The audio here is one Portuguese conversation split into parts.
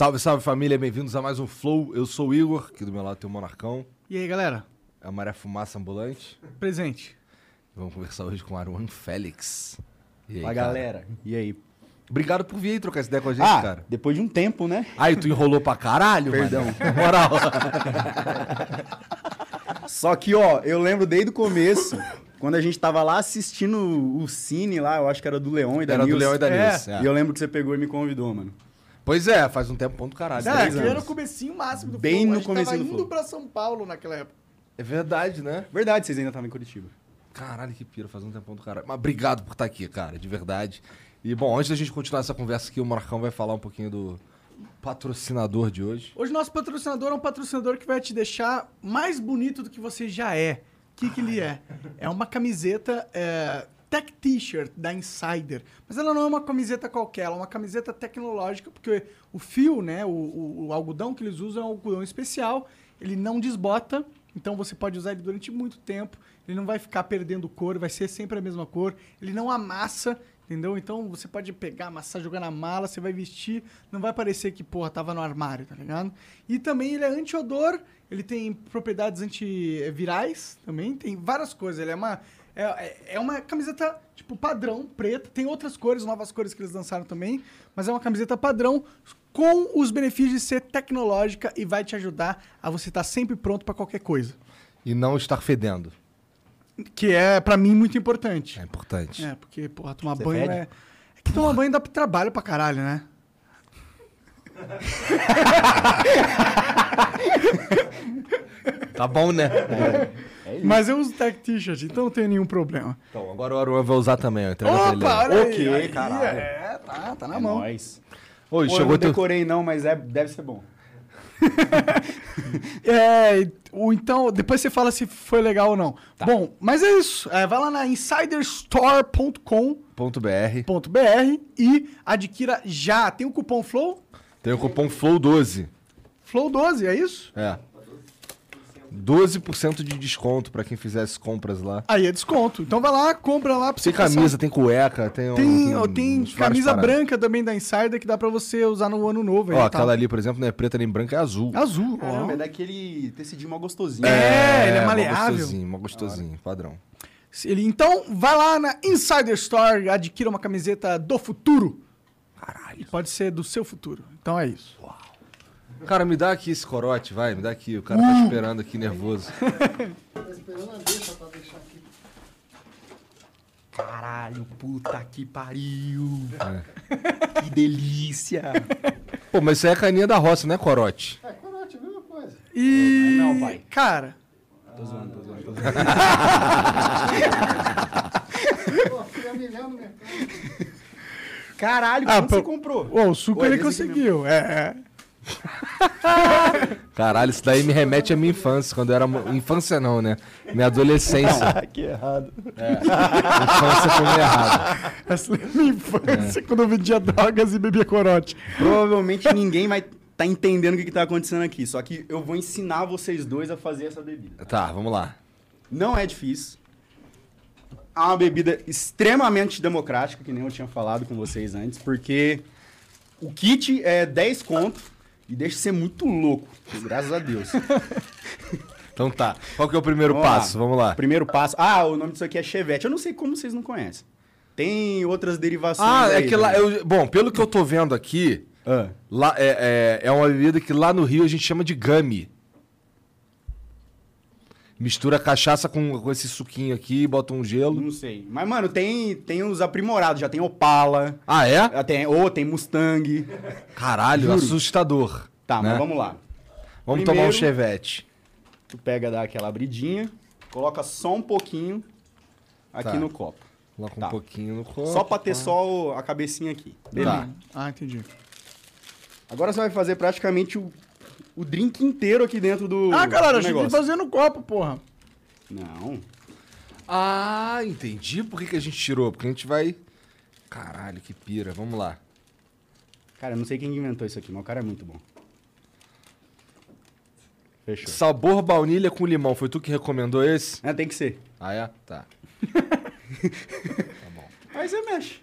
Salve, salve família, bem-vindos a mais um Flow. Eu sou o Igor, aqui do meu lado tem o Monarcão, E aí, galera? é a Maré Fumaça Ambulante. Presente. Vamos conversar hoje com o Aruan Félix. E aí, Fala, cara? galera. E aí? Obrigado por vir aí trocar essa ideia com a gente, Ah, cara. depois de um tempo, né? Aí, tu enrolou pra caralho, Perdão. mano. Moral. Só que, ó, eu lembro desde o começo, quando a gente tava lá assistindo o cine lá, eu acho que era do Leão e da Era do. Leão e da É. Nilce. é. E eu lembro que você pegou e me convidou, mano. Pois é, faz um tempo ponto caralho. É, aquele era o comecinho máximo do Bem Flow. no A gente comecinho tava do indo Flow. pra São Paulo naquela época. É verdade, né? Verdade, vocês ainda estavam em Curitiba. Caralho, que pira, faz um tempão do caralho. Mas obrigado por estar aqui, cara, de verdade. E bom, antes da gente continuar essa conversa aqui, o Marcão vai falar um pouquinho do patrocinador de hoje. Hoje nosso patrocinador é um patrocinador que vai te deixar mais bonito do que você já é. O que, que ele é? É uma camiseta é, Tech T-shirt da Insider. Mas ela não é uma camiseta qualquer, ela é uma camiseta tecnológica, porque o fio, né, o, o- o algodão que eles usam é um algodão especial, ele não desbota, então você pode usar ele durante muito tempo, ele não vai ficar perdendo cor, vai ser sempre a mesma cor, ele não amassa, entendeu? Então você pode pegar, amassar, jogar na mala, você vai vestir, não vai parecer que, porra, tava no armário, tá ligado? E também ele é anti-odor, ele tem propriedades antivirais também, tem várias coisas, ele é uma... É, é- é uma camiseta, tipo, padrão, preta. Tem outras cores, novas cores que eles lançaram também. Mas é uma camiseta padrão com os benefícios de ser tecnológica e vai te ajudar a você estar sempre pronto pra qualquer coisa. E não estar fedendo. Que é, pra mim, muito importante. É importante. É, porque, porra, tomar Você banho fede? é... É que tomar banho dá pro trabalho pra caralho, né? Tá bom, né? Mas eu uso tech t-shirt, então não tem nenhum problema. Então, agora o Aruan vai usar também, ó. Opa, olha aí. Ok, aí, caralho. É, tá, tá na É mão. nóis. Oi, Pô, eu chegou não teu... decorei não, mas é, deve ser bom. É, o, então, depois você fala se foi legal ou não. Bom, mas é isso. É, vai lá na insiderstore.com.br e adquira já. Tem o cupom FLOW? Tem o cupom FLOW12. FLOW12, é isso? É. 12% de desconto pra quem fizesse compras lá. Aí é desconto. Então vai lá, compra lá pra Tem você passar. camisa, tem cueca, tem... um- Tem, ó, tem várias camisa paradas. branca também da Insider que dá pra você usar no ano novo. aí Ó, e aquela ali, por exemplo, não é preta nem branca, é azul. Azul. ó. Caramba, é daquele tecidinho mal gostosinho. É, ele é mó maleável. gostosinho, mó gostosinho, padrão. Ele, então, vai lá na Insider Store, adquira uma camiseta do futuro. Caralho. Pode ser do seu futuro. Então é isso. Cara, me dá aqui esse corote, vai, me dá aqui. O cara tá esperando aqui, nervoso. Caralho, puta que pariu. Que delícia. Pô, mas isso aí é caninha da roça, não é corote? E. Não, pai. Cara, Tô zoando, tô zoando, tô zoando. Caralho, Ah, quanto pô- você comprou? Ô, o suco Ué, ele aqui conseguiu. É, é. Caralho, isso daí me remete à minha infância, quando eu era. Infância não, né? Minha adolescência. Ah, que errado. infância foi meio errado. Essa é minha infância, quando eu vendia drogas e bebia corote. Provavelmente ninguém vai tá entendendo o que, que tá acontecendo aqui. Só que eu vou ensinar vocês dois a fazer essa bebida. Tá, vamos lá. Não é difícil. É uma bebida extremamente democrática, que nem eu tinha falado com vocês antes, porque o kit é 10 conto e deixa de ser muito louco. Graças a Deus. Então tá. Qual que é o primeiro Vamos lá. passo? Vamos lá. Primeiro passo. Ah, o nome disso aqui é Chevette. Eu não sei como vocês não conhecem. Tem outras derivações. Ah, é aí, que lá. né? eu- bom, pelo que eu tô vendo aqui, Ah, Lá, é, é, é uma bebida que lá no Rio a gente chama de gummy. Mistura cachaça com, com esse suquinho aqui, bota um gelo. não sei. Mas, mano, tem, tem os aprimorados. Já tem Opala, Ah, é? já tem, ou tem Mustang. Caralho, Juro. assustador. Tá, né? mas vamos lá. Vamos Primeiro- tomar um chevette. Tu pega, dá aquela abridinha, coloca só um pouquinho aqui Tá. no copo. Coloca um Tá. pouquinho no copo. Só pra ter só o- a cabecinha aqui. Tá. Ah, entendi. Agora você vai fazer praticamente o, o drink inteiro aqui dentro do. Ah, galera, do achei que ia negócio. fazer no copo, porra. Não. Ah, entendi por que, que a gente tirou. Porque a gente vai. Caralho, que pira. Vamos lá. Cara, eu não sei quem inventou isso aqui, mas o cara é muito bom. Fechou. Sabor baunilha com limão. Foi tu que recomendou esse? É, tem que ser. Ah, é? Tá. Aí você mexe.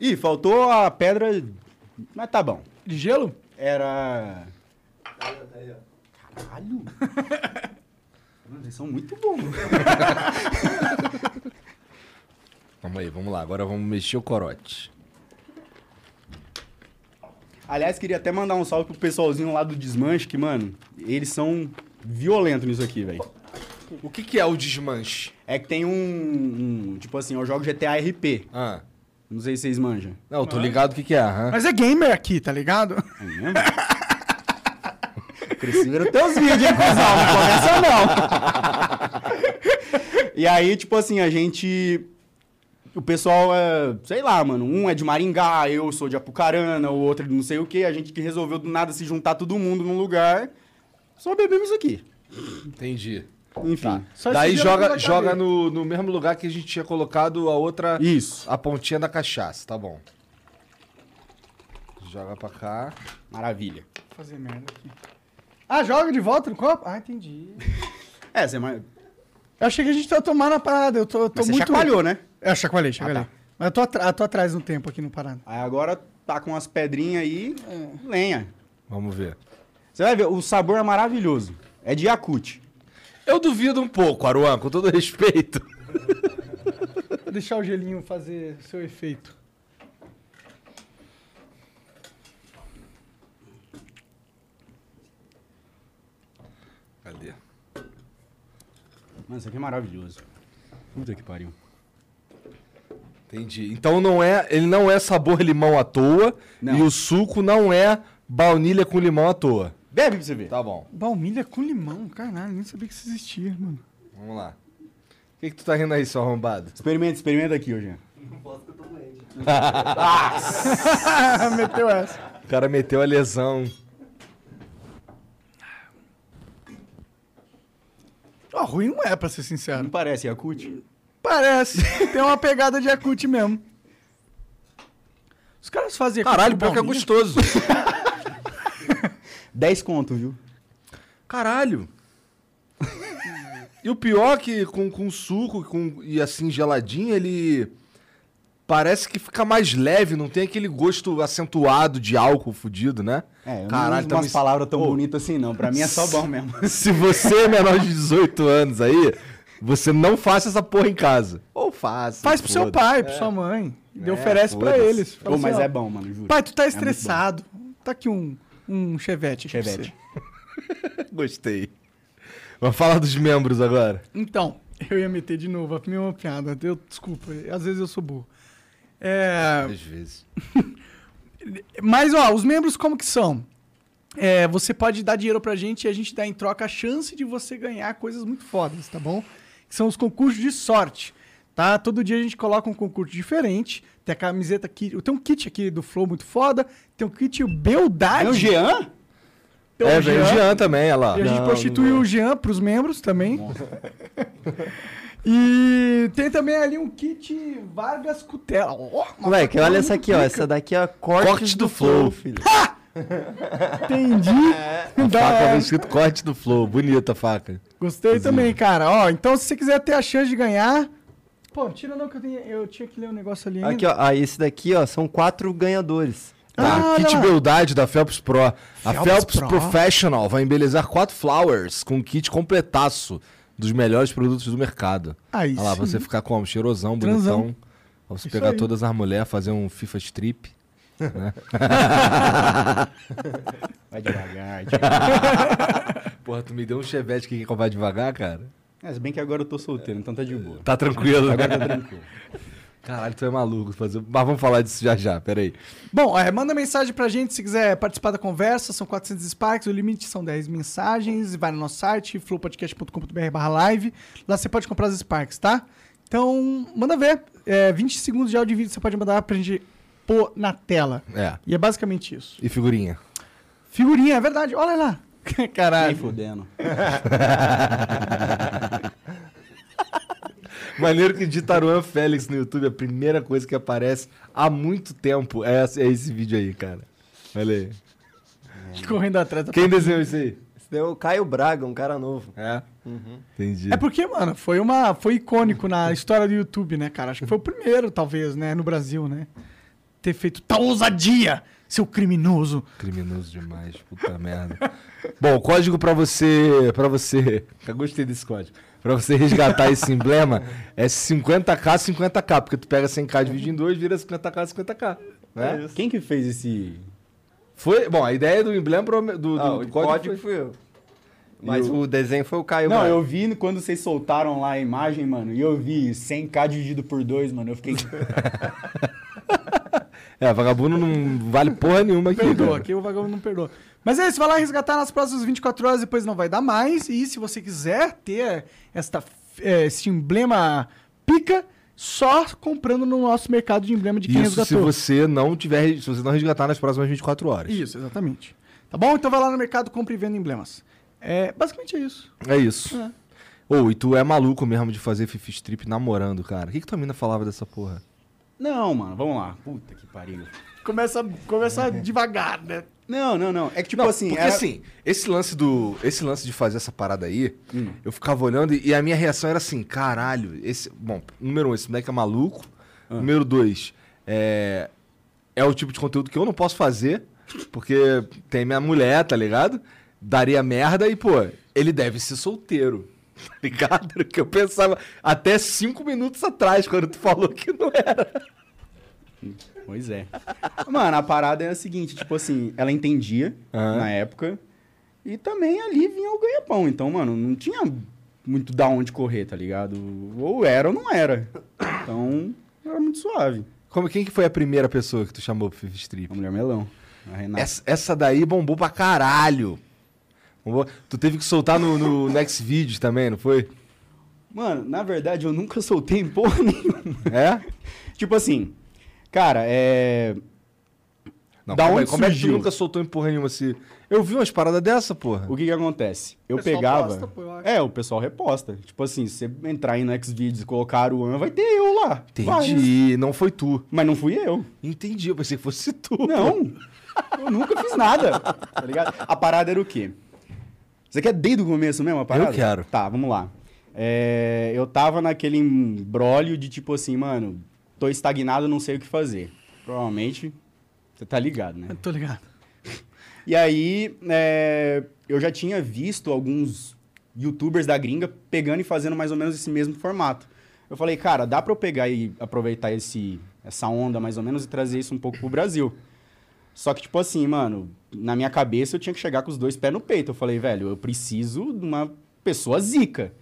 Ih, faltou a pedra. Mas tá bom. De gelo? Era. Caralho! Mano, eles são muito bons. Vamos aí, vamos lá. Agora vamos mexer o corote. Aliás, queria até mandar um salve pro pessoalzinho lá do Desmanche, que, mano, eles são violentos nisso aqui, velho. O que, que é o desmanche? É que tem um, um- Tipo assim, eu jogo GTA RP. Ah. Não sei se vocês manjam. Não, eu tô ligado o que, que é. aham. Mas é gamer aqui, tá ligado? É mesmo? Cresci vendo teus vídeos, hein, cuzão? Não começa não. e aí, tipo assim, a gente... O pessoal é... Sei lá, mano. Um é de Maringá, eu sou de Apucarana, o outro é de não sei o quê. A gente que resolveu do nada se juntar todo mundo num lugar. Só bebemos isso aqui. Entendi. Enfim. Só Daí joga, joga no, no mesmo lugar que a gente tinha colocado a outra. Isso. A pontinha da cachaça, tá bom. Joga pra cá. Maravilha. Vou fazer merda aqui. Ah, joga de volta no copo? Ah, entendi. É, você... Mas Eu achei que a gente tá tomando a parada. Eu tô, eu tô você muito. chacoalhou, né? É, eu chacoalhei, chacoalhei. tá. Mas eu tô, atra- eu tô atrás no tempo aqui no parada. Aí agora tá com as pedrinhas aí, lenha. Vamos ver. Você vai ver, o sabor é maravilhoso. É de Yakut. Eu duvido um pouco, Aruan, com todo respeito. Vou deixar o gelinho fazer seu efeito. Cadê? Mano, isso aqui é maravilhoso. Puta que pariu. Entendi. Então não é, ele não é sabor limão à toa Não. e o suco não é baunilha com limão à toa. Bebe pra você ver. Tá bom. Baunilha com limão, caralho, nem sabia que isso existia, mano. Vamos lá. O que, que tu tá rindo aí, seu arrombado? Experimenta, experimenta aqui, hoje. Meteu essa. O cara meteu a lesão. Ó, ruim não é, pra ser sincero. Não parece Yakut? Parece. Tem uma pegada de Yakut mesmo. Os caras fazem Caralho, com pior que é baunilha? gostoso. 10 conto, viu? Caralho. E o pior é que com, com suco com, e assim geladinho, ele parece que fica mais leve, não tem aquele gosto acentuado de álcool fudido, né? É, eu Caralho, não uso tá umas palavras tão bonitas assim, não. Pra mim é só bom mesmo. Se você é menor de 18 anos aí, você não faça essa porra em casa. Ou faça. Faz pro seu pai, pra sua mãe. E É, oferece pra foda-se. eles. Pô, mas assim, ó, é bom, mano, juro. Pai, tu tá bom. estressado. tá aqui um, um chevette. Chevette. Gostei. Vamos falar dos membros agora. Então, eu ia meter de novo a mesma piada. Eu, desculpa, às vezes eu sou burro. É, Às vezes. mas, ó, os membros como que são? É, você pode dar dinheiro pra gente e a gente dá em troca a chance de você ganhar coisas muito fodas, tá bom? Que são os concursos de sorte, tá? Todo dia a gente coloca um concurso diferente. Tem a camiseta aqui, tem um kit aqui do Flow muito foda, tem um kit Beldade. É o Jean? tem é, veio o Jean também, olha lá. E a gente Não, prostituiu não o Jean pros membros também. e tem também ali um kit Vargas Cutela. Ó, uma Moleque, olha essa aqui, ó. Essa daqui é a corte, Corte do, do flow. flow, filho. Entendi. A Da faca vem escrito corte do flow. Bonita a faca. Gostei também, cara. Ó, então se você quiser ter a chance de ganhar. Pô, tira não que eu, tenho, eu tinha que ler um negócio ali ainda. Aqui, ó. Ah, esse daqui, ó, são quatro ganhadores. Tá, Ah, olha kit lá. beldade da Phelps Pro. a Phelps Phelps Pro. Professional vai embelezar quatro flowers com um kit completaço dos melhores produtos do mercado. Aí Olha lá, você ficar como? Cheirosão, Transão. bonitão. Vamos Isso pegar aí. todas as mulheres, fazer um FIFA strip. Vai devagar, devagar. Porra, tu me deu um chevette que quer comprar devagar, cara? É, se bem que agora eu tô solteiro, então tá de boa. Tá tranquilo, né? Agora tá tranquilo. Caralho, tu é maluco. Fazer... Mas vamos falar disso já já, peraí. Bom, é, manda mensagem pra gente se quiser participar da conversa. São 400 Sparks, o limite são 10 mensagens. Vai no nosso site, flowpodcast.com.br live. Lá você pode comprar as Sparks, tá? Então, manda ver. É, 20 segundos de áudio e vídeo você pode mandar pra gente pôr na tela. É. E é basicamente isso. E figurinha? Figurinha, é verdade. Olha lá. Nem Caralho. fudendo. Maneiro que de Taruan Félix no YouTube, a primeira coisa que aparece há muito tempo é, esse- é esse vídeo aí, cara. Olha aí. Correndo atrás da Quem desenhou isso aí? Esse daí é o Caio Braga, um cara novo. É? Entendi. É porque, mano, foi uma foi icônico na história do YouTube, né, cara? Acho que foi o primeiro, talvez, né, no Brasil, né? Ter feito tal ousadia, seu criminoso. Criminoso demais, puta merda. Bom, o código pra você. para você. Eu gostei desse código. Pra você resgatar esse emblema é 50k, 50k, porque tu pega 100k dividido em dois, vira 50k, 50k. Né? Quem que fez esse. Foi. Bom, a ideia do emblema do, do, Ah, do o código. código foi- fui eu. Mas E o- desenho foi o Caio Não, Braga. eu vi quando vocês soltaram lá a imagem, mano, e eu vi 100k dividido por 2, mano. Eu fiquei. É, vagabundo não vale porra nenhuma aqui. Perdoa, cara. aqui o vagabundo não perdoa. Mas é isso, vai lá resgatar nas próximas 24 horas, depois não vai dar mais. E se você quiser ter esta, esse emblema pica, só comprando no nosso mercado de emblema de quem Isso se resgatou. você não tiver. Se você não resgatar nas próximas 24 horas. Isso, exatamente. Tá bom? Então vai lá no mercado, compre e venda emblemas. É, basicamente é isso. É isso. É. Ô, e tu é maluco mesmo de fazer Fifi Strip namorando, cara. O que, que tua mina falava dessa porra? Não, mano, vamos lá. Puta que pariu. Começa, começa devagar, né? Não, não, não. É que tipo Não, assim. porque era- assim, esse lance do. Esse lance de fazer essa parada aí, Hum. eu ficava olhando e, e a minha reação era assim, caralho, esse. Bom, número um, esse moleque é maluco. Ah. Número dois, é. É o tipo de conteúdo que eu não posso fazer, porque tem minha mulher, tá ligado? Daria merda e, pô, ele deve ser solteiro. Tá ligado? Que eu pensava até cinco minutos atrás, quando tu falou que não era. Pois é. Mano, a parada é a seguinte, tipo assim, ela entendia Aham. na época e também ali vinha o ganha-pão. Então, mano, não tinha muito da onde correr, tá ligado? Ou era ou não era. Então, era muito suave. Como, quem que foi a primeira pessoa que tu chamou pro Fifi Strip? A mulher melão, a Renata. Essa, essa daí bombou pra caralho. Tu teve que soltar no, no Next Videos também, não foi? Mano, na verdade, eu nunca soltei em porra nenhuma. É? tipo assim, cara, é... Não, Da calma aí, onde como é que tu surgiu? nunca soltou em porra nenhuma se... Eu vi umas paradas dessa, porra. O que que acontece? Eu pegava... posta, pô, eu acho. é, o pessoal reposta. Tipo assim, se você entrar aí no Xvideos e colocar o An, vai ter eu lá. Entendi, não foi tu. Mas não fui eu. Entendi, eu pensei que fosse tu. Não, eu nunca fiz nada, tá ligado? A parada era o quê? Você quer desde o começo mesmo a parada? Eu quero. Tá, vamos lá. É, eu tava naquele embrólio de tipo assim, mano, tô estagnado, não sei o que fazer. Provavelmente, você tá ligado, né? Eu tô ligado. E aí, é, eu já tinha visto alguns youtubers da gringa pegando e fazendo mais ou menos esse mesmo formato. Eu falei, cara, dá pra eu pegar e aproveitar esse, essa onda mais ou menos e trazer isso um pouco pro Brasil. Só que, tipo assim, mano, na minha cabeça eu tinha que chegar com os dois pés no peito. Eu falei, velho, eu preciso de uma pessoa zica.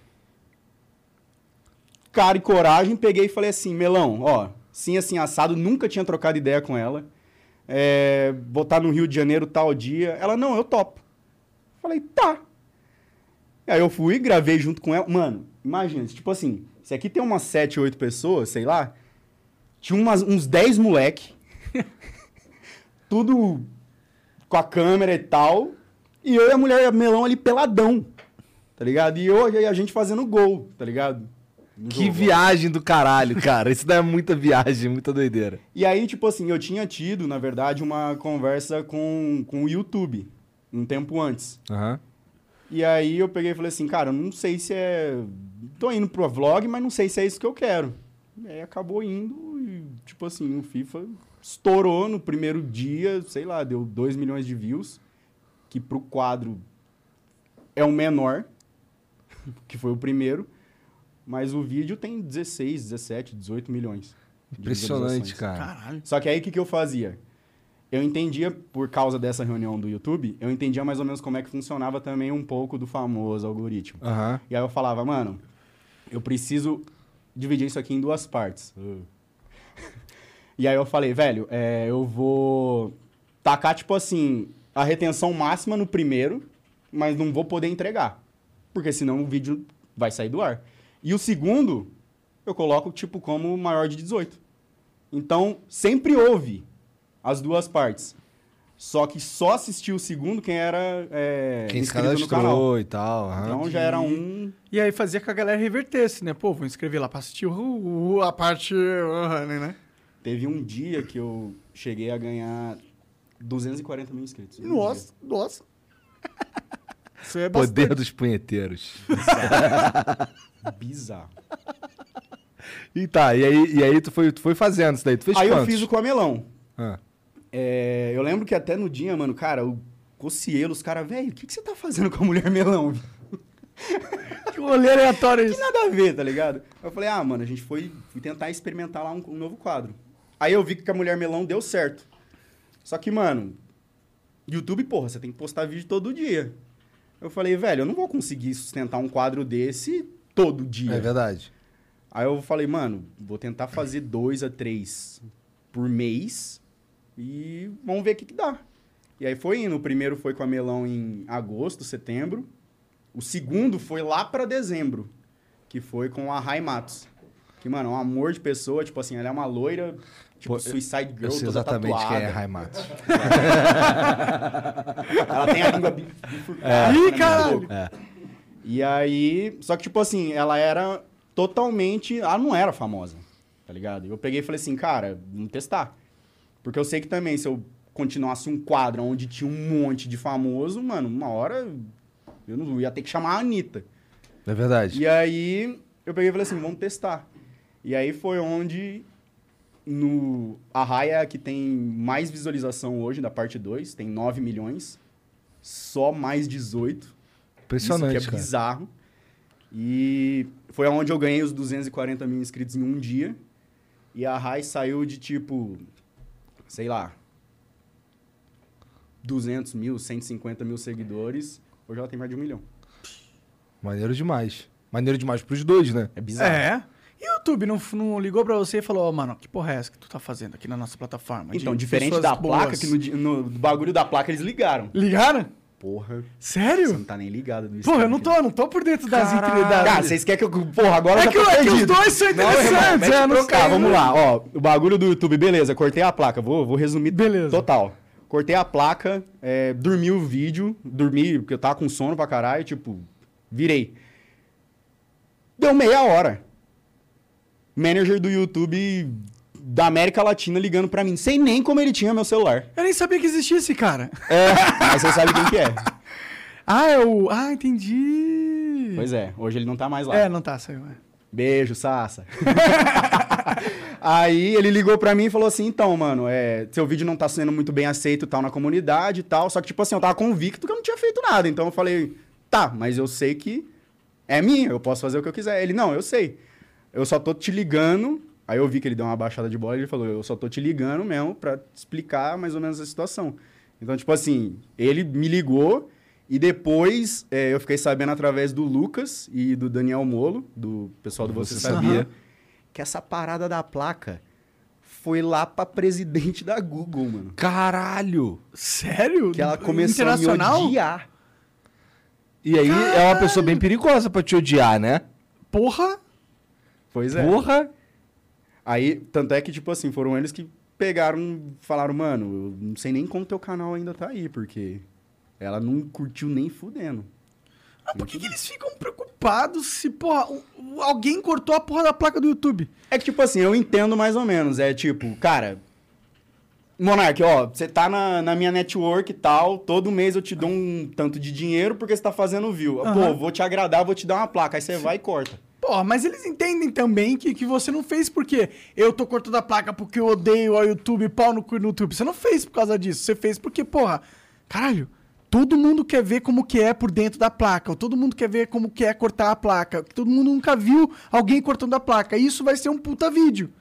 Cara e coragem, peguei e falei assim, Melão, ó, sim, assim, assado, nunca tinha trocado ideia com ela. É, vou estar no Rio de Janeiro tal dia. Ela, não, eu topo. Falei, tá. Aí eu fui, gravei junto com ela. Mano, imagina, tipo assim, se aqui tem umas 7, 8 pessoas, sei lá, tinha umas, uns 10 moleque, tudo com a câmera e tal, e eu e a mulher melão ali peladão, tá ligado? E eu e a gente fazendo gol, tá ligado? No Que jogo. viagem do caralho, cara. Isso daí é muita viagem, muita doideira. E aí, tipo assim, eu tinha tido, na verdade, uma conversa com, com o YouTube, um tempo antes. Aham. E aí eu peguei e falei assim, cara, não sei se é. Tô indo pro vlog, mas não sei se é isso que eu quero. E aí acabou indo e, tipo assim, o FIFA estourou no primeiro dia, sei lá, deu 2 milhões de views, que pro quadro é o menor, que foi o primeiro, mas o vídeo tem 16, 17, 18 milhões. de Impressionante, visualizações. cara. Caralho. Só que aí o que, que eu fazia? Eu entendia, por causa dessa reunião do YouTube, eu entendia mais ou menos como é que funcionava também um pouco do famoso algoritmo. Aham. E aí eu falava, mano, eu preciso dividir isso aqui em duas partes. E aí eu falei, velho, é, eu vou tacar, tipo assim, a retenção máxima no primeiro, mas não vou poder entregar. Porque senão o vídeo vai sair do ar. E o segundo, eu coloco, tipo, como maior de 18. Então, sempre houve as duas partes. Só que só assistiu o segundo quem era é, Quem inscrito no canal. e tal. aham. Então já era um E aí fazia com a galera revertesse, né? Pô, vou inscrever lá pra assistir o, o- a parte uh, né? Teve um dia que eu cheguei a ganhar 240 mil inscritos. Um Nossa, nossa. Isso é Poder dos punheteiros. dia. Bizarro. E tá, e aí, e aí tu, foi, tu foi fazendo isso daí. Tu fez Aí eu quantos? fiz o comelão. Ah. É, eu lembro que até no dia, mano, cara, o Cocielo, os caras, velho, o que, que você tá fazendo com a mulher melão? Que rolê aleatório Que isso. nada a ver, tá ligado? Eu falei, ah, mano, a gente foi, tentar experimentar lá um, um novo quadro. Aí eu vi que com a mulher melão deu certo. Só que, mano, YouTube, porra, você tem que postar vídeo todo dia. Eu falei, velho, eu não vou conseguir sustentar um quadro desse todo dia. É verdade. Aí eu falei, mano, vou tentar fazer dois a três por mês e vamos ver o que, que dá. E aí foi indo. O primeiro foi com a Melão em agosto, setembro. O segundo foi lá pra dezembro, que foi com a Rai Matos. Que, mano, é um amor de pessoa. Tipo assim, ela é uma loira, tipo Pô, Suicide Girl, Eu sei toda exatamente tatuada. quem é Raimatos. Ela tem a língua bi- bifurcada. Ih, caralho! louco. E aí... Só que, tipo assim, ela era totalmente... Ela não era famosa, tá ligado? Eu peguei e falei assim, cara, vamos testar. Porque eu sei que também, se eu continuasse um quadro onde tinha um monte de famoso, mano, uma hora eu não ia ter que chamar a Anitta. É verdade. E aí eu peguei e falei assim, vamos testar. E aí foi onde no a Raia é a que tem mais visualização hoje da parte 2, tem 9 milhões, só mais 18. Impressionante, Isso que é cara. bizarro. E foi onde eu ganhei os 240 mil inscritos em um dia. E a Rai saiu de tipo, sei lá, 200 mil, 150 mil seguidores. Hoje ela tem mais de um milhão. Maneiro demais. Maneiro demais pros dois, né? É bizarro. É. E o YouTube não, não ligou pra você e falou, ó, mano, que porra é essa que tu tá fazendo aqui na nossa plataforma? Então, De diferente da boas. placa, que no, no bagulho da placa eles ligaram. Ligaram? Porra, você Sério? não tá nem ligado do Porra, eu não tô, não tô por dentro das intimidades. Cara, vocês querem que eu. Porra, agora é, eu que, tô é que os dois são Não, interessantes, irmão, é, não trocar, sei, vamos né? lá, ó. O bagulho do YouTube, beleza, cortei a placa. Vou, vou resumir Beleza. total. Cortei a placa, é, dormi o vídeo, dormi, porque eu tava com sono pra caralho, tipo, virei. Deu meia hora. Manager do YouTube da América Latina ligando pra mim, sem nem como ele tinha meu celular. Eu nem sabia que existia esse cara. É, mas você sabe quem que é. Ah, é o... Ah, entendi. Pois é, hoje ele não tá mais lá. É, não tá, saiu. é. Beijo, Sassa. Aí ele ligou pra mim e falou assim: então, mano, é, seu vídeo não tá sendo muito bem aceito tal na comunidade e tal. Só que, tipo assim, eu tava convicto que eu não tinha feito nada. Então eu falei, tá, mas eu sei que é minha, eu posso fazer o que eu quiser. Ele, não, eu sei. Eu só tô te ligando. Aí eu vi que ele deu uma baixada de bola e ele falou: eu só tô te ligando mesmo pra te explicar mais ou menos a situação. Então, tipo assim, ele me ligou e depois é, eu fiquei sabendo através do Lucas e do Daniel Molo, do pessoal do Você, Você Sabia, que essa parada da placa foi lá pra presidente da Google, mano. Caralho! Sério? Que ela começou a me odiar. E aí é uma pessoa bem perigosa pra te odiar, né? Porra. Pois é. Porra! Aí, tanto é que, tipo assim, foram eles que pegaram, falaram, mano, eu não sei nem como teu canal ainda tá aí, porque ela não curtiu nem fudendo. Ah, por que, que eles ficam preocupados se, porra, alguém cortou a porra da placa do YouTube? É que, tipo assim, eu entendo mais ou menos. É tipo, cara. Monark, ó, você tá na, na minha network e tal, todo mês eu te dou um tanto de dinheiro porque você tá fazendo view. Pô, Aham. vou te agradar, vou te dar uma placa. Aí você vai e corta. Porra, mas eles entendem também que, que você não fez porque eu tô cortando a placa porque eu odeio o YouTube, pau no cu no YouTube. Você não fez por causa disso. Você fez porque, porra, caralho, todo mundo quer ver como que é por dentro da placa. Todo mundo quer ver como que é cortar a placa. Todo mundo nunca viu alguém cortando a placa. Isso vai ser um puta vídeo.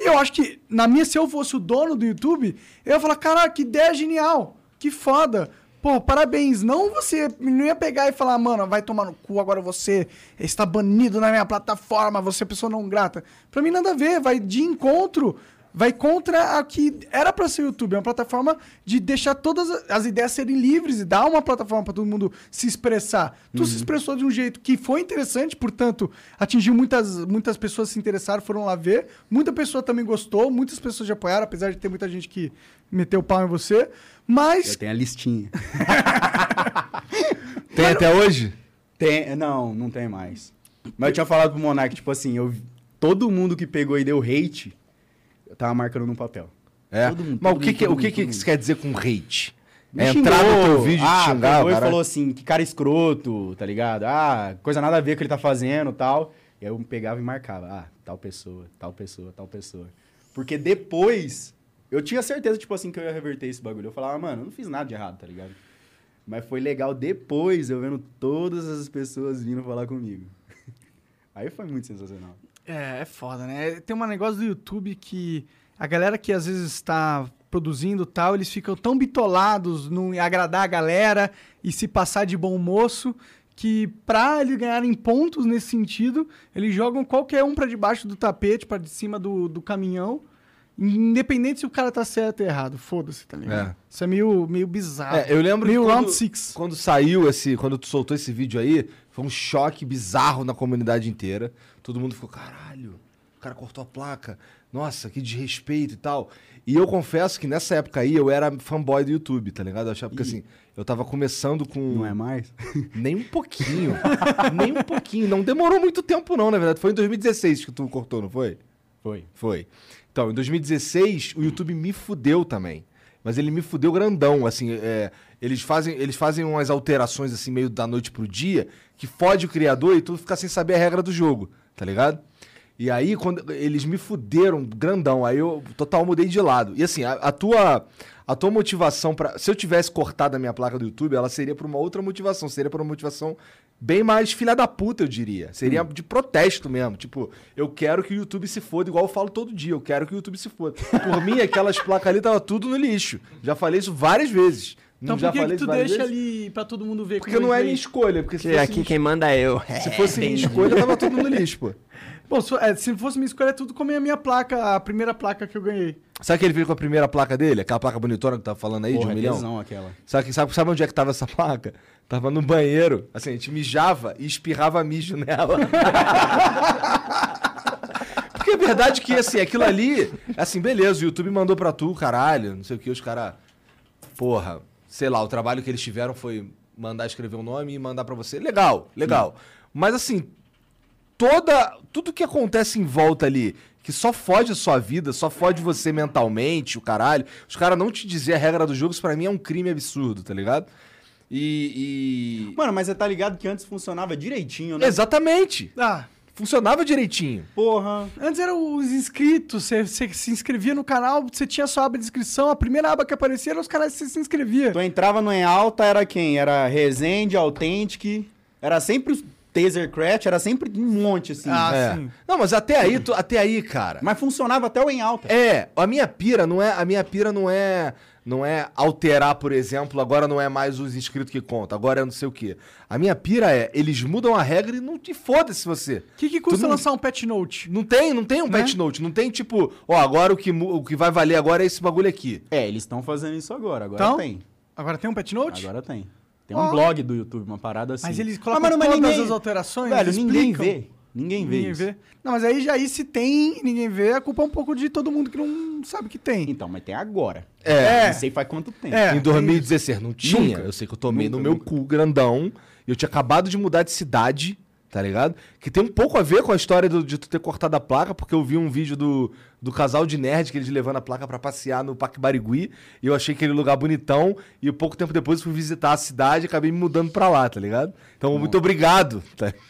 E eu acho que, na minha, se eu fosse o dono do YouTube, eu ia falar, caraca, que ideia genial, que foda. Pô, parabéns. Não você não ia pegar e falar, mano, vai tomar no cu, agora você está banido na minha plataforma, você é pessoa não grata. Pra mim nada a ver, vai de encontro, vai contra a que era pra ser o YouTube, é uma plataforma de deixar todas as ideias serem livres e dar uma plataforma pra todo mundo se expressar. Tu se expressou de um jeito que foi interessante, portanto, atingiu muitas, muitas pessoas se interessaram, foram lá ver. Muita pessoa também gostou, muitas pessoas já apoiaram, apesar de ter muita gente que meteu o pau em você. Mas Eu tenho a listinha. Tem até hoje? Tem, não, não tem mais. Mas eu tinha falado pro Monark, tipo assim, eu, todo mundo que pegou e deu hate, tava marcando no papel. É. Todo mundo, Mas todo o que, mundo, que, o que, que isso quer dizer com hate? Me É entrar no teu vídeo ah, e xingar cara? falou assim, que cara escroto, tá ligado? Ah, coisa nada a ver que ele tá fazendo e tal. E aí eu pegava e marcava, ah, tal pessoa, tal pessoa, tal pessoa. Porque depois, eu tinha certeza, tipo assim, que eu ia reverter esse bagulho. Eu falava, mano, eu não fiz nada de errado, tá ligado? Mas foi legal depois, eu vendo todas as pessoas vindo falar comigo. Aí foi muito sensacional. É, é foda, né? Tem um negócio do YouTube que a galera que às vezes está produzindo tal, eles ficam tão bitolados em agradar a galera e se passar de bom moço que pra eles ganharem pontos nesse sentido, eles jogam qualquer um pra debaixo do tapete, pra de cima do, do caminhão, independente se o cara tá certo ou errado. Foda-se, tá ligado? É. Isso é meio, meio bizarro. É, eu lembro meio que quando, round six. quando saiu esse, quando tu soltou esse vídeo aí, foi um choque bizarro na comunidade inteira. Todo mundo ficou, caralho, o cara cortou a placa. Nossa, que desrespeito e tal. E eu confesso que nessa época aí eu era fanboy do YouTube, tá ligado? Eu achava porque assim, eu tava começando com Não é mais? nem um pouquinho. nem um pouquinho, não demorou muito tempo não, na verdade. Foi em 2016 que tu cortou, não foi? Foi. Foi. Então, em 2016, o YouTube me fudeu também. Mas ele me fudeu grandão, assim, é, eles, fazem, eles fazem umas alterações, assim, meio da noite pro dia, que fode o criador e tu fica sem saber a regra do jogo, tá ligado? E aí, quando eles me fuderam grandão, aí eu total mudei de lado. E assim, a, a tua a tua motivação para se eu tivesse cortado a minha placa do YouTube, ela seria por uma outra motivação, seria por uma motivação bem mais filha da puta, eu diria. Seria de protesto mesmo, tipo, eu quero que o YouTube se foda, igual eu falo todo dia, eu quero que o YouTube se foda. Por mim, aquelas placas ali tava tudo no lixo. Já falei isso várias vezes. Então já por que, que tu deixa vezes? ali pra todo mundo ver? Porque como não é minha escolha, porque se Que fosse, aqui quem manda é eu. se fosse minha escolha, tava tudo no lixo, pô. Bom, se, é, se fosse minha escolha, é tudo como a minha placa, a primeira placa que eu ganhei. Sabe que ele veio com a primeira placa dele? Aquela placa bonitona que tava falando aí, de um Porra, milhão? tesão aquela. Sabe, que- sabe, sabe onde é que tava essa placa? Tava no banheiro. Assim, a gente mijava e espirrava mijo nela. Porque é verdade que, assim, aquilo ali... Assim, beleza, o YouTube mandou pra tu, caralho, não sei o que, os caras... Porra, sei lá, o trabalho que eles tiveram foi mandar escrever um nome e mandar pra você. Legal, legal. Mas, assim, toda... Tudo que acontece em volta ali... Que só fode a sua vida, só fode você mentalmente, o caralho. Os caras não te dizer a regra do jogo, isso pra mim é um crime absurdo, tá ligado? E. e- Mano, mas você tá ligado que antes funcionava direitinho, né? Exatamente! Ah, Funcionava direitinho. Porra. antes eram os inscritos, você, você se inscrevia no canal, você tinha sua aba de inscrição, a primeira aba que aparecia era os caras que você se inscrevia. Tu entrava no em alta, era quem? Era Resende, Authentic, era sempre os Tasercraft, era sempre um monte, assim. Ah, É. sim. Não, mas até aí, tu- até aí, cara. Mas funcionava até o em alta. É, a minha pira não é, a minha pira não é, não é alterar, por exemplo, agora não é mais os inscritos que conta, agora é não sei o quê. A minha pira é, eles mudam a regra e não te foda-se você. O que, que custa não- lançar um patch note? Não tem, não tem um Né? patch note, não tem tipo, ó, agora o que, o que vai valer agora é esse bagulho aqui. É, eles estão fazendo isso agora, agora Então? tem. Agora tem um patch note? Agora tem. Tem Ó. um blog do YouTube, uma parada assim. Mas eles Ah, colocam mano, mas todas ninguém- as alterações, Velho, eles ninguém explicam. vê. Ninguém vê Ninguém isso. vê. Não, mas aí já aí se tem ninguém vê, a culpa é um pouco de todo mundo que não sabe que tem. Então, mas tem agora. É. Não sei faz quanto tempo. É. em 2016 não tinha. Nunca. Eu sei que eu tomei Nunca, no meu nunca. cu grandão. E eu tinha acabado de mudar de cidade, tá ligado? Que tem um pouco a ver com a história do- de tu ter cortado a placa, porque eu vi um vídeo do, do casal de nerd que eles levando a placa pra passear no Parque Barigui. E eu achei aquele lugar bonitão. E pouco tempo depois eu fui visitar a cidade e acabei me mudando pra lá, tá ligado? Então, muito obrigado. tá?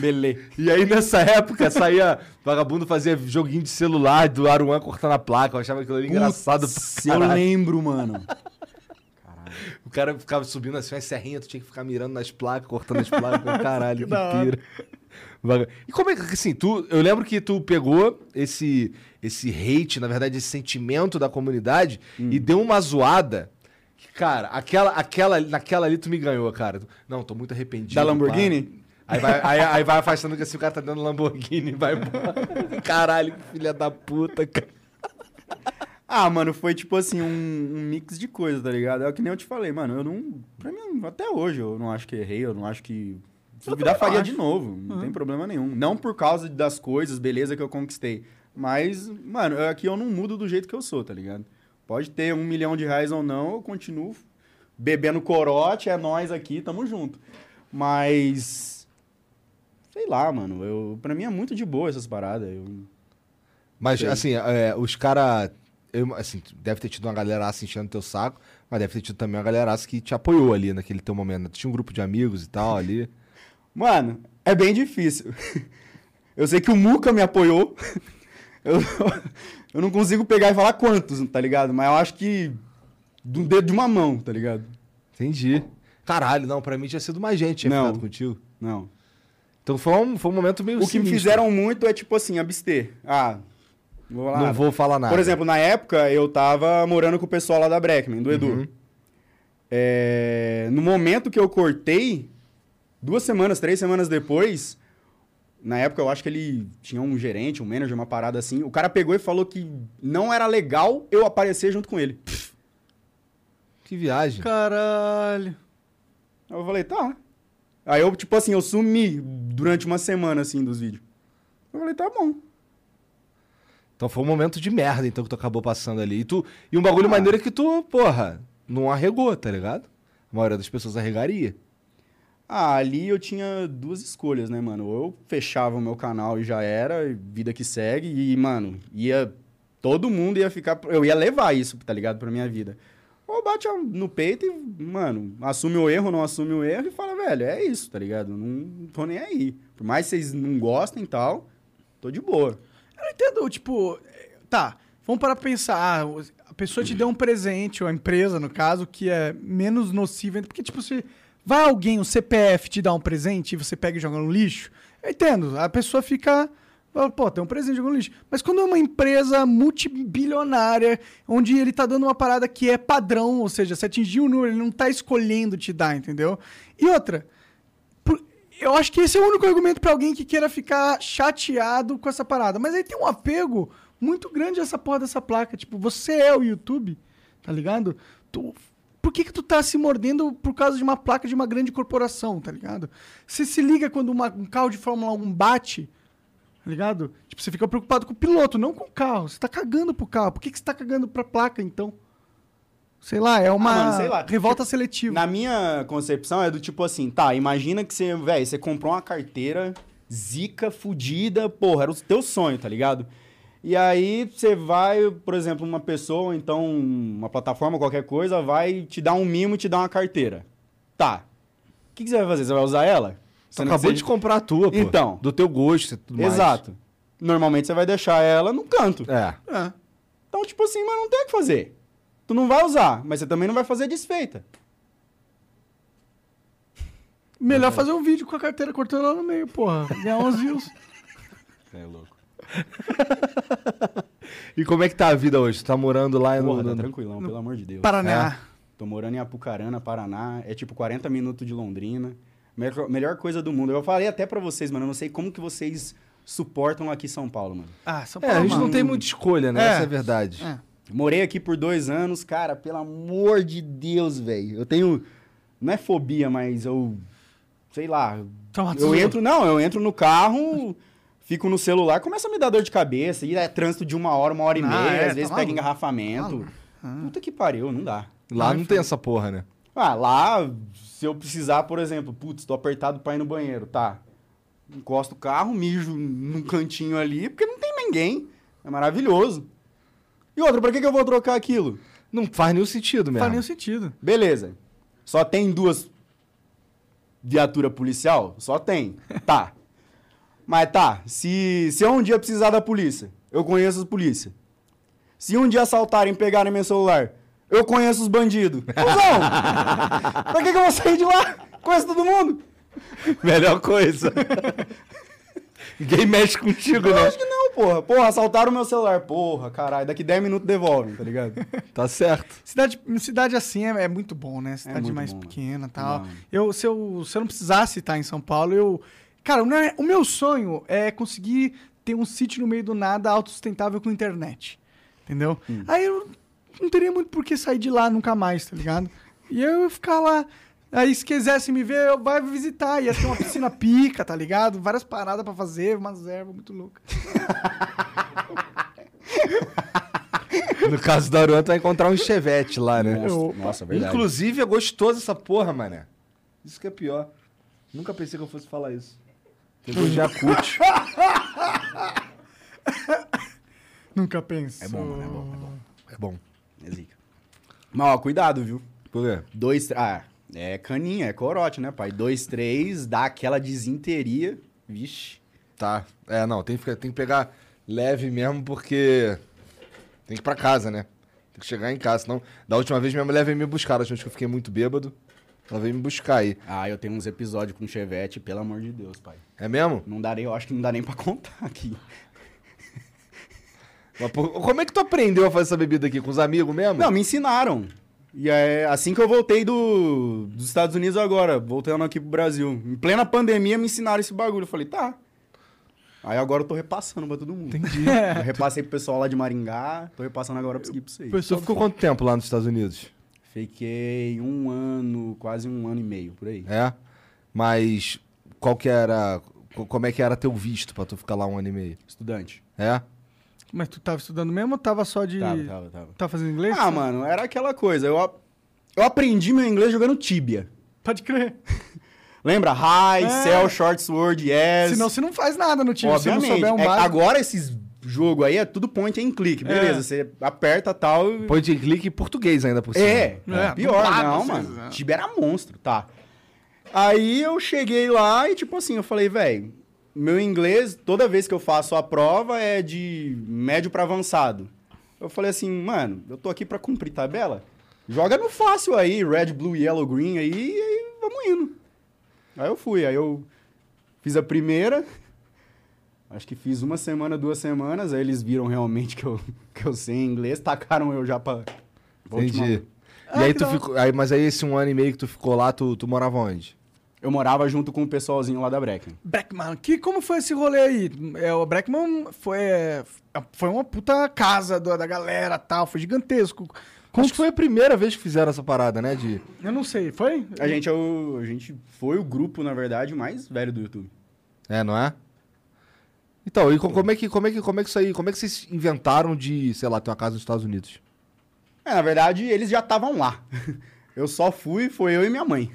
Beleza. E aí, nessa época, saía. Vagabundo fazia joguinho de celular do Aruan cortando a placa. Eu achava aquilo ali engraçado Putz, Eu lembro, mano. O cara ficava subindo assim, uma serrinha, tu tinha que ficar mirando nas placas, cortando as placas. Caralho, que pira. E como é que, assim, tu, eu lembro que tu pegou esse, esse hate, na verdade, esse sentimento da comunidade Hum. e deu uma zoada. que, Cara, aquela, aquela, naquela ali tu me ganhou, cara. Não, tô muito arrependido. Da pá. Lamborghini? Aí vai, aí, aí vai afastando que assim, o cara tá dando Lamborghini e vai embora. Caralho, que filha da puta, cara. Ah, mano, foi tipo assim, um, um mix de coisas, tá ligado? É o que nem eu te falei, mano. Eu não. Pra mim, até hoje, eu não acho que errei, eu não acho que. Se duvidar, faria acho. de novo. Não tem problema nenhum. Não por causa das coisas, beleza, que eu conquistei. Mas, mano, aqui eu não mudo do jeito que eu sou, tá ligado? Pode ter um milhão de reais ou não, eu continuo bebendo corote, é nós aqui, tamo junto. Mas. Sei lá, mano. Eu, pra mim é muito de boa essas paradas. Eu, Mas, Sei. assim, é, os caras. Assim, deve ter tido uma galera enchendo teu saco, mas deve ter tido também uma galera que te apoiou ali naquele teu momento. Tinha um grupo de amigos e tal ali. Mano, é bem difícil. Eu sei que o Muca me apoiou. Eu, eu não consigo pegar e falar quantos, tá ligado? Mas eu acho que do dedo de uma mão, tá ligado? Entendi. Caralho, não, pra mim tinha sido mais gente tinha Não. ficado contigo. Não. Então foi um, foi um momento meio O que me fizeram muito é tipo assim, abster. Ah, vou lá. Não vou falar nada. Por exemplo, na época eu tava morando com o pessoal lá da Breckman, do Edu. Uhum. É, no momento que eu cortei, duas semanas, três semanas depois, na época eu acho que ele tinha um gerente, um manager, uma parada assim. O cara pegou e falou que não era legal eu aparecer junto com ele. Que viagem. Caralho. Aí eu falei, tá. Aí eu, tipo assim, eu sumi durante uma semana, assim, dos vídeos. Eu falei, tá bom. Então foi um momento de merda, então, que tu acabou passando ali. E, tu, e um bagulho Ah. maneiro é que tu, porra, não arregou, tá ligado? A maioria das pessoas arregaria. Ah, ali eu tinha duas escolhas, né, mano? Ou eu fechava o meu canal e já era, vida que segue, e, mano, ia. Todo mundo ia ficar. Eu ia levar isso, tá ligado? Pra minha vida. Ou bate no peito e, mano, assume o erro, não assume o erro e fala, velho, é isso, tá ligado? Não tô nem aí. Por mais que vocês não gostem e tal, tô de boa. Eu não entendo, tipo, tá, vamos parar pra pensar, ah, a pessoa te deu um presente, ou a empresa, no caso, que é menos nocivo, porque, tipo, se vai alguém, um CPF, te dá um presente e você pega e joga no lixo, eu entendo, a pessoa fica, pô, tem um presente, joga no lixo. Mas quando é uma empresa multibilionária, onde ele tá dando uma parada que é padrão, ou seja, se atingir o número, ele não tá escolhendo te dar, entendeu? E outra, eu acho que esse é o único argumento pra alguém que queira ficar chateado com essa parada. Mas aí tem um apego muito grande essa porra dessa placa. Tipo, você é o YouTube, tá ligado? Tu- por que que tu tá se mordendo por causa de uma placa de uma grande corporação, tá ligado? Você se liga quando uma- um carro de Fórmula 1 bate, tá ligado? Tipo, você fica preocupado com o piloto, não com o carro. Você tá cagando pro carro. Por que que você tá cagando pra placa, então? Sei lá, é uma Ah, mano, lá. revolta seletiva. Na minha concepção é do tipo assim, tá, imagina que você, velho, você comprou uma carteira zica, fudida, porra, era o teu sonho, tá ligado? E aí você vai, por exemplo, uma pessoa, então uma plataforma, qualquer coisa, vai te dar um mimo e te dar uma carteira. Tá. O que, que você vai fazer? Você vai usar ela? Que acabou você- de comprar a tua, pô. Então. Do teu gosto e tudo mais. Exato. Normalmente você vai deixar ela no canto. É. É. Então, tipo assim, mas não tem o que fazer. Tu não vai usar, mas você também não vai fazer desfeita. Melhor fazer um vídeo com a carteira cortando ela no meio, porra. Ganhar uns views. É louco. E como é que tá a vida hoje? Tu tá morando lá no... Porra, tá no- tranquilão, pelo amor de Deus. Paraná. Tô morando em Apucarana, Paraná. É tipo 40 minutos de Londrina. Melhor, melhor coisa do mundo. Eu falei até pra vocês, mano. Eu não sei como que vocês suportam aqui em São Paulo, mano. Ah, São É, Paulo. a gente não mano. tem muita escolha, né? É. Essa é a verdade. É. Morei aqui por dois anos, cara, pelo amor de Deus, velho. Eu tenho. Não é fobia, mas eu. Sei lá. Traumatizou. Eu entro, não, eu entro no carro, fico no celular, começa a me dar dor de cabeça. E é trânsito de uma hora, uma hora e Ah, meia, é, às vezes tá pega engarrafamento. Puta que pariu, não dá. Lá não tem essa porra, né? Ah, lá, se eu precisar, por exemplo, putz, tô apertado pra ir no banheiro, tá. Encosto o carro, mijo num cantinho ali, porque não tem ninguém. É maravilhoso. E outra, pra que, que eu vou trocar aquilo? Não faz nenhum sentido Não mesmo. faz nenhum sentido. Beleza. Só tem duas viatura policial? Só tem. Tá. Mas tá, se, se eu um dia precisar da polícia, eu conheço as polícia. Se um dia assaltarem e pegarem meu celular, eu conheço os bandidos. Cusão! pra que, que eu vou sair de lá? Conheço todo mundo. Melhor coisa. Ninguém mexe contigo, né? Acho que não, porra. Porra, assaltaram o meu celular. Porra, caralho. Daqui 10 minutos devolvem, tá ligado? Tá certo. Cidade, cidade assim é, é muito bom, né? Cidade muito mais bom, mano. pequena e tal. Não. Eu, se, eu, se eu não precisasse estar em São Paulo, eu. Cara, o meu- o meu sonho é conseguir ter um sítio no meio do nada autossustentável com internet. Entendeu? Hum. Aí eu não teria muito por que sair de lá nunca mais, tá ligado? E eu ia ficar lá. Aí, se quisesse me ver, eu vai visitar. Ia ter uma piscina pica, tá ligado? Várias paradas pra fazer, umas ervas muito loucas. No caso do Aruan, tu vai encontrar um chevette lá, né? Eu- Nossa, verdade. Inclusive, é gostoso essa porra, mané. Isso que é pior. Nunca pensei que eu fosse falar isso. De Yakut. Nunca pensou. É bom, mano, é bom, é bom. É bom. É zica. Mas, ó, cuidado, viu? Por quê? Dois, ah, é caninha, é corote, né, pai? Dois, três, dá aquela desinteria. Vixe. Tá. É, não, tem que, ficar- tem que pegar leve mesmo, porque tem que ir pra casa, né? Tem que chegar em casa. Senão, da última vez minha mulher veio me buscar. Vez que eu fiquei muito bêbado, ela veio me buscar aí. Ah, eu tenho uns episódios com chevette, pelo amor de Deus, pai. É mesmo? Não darei, eu acho que não dá nem pra contar aqui. Mas, pô, como é que tu aprendeu a fazer essa bebida aqui? Com os amigos mesmo? Não, me ensinaram. E é assim que eu voltei do, dos Estados Unidos agora, voltando aqui pro Brasil. Em plena pandemia me ensinaram esse bagulho. Eu falei, tá. Aí agora eu tô repassando pra todo mundo. Entendi. Eu repassei pro pessoal lá de Maringá, tô repassando agora pra, pra vocês. Tu ficou quanto tempo lá nos Estados Unidos? Fiquei um ano, quase um ano e meio, por aí. É? Mas qual que era... co- Como é que era teu visto pra tu ficar lá um ano e meio? Estudante. É? Mas tu tava estudando mesmo ou tava só de. Tava, tava, tava. Tava fazendo inglês? Ah, mano, era aquela coisa. Eu, eu aprendi meu inglês jogando Tibia. Pode crer. Lembra? High, É. Cell, Short Sword, Yes. Senão você não faz nada no time. Se você não Obviamente. souber um É, básico. agora esses jogos aí é tudo point and click, beleza. É. Você aperta tal. e- Point and click em português ainda por cima. É, É, pior, não, mano. é. Tibia era monstro, tá. Aí eu cheguei lá e, tipo assim, eu falei, velho, meu inglês, toda vez que eu faço a prova, é de médio pra avançado. Eu falei assim, mano, eu tô aqui pra cumprir tabela. Joga no fácil aí, red, blue, yellow, green aí, e aí vamos indo. Aí eu fui, aí eu fiz a primeira, acho que fiz uma semana, duas semanas, aí eles viram realmente que eu, que eu sei inglês, tacaram eu já pra... Entendi. Ah, e aí tu ficou. Aí, mas aí esse um ano e meio que tu ficou lá, tu, tu morava onde? Eu morava junto com o pessoalzinho lá da Brecken. Breckman, que, como foi esse rolê aí? É, o Breckman foi, é, foi uma puta casa do- da galera tal, foi gigantesco. Acho que foi a primeira vez que fizeram essa parada, né? De. Eu não sei, foi? A gente, é o, a gente foi o grupo, na verdade, mais velho do YouTube. É, não é? Então, e co- como é que, como é que, como é que isso aí, como é que vocês inventaram de, sei lá, ter uma casa nos Estados Unidos? É, na verdade, eles já estavam lá. Eu só fui, foi eu e minha mãe.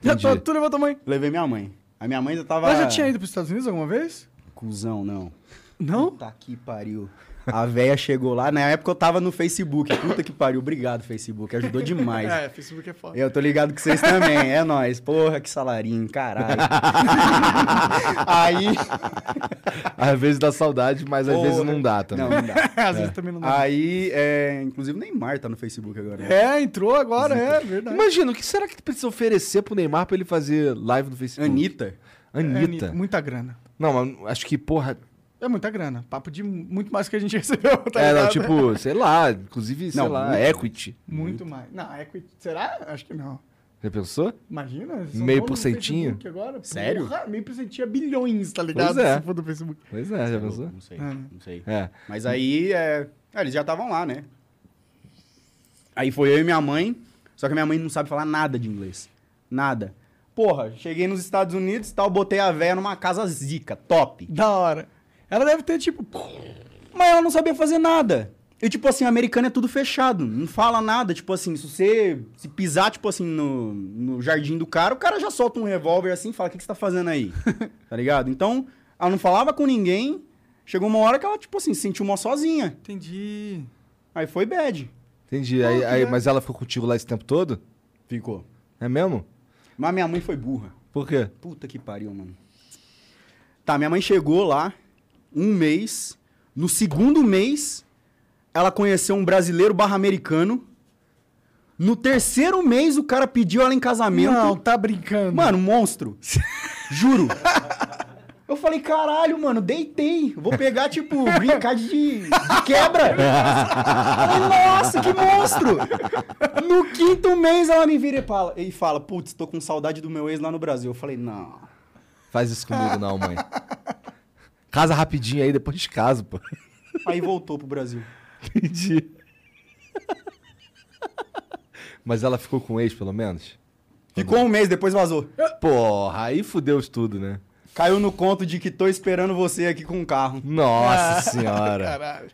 Já tô, tu levou tua mãe. Levei minha mãe. A minha mãe já tava... Ela já tinha ido pros Estados Unidos alguma vez? Cusão, não. Não? Puta que pariu. A véia chegou lá, na época eu tava no Facebook. Puta que pariu, obrigado, Facebook. Ajudou demais. É, Facebook é foda. Eu tô ligado que vocês também, é nóis. Porra, que salarinho, caralho. Aí... Às vezes dá saudade, mas às Porra. vezes não dá também. Não, não dá. Às vezes também não dá. Aí, é, inclusive o Neymar tá no Facebook agora. né? É, entrou agora, é verdade. Imagina, o que será que tu precisa oferecer pro Neymar pra ele fazer live no Facebook? Anitta. É, Anitta. muita grana. Não, mas acho que, porra. É muita grana. Papo de muito mais que a gente recebeu, tá é, não, tipo, sei lá, inclusive, sei Não, lá, muito. equity. Muito mais. Não, equity. Será? Acho que não. Já pensou? Imagina. Meio porcentinho? Agora. Sério? Porra, meio porcentinho é bilhões, tá ligado? Pois é. Se for do Facebook. Pois é, já pensou? Não sei, É, não sei. É. Mas aí, é... ah, eles já estavam lá, né? Aí foi eu e minha mãe, só que minha mãe não sabe falar nada de inglês. Nada. Porra, cheguei nos Estados Unidos e tal, botei a véia numa casa zica, top. Da hora. Ela deve ter, tipo... Mas ela não sabia fazer nada. E, tipo assim, americano é tudo fechado. Não fala nada. Tipo assim, se você se pisar, tipo assim, no, no jardim do cara, o cara já solta um revólver assim e fala, o que, que você tá fazendo aí? tá ligado? Então, ela não falava com ninguém. Chegou uma hora que ela, tipo assim, se sentiu mó sozinha. Entendi. Aí foi bad. Entendi. Aí, aí- legal. mas ela ficou contigo lá esse tempo todo? Ficou. É mesmo? Mas minha mãe foi burra. Por quê? Puta que pariu, mano. Tá, minha mãe chegou lá um mês. No segundo mês, ela conheceu um brasileiro barra americano. No terceiro mês, o cara pediu ela em casamento. Não, tá brincando. Mano, monstro. Juro. Eu falei, caralho, mano, deitei. Vou pegar, tipo, brincar de, de quebra. Falei, Nossa, que monstro! No quinto mês ela me vira e fala, e fala putz, tô com saudade do meu ex lá no Brasil. Eu falei, não. Faz isso comigo não, mãe. Casa rapidinho aí, depois casa, pô. Aí voltou pro Brasil. Entendi. Mas ela ficou com o ex, pelo menos? Ficou um mês, depois vazou. Porra, aí fudeu isso tudo, né? Caiu no conto de que tô esperando você aqui com o carro. Nossa senhora. Caralho.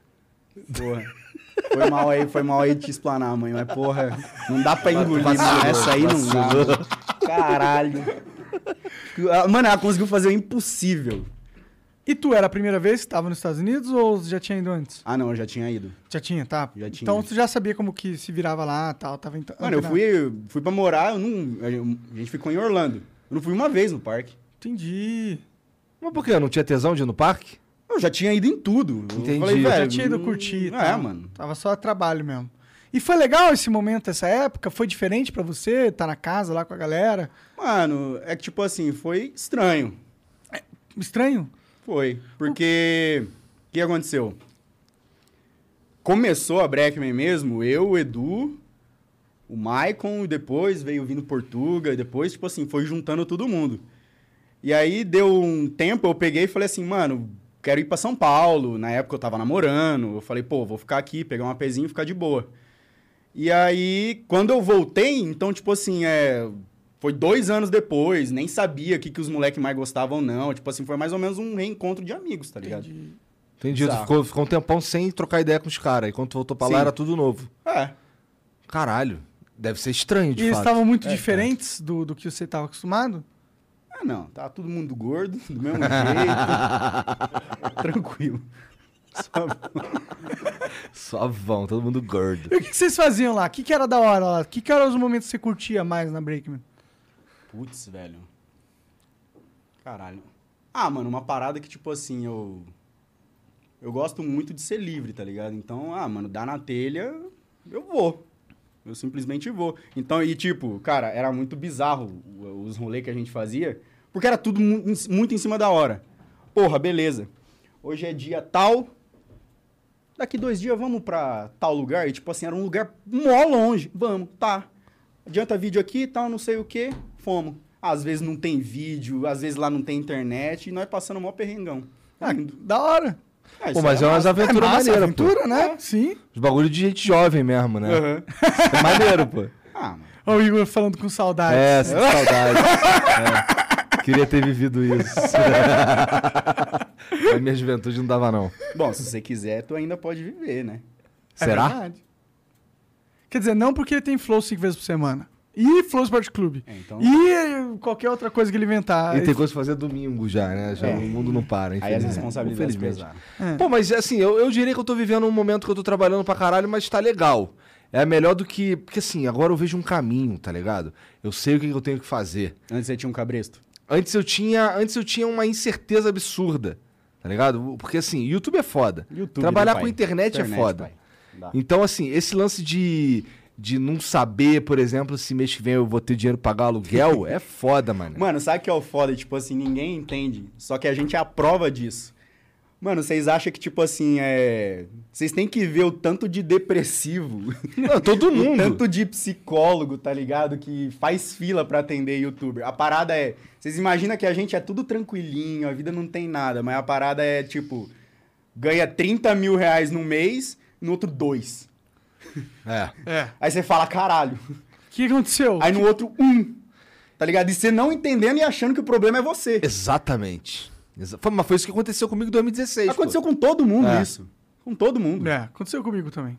Porra. Foi mal aí, foi mal aí te explanar, mãe. Mas, porra, não dá pra engolir, mano. Essa aí não dá. Caralho. Ah, Mano, ela conseguiu fazer o impossível. E tu era a primeira vez que tava nos Estados Unidos ou já tinha ido antes? Ah, não, eu já tinha ido. Já tinha, tá? Já tinha. Então tu já sabia como que se virava lá tal, tava então. Mano, eu fui, fui pra morar, eu não, a gente ficou em Orlando. Eu não fui uma vez no parque. Entendi. Mas por quê? Não tinha tesão de ir no parque? Eu já tinha ido em tudo. Eu Entendi. Falei, Já velho, tinha ido não- curtir. e É, mano. Tava só a trabalho mesmo. E foi legal esse momento, essa época? Foi diferente pra você? Tá na casa lá com a galera? Mano, é que tipo assim, foi estranho. Estranho? Foi. Porque. O que aconteceu? Começou a Breckman mesmo, eu, o Edu, o Maicon, depois veio vindo Portuga, e depois, tipo assim, foi juntando todo mundo. E aí deu um tempo, eu peguei e falei assim, mano, quero ir pra São Paulo. Na época eu tava namorando. Eu falei, pô, vou ficar aqui, pegar uma pezinha e ficar de boa. E aí, quando eu voltei, então, tipo assim, é. Foi dois anos depois, nem sabia o que, que os moleques mais gostavam, não. Tipo assim, foi mais ou menos um reencontro de amigos, tá ligado? Entendi. Entendi. Tu ficou, ficou um tempão sem trocar ideia com os caras. E quando tu voltou pra lá Sim. era tudo novo. É. Caralho. Deve ser estranho, de E eles fato. estavam muito É, diferentes do, do que você tava acostumado? Ah, não. Tava todo mundo gordo, do mesmo jeito. Tranquilo. Só- Só vão, todo mundo gordo. E o que, que vocês faziam lá? O que, que era da hora lá? O que, que eram os momentos que você curtia mais na Breakman? Putz, velho. Caralho. Ah, mano, uma parada que, tipo assim, eu. Eu gosto muito de ser livre, tá ligado? Então, ah, mano, dá na telha, eu vou. Eu simplesmente vou. Então, e tipo, cara, era muito bizarro os rolês que a gente fazia, porque era tudo muito em cima da hora. Porra, beleza. Hoje é dia tal. Daqui dois dias vamos pra tal lugar. E, tipo assim, era um lugar mó longe. Vamos, tá. Adianta vídeo aqui, tal, não sei o quê. Fomos. Às vezes não tem vídeo, às vezes lá não tem internet. E nós passando mó perrengão. Ah, da hora. Ah, Pô, mas é era umas aventuras é maneiras, aventura, pô. né? Sim. Os bagulho de gente jovem mesmo, né? Aham. É maneiro, pô. Ah, mano. Ó, o Igor falando com saudade. É, sinto saudade. É. Queria ter vivido isso. Na minha juventude não dava, não. Bom, se você quiser, tu ainda pode viver, né? É Será? verdade. Quer dizer, não porque ele tem flow cinco vezes por semana. E Flow Sport Clube. É, então- E qualquer outra coisa que ele inventar. E tem coisa pra fazer domingo já, né? Já É. o mundo não para, Aí as infelizmente. responsabilidades Infelizmente. pesaram. É. Pô, mas assim, eu, eu diria que eu tô vivendo um momento que eu tô trabalhando pra caralho, mas tá legal. É melhor do que. Porque assim, agora eu vejo um caminho, tá ligado? Eu sei o que eu tenho que fazer. Antes você tinha um cabresto? Antes eu tinha, antes eu tinha uma incerteza absurda, tá ligado? Porque assim, YouTube é foda. YouTube, Trabalhar né, com pai? internet, é foda. Então, assim, esse lance de, de não saber, por exemplo, se mês que vem eu vou ter dinheiro pra pagar aluguel, é foda, mano. Mano, sabe o que é o foda? Tipo assim, ninguém entende. Só que a gente é a prova disso. Mano, vocês acham que, tipo assim, é. Vocês têm que ver o tanto de depressivo. Não, todo o mundo. tanto de psicólogo, tá ligado? Que faz fila pra atender youtuber. A parada é. Vocês imaginam que a gente é tudo tranquilinho, a vida não tem nada, mas a parada é tipo. Ganha 30 mil reais no mês, no outro dois. É. É. Aí você fala, caralho. O que aconteceu? Aí no outro, um. Tá ligado? E você não entendendo e achando que o problema é você. Exatamente. Exa- mas foi isso que aconteceu comigo em 2016. pô. Aconteceu com todo mundo É. isso. Com todo mundo. É, aconteceu comigo também.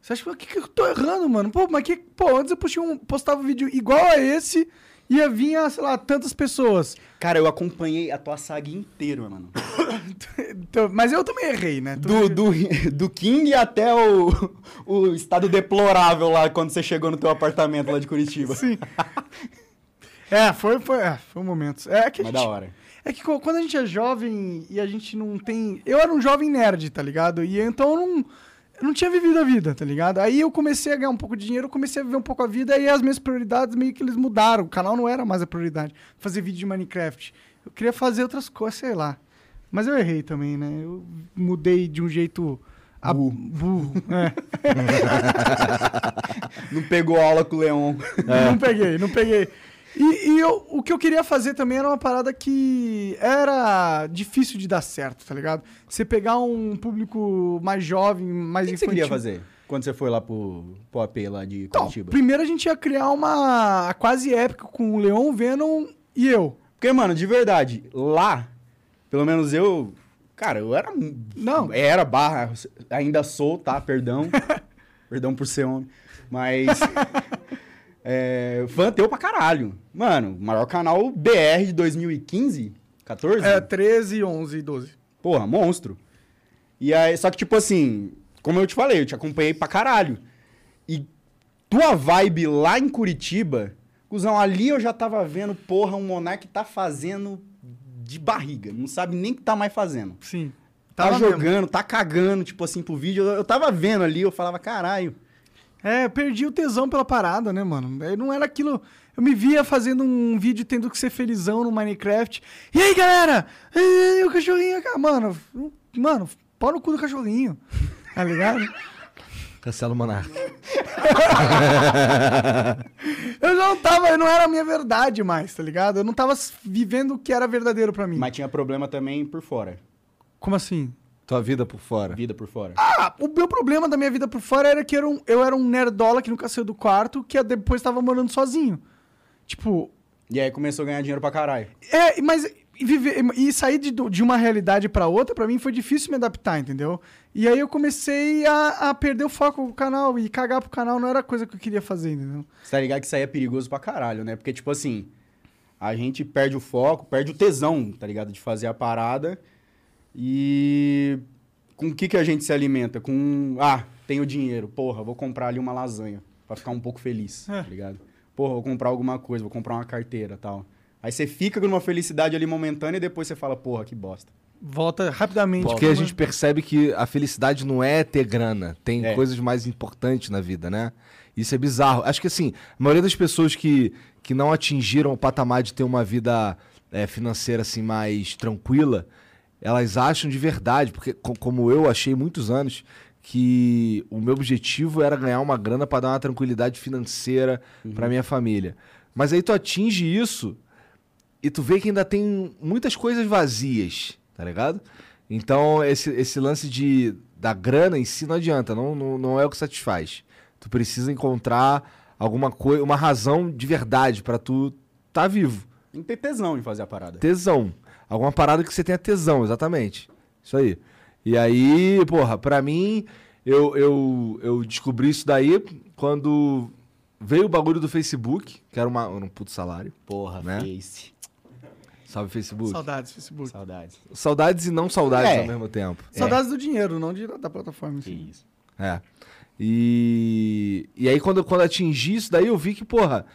Você acha que, que, que eu tô errando, mano? Pô, mas que. Pô, antes eu postei um, postava um vídeo igual a esse ia vir, sei lá, tantas pessoas. Cara, eu acompanhei a tua saga inteira, mano. Então, mas eu também errei, né? Do, do, do King até o, o estado deplorável lá quando você chegou no teu apartamento lá de Curitiba. Sim. É, foi, foi, é, foi um momento. É que Mas gente, da hora. É que quando a gente é jovem e a gente não tem. Eu era um jovem nerd, tá ligado? E então eu não. Eu não tinha vivido a vida, tá ligado? Aí eu comecei a ganhar um pouco de dinheiro, eu comecei a viver um pouco a vida, e as minhas prioridades meio que eles mudaram. O canal não era mais a prioridade. Fazer vídeo de Minecraft. Eu queria fazer outras coisas, sei lá. Mas eu errei também, né? Eu mudei de um jeito. A... Burro. É. Não pegou aula com o Leon. Não peguei, não peguei. E, e eu- o que eu queria fazer também era uma parada que era difícil de dar certo, tá ligado? Você pegar um público mais jovem, mais O que, que você infantil. queria fazer quando você foi lá pro, pro AP lá de Então, Curitiba? primeiro a gente ia criar uma quase épica com o Leon, o Venom e eu. Porque, mano, de verdade, lá, pelo menos eu. Cara, eu era. Não. Era barra. Ainda sou, tá? Perdão. Perdão por ser homem. Mas. É, fã teu pra caralho. Mano, maior canal BR de 2015, 14? É, 13, 11, 12. Porra, monstro. E aí, só que, tipo assim, como eu te falei, eu te acompanhei pra caralho. E tua vibe lá em Curitiba, cuzão, ali eu já tava vendo, porra, um Monark tá fazendo de barriga. Não sabe nem o que tá mais fazendo. Sim. Tá Tava mesmo. jogando, tá cagando, tipo assim, pro vídeo. Eu, eu tava vendo ali, eu falava, caralho. É, eu perdi o tesão pela parada, né, mano? Eu não era aquilo. Eu me via fazendo um vídeo tendo que ser felizão no Minecraft. E aí, galera? E o cachorrinho? Mano, mano, pau no cu do cachorrinho. Tá ligado? Cancela o Monarca. Eu não tava, eu não era a minha verdade mais, tá ligado? Eu não tava vivendo o que era verdadeiro pra mim. Mas tinha problema também por fora. Como assim? Tua vida por fora. Vida por fora. Ah, o meu problema da minha vida por fora era que eu era um, eu era um nerdola que nunca saiu do quarto, que depois tava morando sozinho. Tipo, E aí começou a ganhar dinheiro pra caralho. É, mas e viver, e sair de, de uma realidade pra outra, pra mim foi difícil me adaptar, entendeu? E aí eu comecei a, a perder o foco do canal e cagar pro canal não era coisa que eu queria fazer, entendeu? Você tá ligado que isso aí é perigoso pra caralho, né? Porque, tipo assim, a gente perde o foco, perde o tesão, tá ligado? De fazer a parada. E com o que, que a gente se alimenta? Com, ah, tenho dinheiro, porra, vou comprar ali uma lasanha pra ficar um pouco feliz, É. tá ligado? Porra, vou comprar alguma coisa, vou comprar uma carteira tal. Aí você fica numa felicidade ali momentânea e depois você fala, porra, que bosta. Volta rapidamente. Porque a gente percebe que a felicidade não é ter grana. Tem É. coisas mais importantes na vida, né? Isso é bizarro. Acho que assim, a maioria das pessoas que, que não atingiram o patamar de ter uma vida é, financeira assim mais tranquila, elas acham de verdade, porque co- como eu achei muitos anos que o meu objetivo era ganhar uma grana para dar uma tranquilidade financeira pra minha família. Mas aí tu atinge isso e tu vê que ainda tem muitas coisas vazias, tá ligado? Então, esse, esse lance de, da grana em si não adianta, não, não, não é o que satisfaz. Tu precisa encontrar alguma coisa, uma razão de verdade pra tu tá vivo. Tem que ter tesão em fazer a parada. Tesão. Alguma parada que você tenha tesão, exatamente. Isso aí. E aí, porra, pra mim, eu, eu, eu descobri isso daí quando veio o bagulho do Facebook, que era, uma, era um puto salário. Porra, Né? Face. Salve Facebook. Saudades, Facebook. Saudades. Saudades e não saudades É. ao mesmo tempo. Saudades do dinheiro, não de, da plataforma. Assim. isso. É. E, e aí, quando, quando atingi isso, daí eu vi que, porra,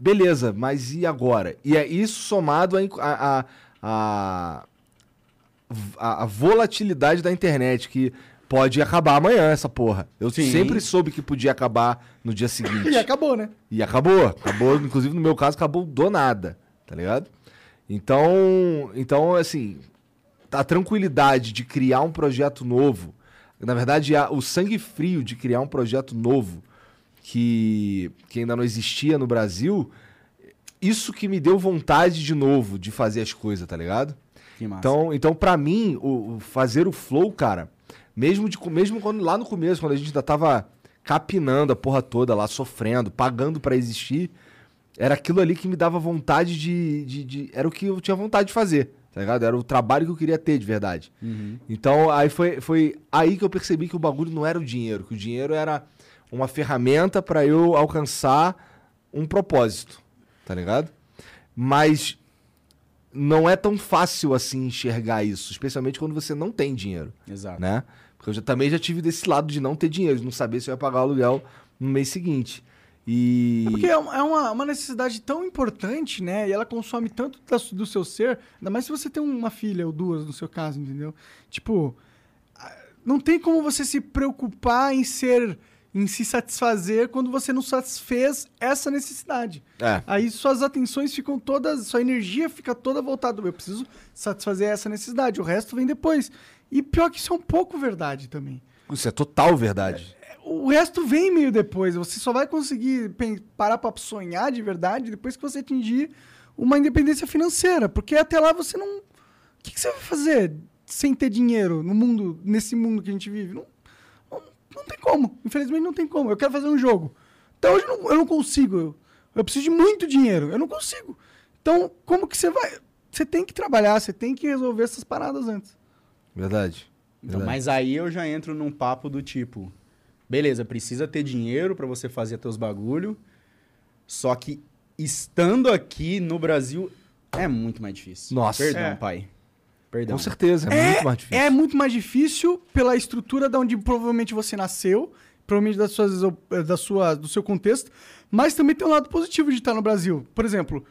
beleza, mas e agora? E é isso somado a, a, a, a- a volatilidade da internet, que pode acabar amanhã, essa porra. Eu Sim. sempre soube que podia acabar no dia seguinte. E acabou, né? E acabou. Acabou, inclusive no meu caso, acabou do nada, tá ligado? Então, então assim, a tranquilidade de criar um projeto novo, na verdade, o sangue frio de criar um projeto novo que, que ainda não existia no Brasil, isso que me deu vontade de novo de fazer as coisas, tá ligado? Que massa. Então, então para mim, o, o fazer o flow, cara, mesmo, de, mesmo quando, lá no começo, quando a gente ainda tava capinando a porra toda lá, sofrendo, pagando pra existir, era aquilo ali que me dava vontade de, de, de- Era o que eu tinha vontade de fazer, tá ligado? Era o trabalho que eu queria ter de verdade. Uhum. Então, aí foi, foi aí que eu percebi que o bagulho não era o dinheiro, que o dinheiro era uma ferramenta pra eu alcançar um propósito, tá ligado? Mas não é tão fácil assim enxergar isso, especialmente quando você não tem dinheiro, Exato. né? Porque eu já, também já tive desse lado de não ter dinheiro, de não saber se eu ia pagar o aluguel no mês seguinte. E É porque é uma, é uma- necessidade tão importante, né? E ela consome tanto da do seu ser, ainda mais se você tem uma filha ou duas no seu caso, entendeu? Tipo, não tem como você se preocupar em ser em se satisfazer quando você não satisfez essa necessidade. É. Aí suas atenções ficam todas, sua energia fica toda voltada, eu preciso satisfazer essa necessidade, o resto vem depois. E pior que isso é um pouco verdade também. Isso é total verdade. O resto vem meio depois, você só vai conseguir parar pra sonhar de verdade depois que você atingir uma independência financeira, porque até lá você não O que, que você vai fazer sem ter dinheiro no mundo, nesse mundo que a gente vive? Não, não, tem como. Infelizmente não tem como. Eu quero fazer um jogo. Então hoje eu não, eu não consigo. Eu, eu preciso de muito dinheiro. Eu não consigo. Então, como que você vai. Você tem que trabalhar, você tem que resolver essas paradas antes. Verdade. Então, Verdade. mas aí eu já entro num papo do tipo, beleza, precisa ter dinheiro pra você fazer teus bagulho, só que estando aqui no Brasil é muito mais difícil. Nossa. Perdão, É. pai. Perdão. Com certeza, é, muito mais difícil. É muito mais difícil pela estrutura da onde provavelmente você nasceu, provavelmente das suas, da sua, do seu contexto, mas também tem um lado positivo de estar no Brasil. Por exemplo,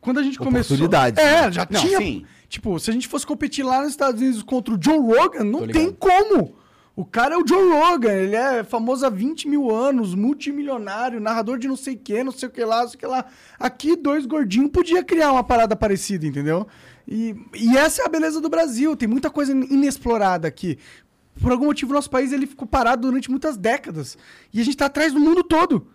quando a gente começou... Oportunidades, É, né? já Não, tinha... sim. Tipo, se a gente fosse competir lá nos Estados Unidos contra o Joe Rogan, não tem como. O cara é o Joe Rogan, ele é famoso há 20 mil anos, multimilionário, narrador de não sei o que, não sei o que lá, não sei o que lá. Aqui, dois gordinhos podia criar uma parada parecida, entendeu? E, e essa é a beleza do Brasil, tem muita coisa inexplorada aqui. Por algum motivo, nosso país ele ficou parado durante muitas décadas. E a gente tá atrás do mundo todo,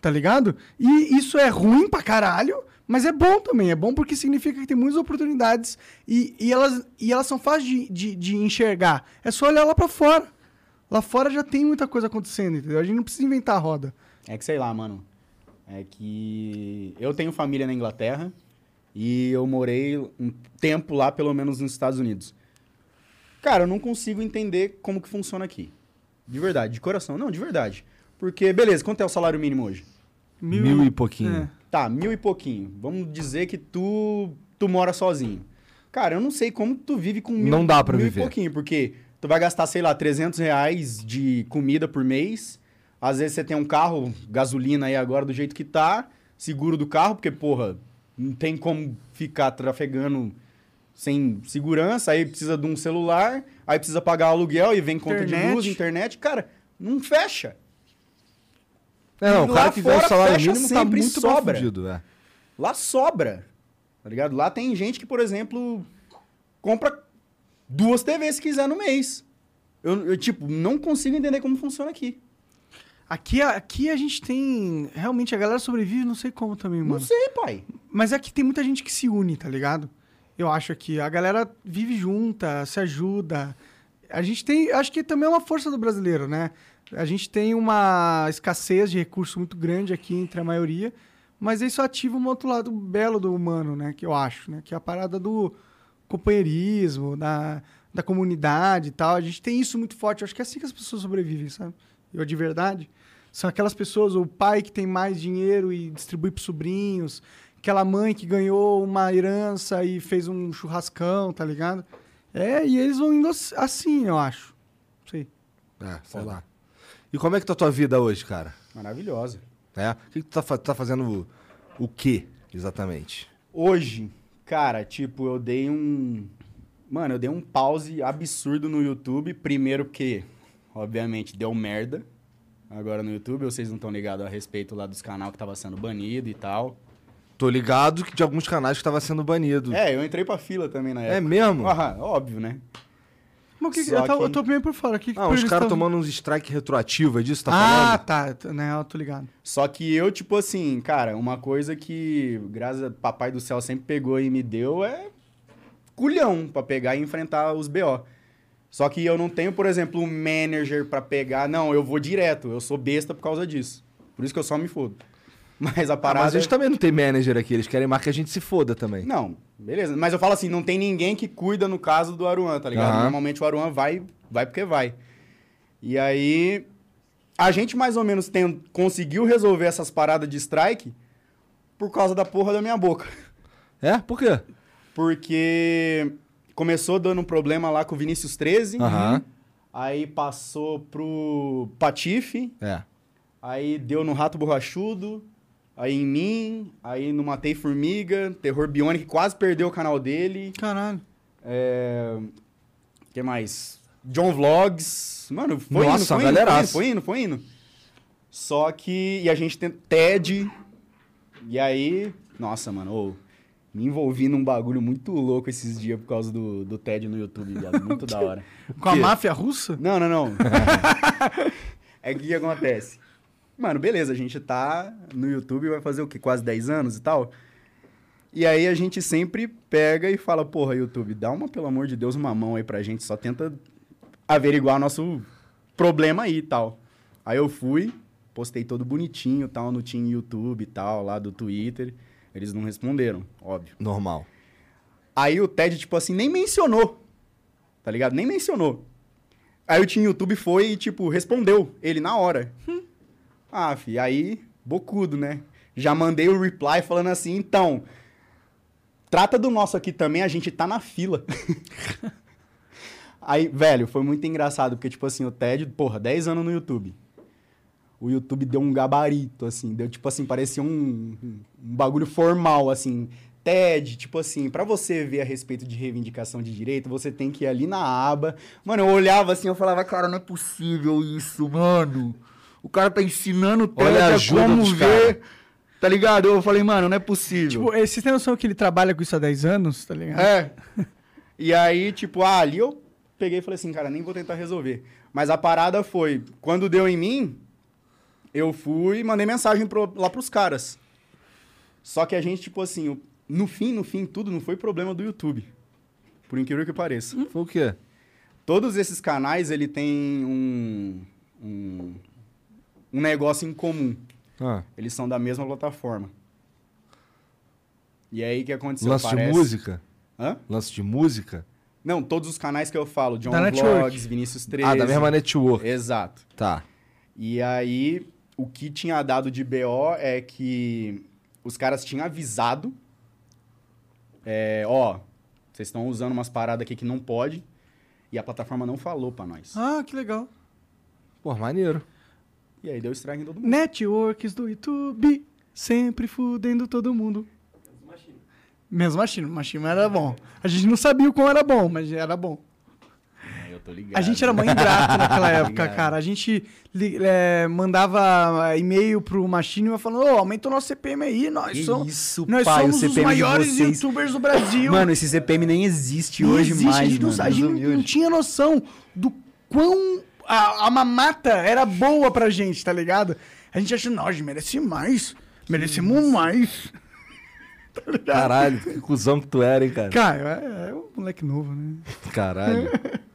tá ligado? E isso é ruim pra caralho, mas é bom também. É bom porque significa que tem muitas oportunidades e, e, elas, e elas são fáceis de, de, de enxergar. É só olhar lá pra fora. Lá fora já tem muita coisa acontecendo, entendeu? A gente não precisa inventar a roda. É que sei lá, mano. É que eu tenho família na Inglaterra e eu morei um tempo lá, pelo menos nos Estados Unidos. Cara, eu não consigo entender como que funciona aqui. De verdade, de coração. Não, de verdade. Porque, beleza, quanto é o salário mínimo hoje? Mil e pouquinho. É. Tá, mil e pouquinho. Vamos dizer que tu, tu mora sozinho. Cara, eu não sei como tu vive com mil, Não dá pra mil viver. e pouquinho, porque tu vai gastar, sei lá, 300 reais de comida por mês. Às vezes você tem um carro, gasolina aí agora do jeito que tá, seguro do carro, porque, porra, não tem como ficar trafegando sem segurança, aí precisa de um celular, aí precisa pagar aluguel e vem conta de Internet. luz, internet. Cara, não fecha. É, não, E o cara que ganha o salário mínimo tá muito sobra. é. Lá sobra. Tá ligado? Lá tem gente que, por exemplo, compra duas TVs se quiser no mês. Eu, eu, tipo, não consigo entender como funciona aqui. Aqui, aqui a gente tem. Realmente, a galera sobrevive, não sei como também, mano. Não sei, pai. Mas é que tem muita gente que se une, tá ligado? Eu acho que a galera vive junta, se ajuda. A gente tem. Acho que também é uma força do brasileiro, né? A gente tem uma escassez de recursos muito grande aqui entre a maioria, mas isso ativa um outro lado belo do humano, né? Que eu acho, né? Que é a parada do companheirismo, da, da comunidade e tal. A gente tem isso muito forte. Eu acho que é assim que as pessoas sobrevivem, sabe? Eu de verdade. São aquelas pessoas, o pai que tem mais dinheiro e distribui para sobrinhos, aquela mãe que ganhou uma herança e fez um churrascão, tá ligado? É, e eles vão indo ass- assim, eu acho. Não sei. É, sei lá. E como é que tá a tua vida hoje, cara? Maravilhosa. É? O que, que tu tá, tá fazendo o, o quê, exatamente? Hoje, cara, tipo, eu dei um. Mano, eu dei um pause absurdo no YouTube. Primeiro porque, obviamente, deu merda. Agora no YouTube, vocês não estão ligados a respeito lá dos canal que tava sendo banido e tal. Tô ligado que de alguns canais que tava sendo banido. É, eu entrei pra fila também na época. É mesmo? Ah, óbvio, né? Mas o que, que- eu, tô, que- eu tô bem por fora. Que, que Ah, os caras tomando uns strike retroativo, é disso que tá Ah, falando? tá. t- Né, eu tô ligado. Só que eu, tipo assim, cara, uma coisa que, graças a Papai do Céu sempre pegou e me deu é culhão pra pegar e enfrentar os BO. Só que eu não tenho, por exemplo, um manager pra pegar. Não, eu vou direto. Eu sou besta por causa disso. Por isso que eu só me fodo. Mas a Ah, parada. mas eles também não tem manager aqui, eles querem mais que a gente se foda também. Não, beleza. Mas eu falo assim, não tem ninguém que cuida no caso do Aruan, tá ligado? Aham. Normalmente o Aruan vai, vai porque vai. E aí, a gente mais ou menos tem, conseguiu resolver essas paradas de strike por causa da porra da minha boca. É? Por quê? Porque começou dando um problema lá com o Vinícius 13, Aham. aí passou pro Patife, É. aí deu no Rato Borrachudo, aí em mim, aí no Matei Formiga, Terror Bionic quase perdeu o canal dele. Caralho. É... que mais? John Vlogs. Mano, foi Nossa, indo, foi indo, galeraça. foi indo, foi indo, foi indo. Só que. E a gente tem TED. E aí. Nossa, mano, ô, me envolvi num bagulho muito louco esses dias por causa do, do TED no YouTube, viado. Muito da hora. Com a máfia russa? Não, não, não. é que o que acontece? Mano, beleza, a gente tá no YouTube, vai fazer o quê? Quase 10 anos e tal. E aí a gente sempre pega e fala, porra, YouTube, dá uma, pelo amor de Deus, uma mão aí pra gente, só tenta averiguar nosso problema aí e tal. Aí eu fui, postei todo bonitinho tal, no Team YouTube e tal, lá do Twitter. Eles não responderam, óbvio. Normal. Aí o Ted, tipo assim, nem mencionou. Tá ligado? Nem mencionou. Aí o Team YouTube foi e, tipo, respondeu ele na hora. Ah, fi, aí, bocudo, né? Já mandei o reply falando assim, então, trata do nosso aqui também, a gente tá na fila. aí, velho, foi muito engraçado, porque, tipo assim, o Ted, porra, 10 anos no YouTube. O YouTube deu um gabarito, assim, deu, tipo assim, parecia um, um bagulho formal, assim. TED, tipo assim, pra você ver a respeito de reivindicação de direito, você tem que ir ali na aba. Mano, eu olhava assim, eu falava, cara, não é possível isso, mano. O cara tá ensinando o Olha a TED a ajuda como ver. Tá ligado? Eu falei, mano, não é possível. Tipo, vocês têm noção que ele trabalha com isso há 10 anos, tá ligado? É. E aí, tipo, ah, ali eu peguei e falei assim, cara, nem vou tentar resolver. Mas a parada foi, quando deu em mim, eu fui e mandei mensagem pro- lá pros caras. Só que a gente, tipo assim, no fim, no fim, tudo não foi problema do YouTube. Por incrível que pareça. Foi o quê? Todos esses canais, ele tem um, um, um negócio em comum. Ah, Eles são da mesma plataforma. E aí, o que aconteceu? lance de Parece- música? Hã? Lance de música? Não, todos os canais que eu falo, John Da network. Vlogs, Vinícius 13. Ah, da mesma network. Exato. Tá. E aí, o que tinha dado de BO é que os caras tinham avisado, é, ó, vocês estão usando umas paradas aqui que não pode, e a plataforma não falou pra nós. Ah, que legal. Pô, maneiro. E aí deu strike em todo mundo. Networks do YouTube, sempre fudendo todo mundo. Mesmo Machine. Machine era bom. A gente não sabia o quão era bom, mas era bom. Ligado. A gente era mãe ingrato naquela época, cara. A gente é, mandava e-mail pro Machine falando, ô, aumenta o nosso CPM aí, nós Que somos, isso, nós pai, somos os maiores youtubers do Brasil. Mano, esse CPM nem existe Não hoje existe, a mais, gente, não, mano. a gente não tinha noção do quão a, a mamata era boa pra gente, tá ligado? A gente achou, não, a gente merece mais. Merecemos mais. Tá? Caralho, que cuzão que tu era, hein, cara? Cara, é, é um moleque novo, né? Caralho.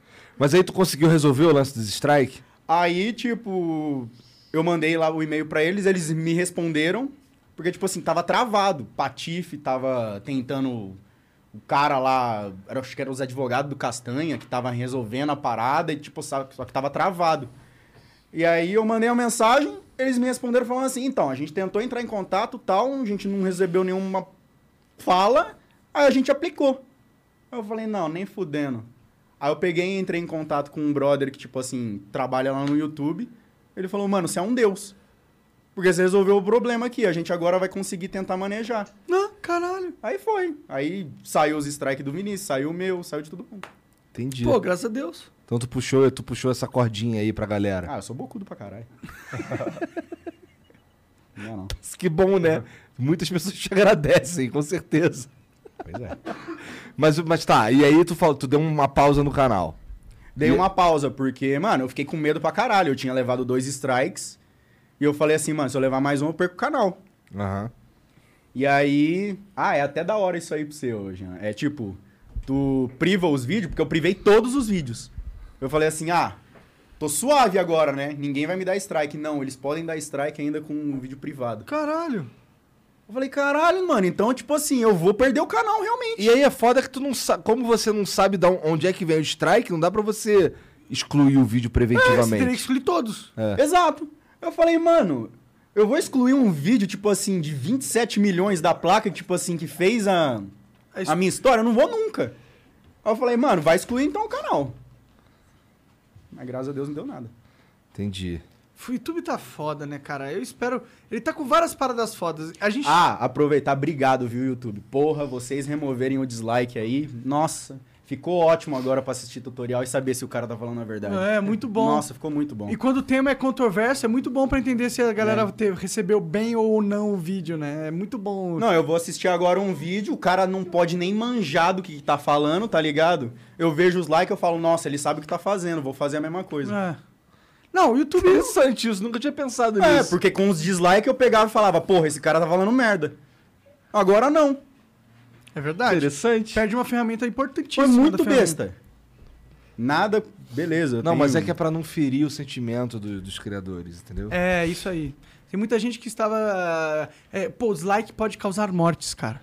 Mas aí tu conseguiu resolver o lance dos strike? Aí, tipo, eu mandei lá o e-mail pra eles, eles me responderam, porque, tipo assim, tava travado. Patife tava tentando. O cara lá, era, acho que era os advogados do Castanha, que tava resolvendo a parada, e, tipo, só que tava travado. E aí eu mandei uma mensagem, eles me responderam falando assim: então, a gente tentou entrar em contato tal, a gente não recebeu nenhuma fala, aí a gente aplicou. Eu falei: não, nem fudendo. Aí eu peguei e entrei em contato com um brother que, tipo assim, trabalha lá no YouTube. Ele falou, mano, você é um deus. Porque você resolveu o problema aqui, a gente agora vai conseguir tentar manejar. Não, caralho. Aí foi. Aí saiu os strikes do Vinícius, saiu o meu, saiu de todo mundo. Entendi. Pô, graças a Deus. Então tu puxou, tu puxou essa cordinha aí pra galera. Ah, eu sou bocudo pra caralho. não, não. Que bom, né? Muitas pessoas te agradecem, com certeza. Pois é. Mas, mas tá, e aí tu, falou, tu deu uma pausa no canal. Dei E- uma pausa, porque, mano, eu fiquei com medo pra caralho. Eu tinha levado dois strikes. E eu falei assim, mano, se eu levar mais um, eu perco o canal. Aham. E aí. Ah, é até da hora isso aí pra você hoje. né? É tipo, tu priva os vídeos, porque eu privei todos os vídeos. Eu falei assim, ah, tô suave agora, né? Ninguém vai me dar strike. Não, eles podem dar strike ainda com um vídeo privado. Caralho. Eu falei, caralho, mano, então, tipo assim, eu vou perder o canal realmente. E aí é foda que tu não sabe. Como você não sabe onde é que vem o strike, não dá pra você excluir o vídeo É, você teria que preventivamente. excluir todos. Exato. Eu falei, mano, eu vou excluir um vídeo, tipo assim, de 27 milhões da placa, tipo assim, que fez a, Aí- a minha história, eu não vou nunca. Aí eu falei, mano, vai excluir então o canal. Mas graças a Deus não deu nada. Entendi. O YouTube tá foda, né, cara? Eu espero. Ele tá com várias paradas fodas. A gente. Ah, aproveitar, obrigado, viu, YouTube. Porra, vocês removerem o dislike aí, nossa, Ficou ótimo agora pra assistir tutorial e saber se o cara tá falando a verdade. É, muito bom. Nossa, ficou muito bom. E quando o tema é controverso, é muito bom pra entender se a galera te- recebeu bem ou não o vídeo, né? É muito bom. Não, eu vou assistir agora um vídeo, o cara não pode nem manjar do que tá falando, tá ligado? Eu vejo os likes, eu falo, nossa, ele sabe o que tá fazendo, vou fazer a mesma coisa. É. Não, o YouTube. Interessante isso, nunca tinha pensado É, nisso. porque com os dislikes eu pegava e falava, porra, esse cara tá falando merda. Agora não. É verdade. Interessante. Perde uma ferramenta importantíssima. Foi muito besta. Nada, beleza. Não, tenho- mas é que é pra não ferir o sentimento do- dos criadores, entendeu? É, isso aí. Tem muita gente que estava. É, pô, o dislike pode causar mortes, cara.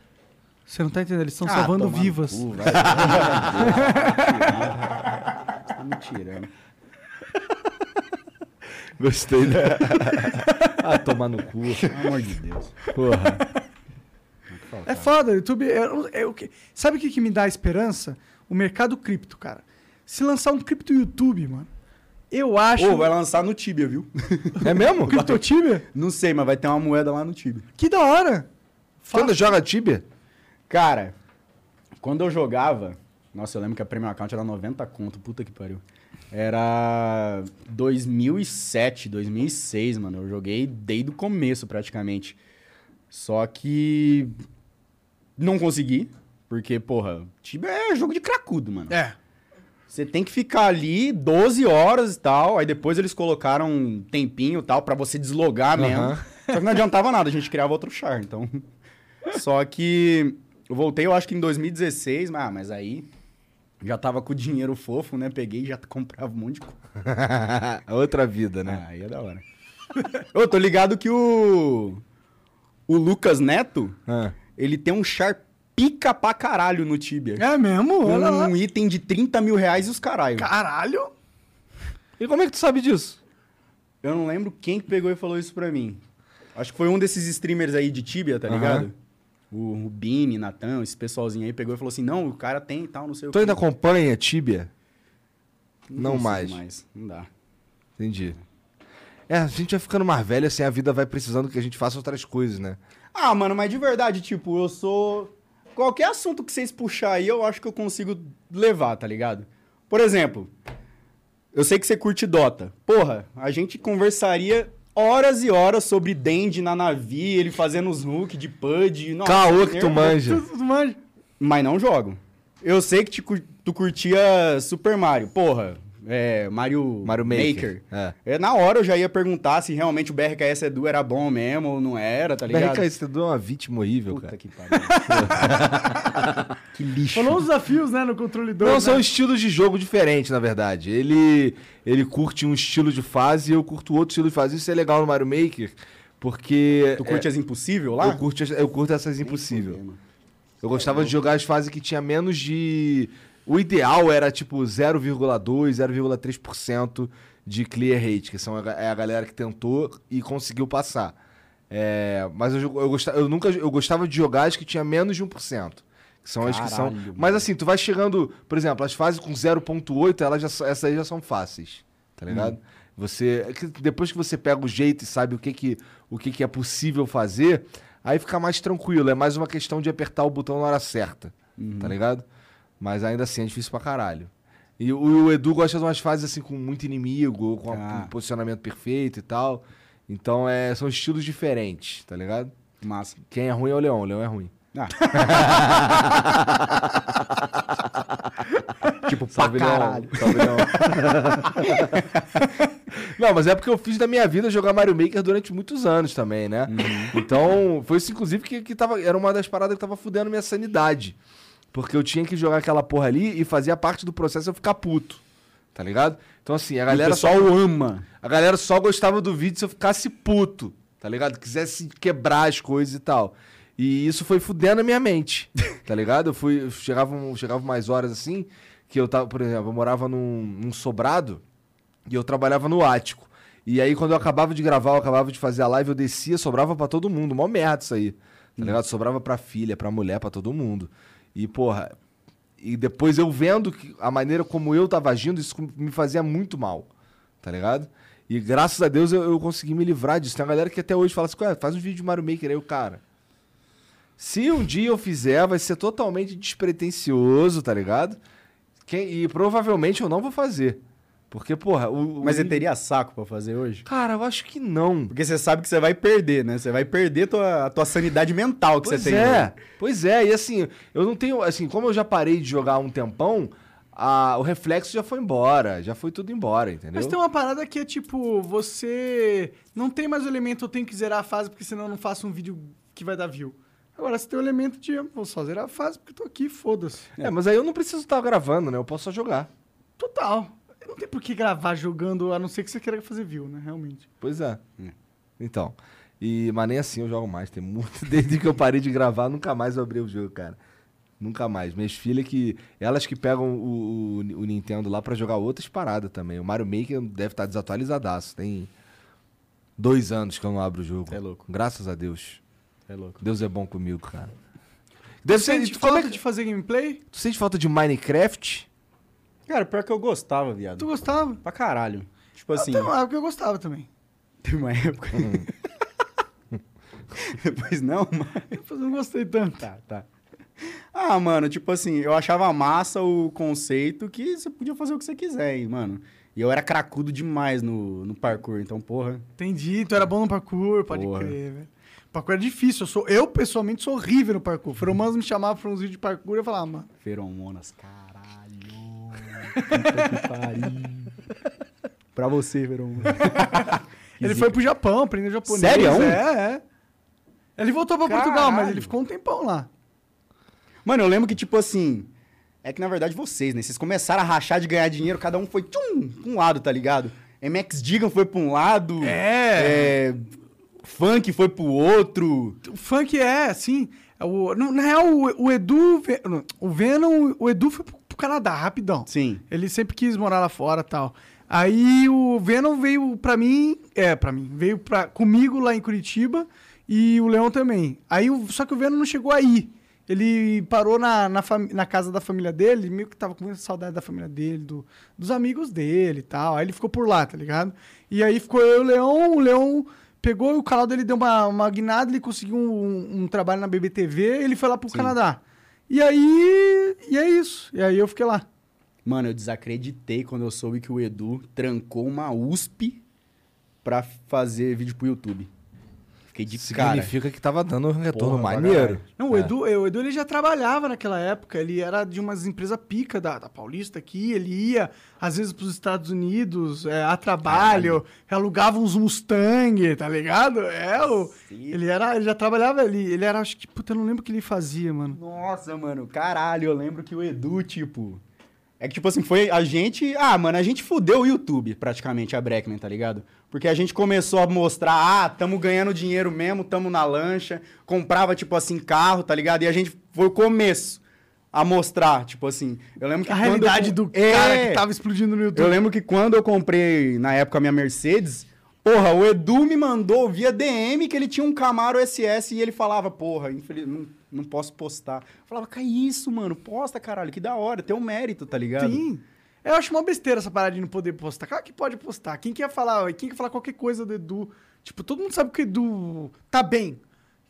Você não tá entendendo? Eles estão Ah, salvando vivas. cu, vai. Você tá me tirando. Gostei da. ah, tomar no cu. Pelo amor de Deus. Porra. É foda, o YouTube. É, é o que, sabe o que, que me dá esperança? O mercado cripto, cara. Se lançar um cripto YouTube, mano, eu acho. Ô, vai lançar no Tibia, viu? É mesmo? Cripto Tibia? Não sei, mas vai ter uma moeda lá no Tibia. Que da hora! Quando joga Tibia? Cara, quando eu jogava, nossa, eu lembro que a Premium Account era 90 conto, puta que pariu. Era 2007, 2006, mano. Eu joguei desde o começo, praticamente. Só que não consegui, porque, porra, Tibia é jogo de cracudo, mano. É. Você tem que ficar ali 12 horas e tal. Aí depois eles colocaram um tempinho e tal pra você deslogar mesmo. Aham. Só que não adiantava nada, a gente criava outro char, então. Só que eu voltei, eu acho que em 2016, mas, ah, mas aí já tava com o dinheiro fofo, né? Peguei e já comprava um monte de coisa. Outra vida, né? Ah, aí é da hora. Eu tô ligado que o. O Lucas Neto, Ah. ele tem um char pica pra caralho no Tibia. É mesmo? Com Olha lá. um item de 30 mil reais e os caralho. Caralho! E como é que tu sabe disso? Eu não lembro quem que pegou e falou isso pra mim. Acho que foi um desses streamers aí de Tibia, tá Aham. ligado? O, o Bini, Natan, esse pessoalzinho aí pegou e falou assim: não, o cara tem e tal, não sei o Tu quê. ainda acompanha Tibia? Não consigo mais. Não dá. Entendi. É, a gente vai ficando mais velho, assim, a vida vai precisando que a gente faça outras coisas, né? Ah, mano, mas de verdade, tipo, eu sou. Qualquer assunto que vocês puxar aí, eu acho que eu consigo levar, tá ligado? Por exemplo, eu sei que você curte Dota. Porra, a gente conversaria horas e horas sobre Dendi na Navi, ele fazendo os hooks de PUD. Nossa, Caô que tu manja. Mas não jogo. Eu sei que te tu curtia Super Mario. Porra, é, Mario, Mario Maker. É. É, na hora eu já ia perguntar se realmente o BRKS Edu era bom mesmo ou não era, tá ligado? BRK, você é uma vítima horrível, Puta cara. que pariu. que lixo. Falou uns desafios, né, no controle 2. Não, né? são estilos de jogo diferentes, na verdade. Ele, ele curte um estilo de fase e eu curto outro estilo de fase. Isso é legal no Mario Maker, porque... Tu curte é, as impossível lá? eu, curto, as- eu curto essas impossível. Eu gostava de jogar as fases que tinha menos de... O ideal era tipo 0,2, 0,3% de clear rate, que são a, é a galera que tentou e conseguiu passar. É, mas eu, eu, gostava, eu nunca eu gostava de jogar as que tinha menos de 1%. Que são as que são. Caralho, Mas assim, tu vai chegando, por exemplo, as fases com 0,8, elas já, essas aí já são fáceis. Tá ligado? Você, é depois que você pega o jeito e sabe o que, que, o que, que é possível fazer, aí fica mais tranquilo. É mais uma questão de apertar o botão na hora certa. Tá ligado? Mas ainda assim é difícil pra caralho. E o, o Edu gosta de umas fases assim com muito inimigo, com Ah. um posicionamento perfeito e tal. Então é, são estilos diferentes, tá ligado? Massa. Quem é ruim é o Leão, o Leão é ruim. Ah. tipo, pra Salve, Leão. caralho. Salve, Leão. Não, mas é porque eu fiz da minha vida jogar Mario Maker durante muitos anos também, né? Então, foi isso, inclusive, que, que tava, era uma das paradas que tava fudendo minha sanidade. Porque eu tinha que jogar aquela porra ali e fazia parte do processo eu ficar puto. Tá ligado? Então, assim, a o galera pessoal só. ama. A galera só gostava do vídeo se eu ficasse puto, tá ligado? Quisesse quebrar as coisas e tal. E isso foi fudendo a minha mente, tá ligado? Eu fui, eu chegava, chegava mais horas assim, que eu tava, por exemplo, eu morava num, num sobrado e eu trabalhava no ático. E aí, quando eu acabava de gravar, eu acabava de fazer a live, eu descia, sobrava pra todo mundo. Mó merda isso aí, tá ligado? Sobrava pra filha, pra mulher, pra todo mundo. E, porra, e depois eu vendo que a maneira como eu tava agindo, isso me fazia muito mal, tá ligado? E graças a Deus eu, eu consegui me livrar disso. Tem uma galera que até hoje fala assim, "Ué, faz um vídeo de Mario Maker aí, o cara. Se um dia eu fizer, vai ser totalmente despretensioso, tá ligado? Quem, e provavelmente eu não vou fazer. Porque, porra, o. o Mas você teria saco pra fazer hoje? Cara, eu acho que não. Porque você sabe que você vai perder, né? Você vai perder tua, a tua sanidade mental que Pois você tem. é, hoje. pois é. E assim, eu não tenho. Assim, como eu já parei de jogar há um tempão, a- o reflexo já foi embora. Já foi tudo embora, entendeu? Mas tem uma parada que é tipo, você não tem mais o elemento eu tenho que zerar a fase porque senão eu não faço um vídeo que vai dar view. Agora você tem o elemento de vou só zerar a fase porque eu tô aqui, foda-se. É, mas aí eu não preciso estar gravando, né? Eu posso só jogar. Total. Não tem por que gravar jogando, a não ser que você queira fazer view, né? Realmente. Pois é. Então. E, mas nem assim eu jogo mais. Tem muito. Desde que eu parei de gravar, nunca mais eu abri o jogo, cara. Nunca mais. Minhas filhas que. Elas que pegam o, o, o Nintendo lá pra jogar outras paradas também. O Mario Maker deve estar desatualizadaço. Tem dois anos que eu não abro o jogo. É louco. Graças a Deus. É louco. Deus é bom comigo, cara. Deve Você ser. sente Como é falta que, de fazer gameplay? Tu sente falta de Minecraft? Cara, pior que eu gostava, viado. Tu gostava? Pra caralho. Tipo assim, Até uma época eu gostava também. teve uma época. Depois não, mas. Depois eu não gostei tanto. Tá, tá. Ah, mano, tipo assim, eu achava massa o conceito que você podia fazer o que você quiser, hein, mano. E eu era cracudo demais no, no parkour, então, porra. Entendi, tu era bom no parkour, pode Porra. crer, velho. Parkour é difícil, eu, sou, eu pessoalmente sou horrível no parkour. Feromonas me chamavam pra uns vídeos de parkour e eu falava, "Ah, mano, Feromonas, caralho. Puta. Pra você, Feromonas. Ele foi pro Japão, aprendeu japonês. Sério? É, é. Ele voltou pra Portugal, mas Caralho. ele ficou um tempão lá. Mano, eu lembro que, tipo assim. É que na verdade vocês, né? Vocês começaram a rachar de ganhar dinheiro, cada um foi tchum, pra um lado, tá ligado? MX Digan foi pra um lado. É. é, Funk foi pro outro. O funk é, assim. é o, na real, o, o Edu. O Venom, o Edu foi pro Canadá, rapidão. Sim. Ele sempre quis morar lá fora e tal. Aí o Venom veio pra mim. É, pra mim. Veio pra, comigo lá em Curitiba e o Leão também. Aí, o- só que o Venom não chegou aí. Ele parou na, na, na casa da família dele, meio que tava com muita saudade da família dele, do- dos amigos dele e tal. Aí ele ficou por lá, tá ligado? E aí ficou eu e o Leão, o Leão pegou e o canal dele deu uma, uma guinada, ele conseguiu um, um trabalho na BBTV, ele foi lá pro Sim. Canadá. E aí. E é isso. E aí eu fiquei lá. Mano, eu desacreditei quando eu soube que o Edu trancou uma USP pra fazer vídeo pro YouTube. Fiquei de cara. Significa que tava dando um retorno Porra, maneiro. Não, o É. Edu, o Edu ele já trabalhava naquela época, ele era de umas empresas pica da, da Paulista aqui, ele ia às vezes pros Estados Unidos é, a trabalho, alugava uns Mustang, tá ligado? É, o, Sim. ele era, ele já trabalhava ali, ele era, acho que, puta, eu não lembro o que ele fazia, mano. Nossa, mano, caralho, eu lembro que o Edu, tipo. É que, tipo assim, foi a gente. Ah, mano, a gente fudeu o YouTube, praticamente, a Breckman, tá ligado? Porque a gente começou a mostrar, ah, tamo ganhando dinheiro mesmo, tamo na lancha, comprava, tipo assim, carro, tá ligado? E a gente foi o começo a mostrar, tipo assim. Eu lembro que A realidade eu, do É, cara que tava explodindo no YouTube. Eu lembro que quando eu comprei, na época, a minha Mercedes, porra, o Edu me mandou via DM que ele tinha um Camaro SS e ele falava, porra, infeliz, não, não posso postar. Eu falava, que isso, mano, posta, caralho, que da hora, tem um mérito, tá ligado? Sim. Eu acho uma besteira essa parada de não poder postar. Claro que pode postar. Quem quer falar, quem quer falar qualquer coisa do Edu? Tipo, todo mundo sabe que o Edu tá bem.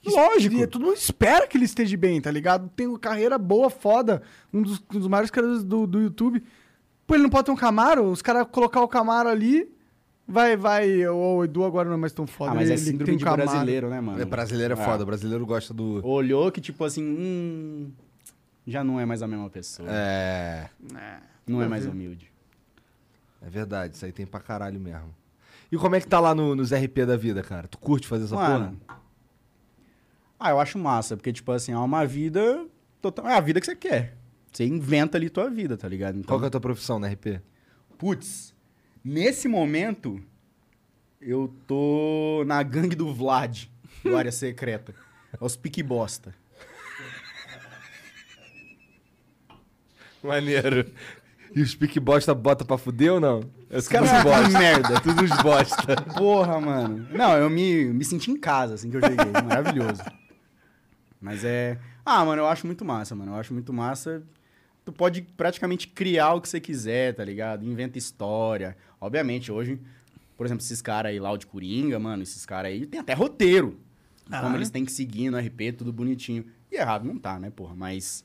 Lógico. E todo mundo espera que ele esteja bem, tá ligado? Tem uma carreira boa, foda. Um dos, um dos maiores caras do, do YouTube. Pô, ele não pode ter um Camaro? Os caras colocar o Camaro ali, vai, vai. O Edu agora não é mais tão foda. Ah, mas ele, é ele síndrome tem um de Camaro. brasileiro, né, mano? É, brasileiro é Ah. foda, brasileiro gosta do. Olhou que, tipo assim, hum, já não é mais a mesma pessoa. É. não é mais humilde. É verdade, isso aí tem pra caralho mesmo. E como é que tá lá no- nos RP da vida, cara? Tu curte fazer essa Mano, porra? ah, eu acho massa, porque, tipo assim, é uma vida. Total, é a vida que você quer. Você inventa ali tua vida, tá ligado? Então, Qual que é a tua profissão na RP? Putz, nesse momento, eu tô na gangue do Vlad, do Área Secreta. É os pique bosta. Maneiro. E os pique bosta bota pra fuder ou não? Os caras são bosta. merda. Tudo uns bosta. Porra, mano. Não, eu me, me senti em casa, assim que eu cheguei. Maravilhoso. Mas é. Ah, mano, eu acho muito massa, mano. Eu acho muito massa. Tu pode praticamente criar o que você quiser, tá ligado? Inventa história. Obviamente, hoje, por exemplo, esses caras aí lá, o de Coringa, mano, esses caras aí tem até roteiro. Ah, como é? eles têm que seguir no RP, tudo bonitinho. E errado não tá, né, porra? Mas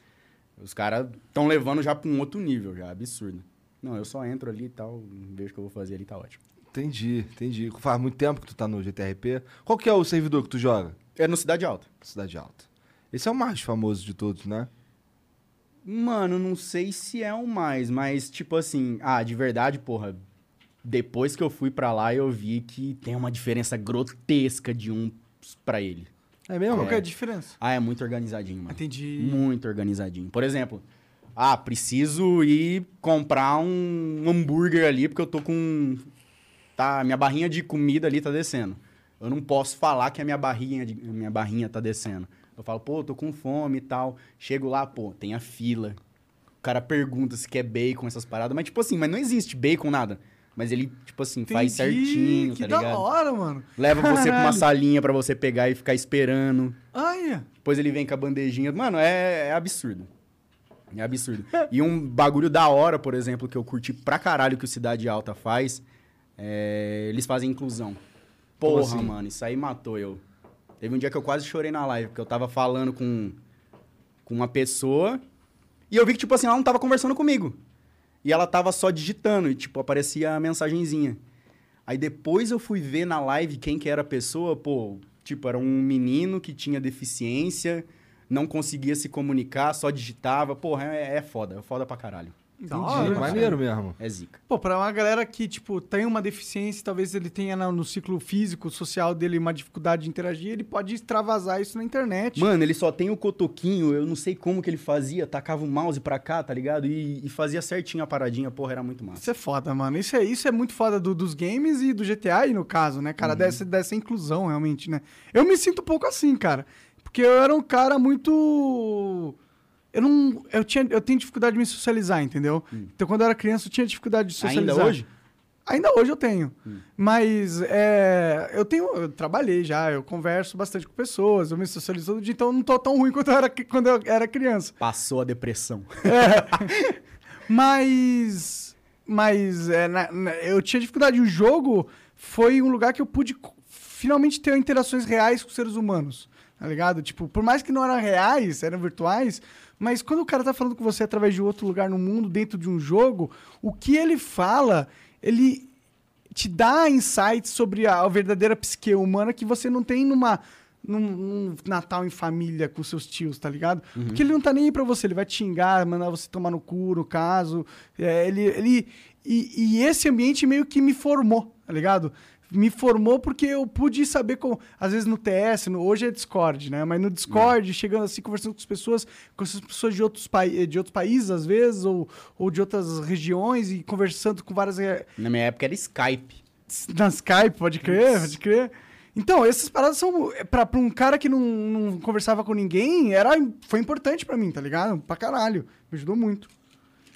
Os caras estão levando já pra um outro nível, já, absurdo. Não, eu só entro ali e tal, vejo o que eu vou fazer ali, tá ótimo. Entendi, entendi. Faz muito tempo que tu tá no GTRP. Qual que é o servidor que tu joga? É no Cidade Alta. Cidade Alta. Esse é o mais famoso de todos, né? Mano, não sei se é um mais, mas tipo assim, ah, de verdade, porra, depois que eu fui pra lá, eu vi que tem uma diferença grotesca de um pra ele. É mesmo? Qual que é a diferença? Ah, é muito organizadinho, mano. Entendi. Muito organizadinho. Por exemplo, ah, preciso ir comprar um hambúrguer ali porque eu tô com tá, minha barrinha de comida ali tá descendo. Eu não posso falar que a minha barrinha, de, minha barrinha tá descendo. Eu falo, pô, tô com fome e tal. Chego lá, pô, tem a fila. O cara pergunta se quer bacon, essas paradas. Mas, tipo assim, mas não existe bacon, nada. Mas ele, tipo assim, faz Entendi, certinho, que tá da ligado? hora, mano. Leva você pra uma Caralho. salinha pra você pegar e ficar esperando. Ai, Depois ele vem com a bandejinha. Mano, é, é absurdo. É absurdo. E um bagulho da hora, por exemplo, que eu curti pra caralho que o Cidade Alta faz, é... eles fazem inclusão. Porra, assim? mano, isso aí matou eu. Teve um dia que eu quase chorei na live, porque eu tava falando com, com uma pessoa e eu vi que, tipo assim, ela não tava conversando comigo. E ela tava só digitando e, tipo, aparecia a mensagenzinha. Aí depois eu fui ver na live quem que era a pessoa, pô, tipo, era um menino que tinha deficiência, não conseguia se comunicar, só digitava. Porra, é, é foda, é foda pra caralho. Entendi, hora. maneiro mesmo. É zica. Pô, pra uma galera que, tipo, tem uma deficiência, talvez ele tenha no, no ciclo físico, social dele uma dificuldade de interagir, ele pode extravasar isso na internet. Mano, ele só tem o cotoquinho, eu não sei como que ele fazia, tacava o mouse pra cá, tá ligado? E, e fazia certinho a paradinha, porra, era muito massa. Isso é foda, mano. Isso é, isso é muito foda do- dos games e do GTA aí, no caso, né, cara? Dessa, dessa inclusão, realmente, né? Eu me sinto um pouco assim, cara. Porque eu era um cara muito. Eu não. Eu, tinha, eu tenho dificuldade de me socializar, entendeu? Então, quando eu era criança, eu tinha dificuldade de socializar. Ainda hoje? Ainda hoje eu tenho. Mas é, eu tenho. Eu trabalhei já, eu converso bastante com pessoas, eu me socializo todo dia, então eu não tô tão ruim quanto eu era, quando eu era criança. Passou a depressão. Mas. Mas é, na- na- eu tinha dificuldade. O jogo foi um lugar que eu pude finalmente ter interações reais com seres humanos. Tá ligado? Tipo, por mais que não eram reais, eram virtuais, mas quando o cara tá falando com você através de outro lugar no mundo, dentro de um jogo, o que ele fala, ele te dá insights sobre a, a verdadeira psique humana que você não tem numa. Num, num Natal em família com seus tios, tá ligado? Porque ele não tá nem aí pra você, ele vai te xingar, mandar você tomar no cu, no caso. É, ele. ele e, e esse ambiente meio que me formou, tá ligado? Me formou porque eu pude saber como. Às vezes no TS, no, hoje é Discord, né? Mas no Discord, chegando assim, conversando com as pessoas, com essas pessoas de outros, pai, de outros países, às vezes, ou, ou de outras regiões, e conversando com várias. eh, Na minha época era Skype. na Skype, pode crer, pode crer. Então, essas paradas são. Pra, pra um cara que não, não conversava com ninguém, era, foi importante pra mim, tá ligado? Pra caralho. Me ajudou muito.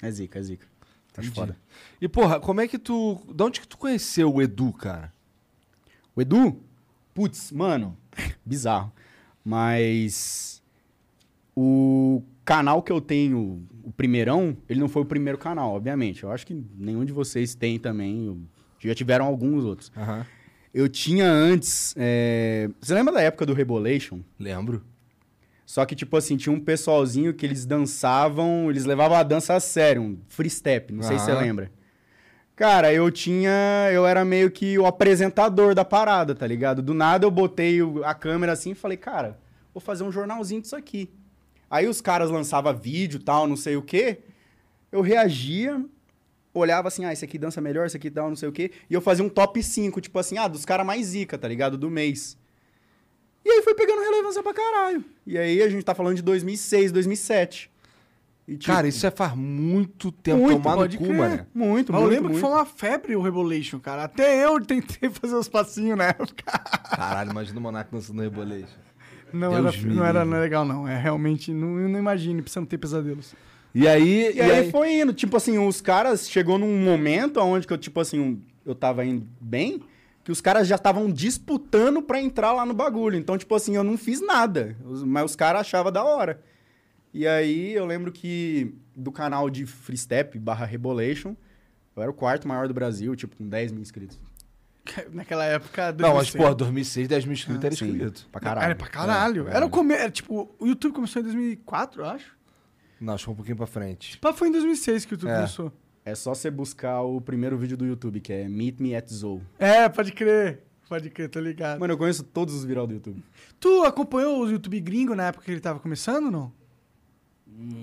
É zica, é zica. Entendi. foda. E, porra, como é que tu. De onde que tu conheceu o Edu, cara? O Edu? Putz, mano, bizarro. Mas o canal que eu tenho, o primeirão, ele não foi o primeiro canal, obviamente. Eu acho que nenhum de vocês tem também. Já tiveram alguns outros. Aham. Eu tinha antes. é, Você lembra da época do Rebolation? Lembro. Só que, tipo assim, tinha um pessoalzinho que eles dançavam, eles levavam a dança a sério, um free step, não sei se você lembra. Cara, eu tinha. Eu era meio que o apresentador da parada, tá ligado? Do nada eu botei a câmera assim e falei, cara, vou fazer um jornalzinho disso aqui. Aí os caras lançavam vídeo tal, não sei o quê. Eu reagia, olhava assim, ah, esse aqui dança melhor, esse aqui tal, não sei o quê. E eu fazia um top 5, tipo assim, ah, dos caras mais zica, tá ligado? Do mês. E aí foi pegando relevância pra caralho. E aí a gente tá falando de 2006, 2007. E, tipo, Cara, isso é faz muito tempo Muito, tomar no cu, crer. mano. Muito, Mas eu muito, lembro que muito. foi uma febre o Rebolation, cara. Até eu tentei fazer os passinhos na época. Caralho, imagina o Monark dançando no Rebolation. Não, Deus era, não era legal, não. É realmente. Não, eu não imagine, precisa não ter pesadelos. E aí. E, aí, foi indo, tipo assim, os caras chegou num momento onde que eu, tipo assim, eu tava indo bem, que os caras já estavam disputando pra entrar lá no bagulho. Então, tipo assim, eu não fiz nada, mas os caras achavam da hora. E aí eu lembro que do canal de Freestep barra Rebolation, eu era o quarto maior do Brasil, tipo, com 10 mil inscritos. Naquela época. Não, mas, 2006. pô, 2006, 10 mil inscritos era Sim, inscrito. Pra caralho. Era pra caralho. É, era é. o come... era, tipo, o YouTube começou em 2004, eu acho. Não, acho que foi um pouquinho pra frente. Pá, foi em 2006 que o YouTube É. começou. É só você buscar o primeiro vídeo do YouTube, que é Meet Me at Zoo. É, pode crer. Pode crer, tô ligado. Mano, eu conheço todos os viral do YouTube. Tu acompanhou o YouTube gringo na época que ele tava começando ou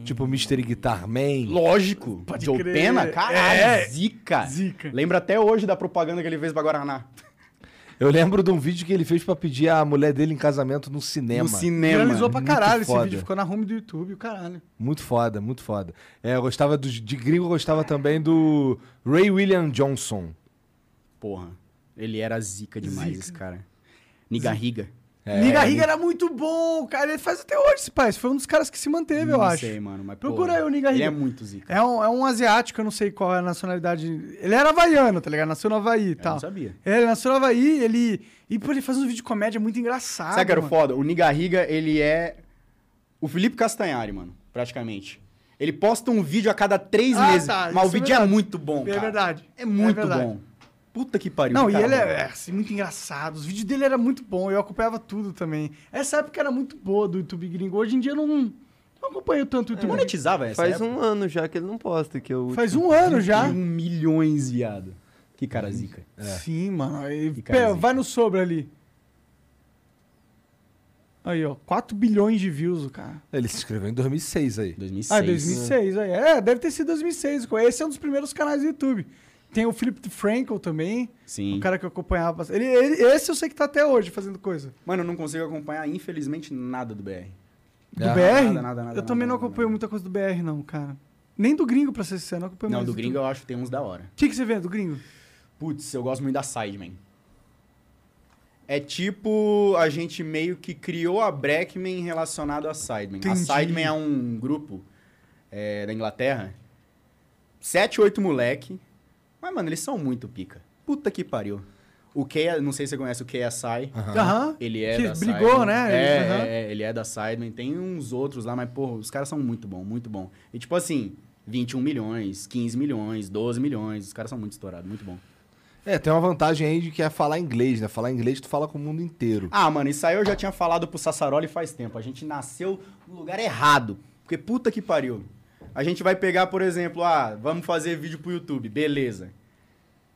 Tipo Mystery Guitar Man. Lógico. Pode Joe crer. Pena? Caralho, É. zica. Zica. Lembra até hoje da propaganda que ele fez pra Guaraná. Eu lembro de um vídeo que ele fez pra pedir a mulher dele em casamento no cinema. No cinema. Viralizou pra muito caralho esse foda. vídeo. Ficou na home do YouTube, o caralho. Muito foda, muito foda. É, eu gostava do, de gringo, eu gostava também do Ray William Johnson. Porra. Ele era zica demais, Zica. esse cara. Nigarriga. É, Riga era muito bom, cara. Ele faz até hoje esse pai. Foi um dos caras que se manteve, eu não acho. sei, mano. Mas, Procura aí o Ele Riga. é muito zica. É um, é um asiático, eu não sei qual é a nacionalidade. Ele era havaiano, tá ligado? Nasceu no Havaí e Eu tal. não sabia. É, ele nasceu no Havaí, ele. E pô, ele faz uns vídeos de comédia muito engraçado. Sabe que era o foda? O Nigarriga, ele é o Felipe Castanhari, mano, praticamente. Ele posta um vídeo a cada três Ah, meses, tá, mas o é vídeo é, verdade. muito bom, É cara. verdade. É muito É verdade. bom. Puta que pariu. Não, e ele é, é, assim, muito engraçado. Os vídeos dele eram muito bons, eu acompanhava tudo também. Essa época era muito boa do YouTube gringo. Hoje em dia eu não, não acompanho tanto o YouTube. gringo. Monetizava essa Faz época? um ano já que ele não posta. Que eu, Faz um ano já. 21 milhões, viado. Que cara zica. Sim, mano. E, vai no sobre ali. Aí, ó. 4 bilhões de views, o cara. Ele se inscreveu em 2006 aí. 2006. Ah, 2006. Aí. É, deve ter sido 2006. Esse é um dos primeiros canais do YouTube. Tem o Philip Frankel também. Sim. O cara que eu acompanhava. Ele, ele- esse eu sei que tá até hoje fazendo coisa. Mano, eu não consigo acompanhar, infelizmente, nada do BR. Do Ah, BR? nada, nada, nada, eu também nada, não nada, acompanho nada. muita coisa do BR, não, cara. Nem do gringo, pra ser sincero. Não acompanho Não, mais do gringo eu acho que tem uns da hora. O que, que você vê do gringo? Putz, eu gosto muito da Sideman. É tipo, a gente meio que criou a Breckman relacionado a Sideman. A Entendi. Sideman é um grupo é, da Inglaterra. Sete, oito moleque. Mas, mano, eles são muito pica. Puta que pariu. O Kea, não sei se você conhece o KSI. Aham. Ele é Que da brigou, Sidemen. né? É, Aham. é, ele é da Sidemen. Tem uns outros lá, mas, porra, os caras são muito bom, muito bom. E tipo assim, 21 milhões, 15 milhões, 12 milhões. Os caras são muito estourados, muito bom. É, tem uma vantagem aí de que é falar inglês, né? Falar inglês tu fala com o mundo inteiro. Ah, mano, isso aí eu já tinha falado pro Sassaroli faz tempo. A gente nasceu no lugar errado. Porque puta que pariu. A gente vai pegar, por exemplo, ah, vamos fazer vídeo pro YouTube, beleza.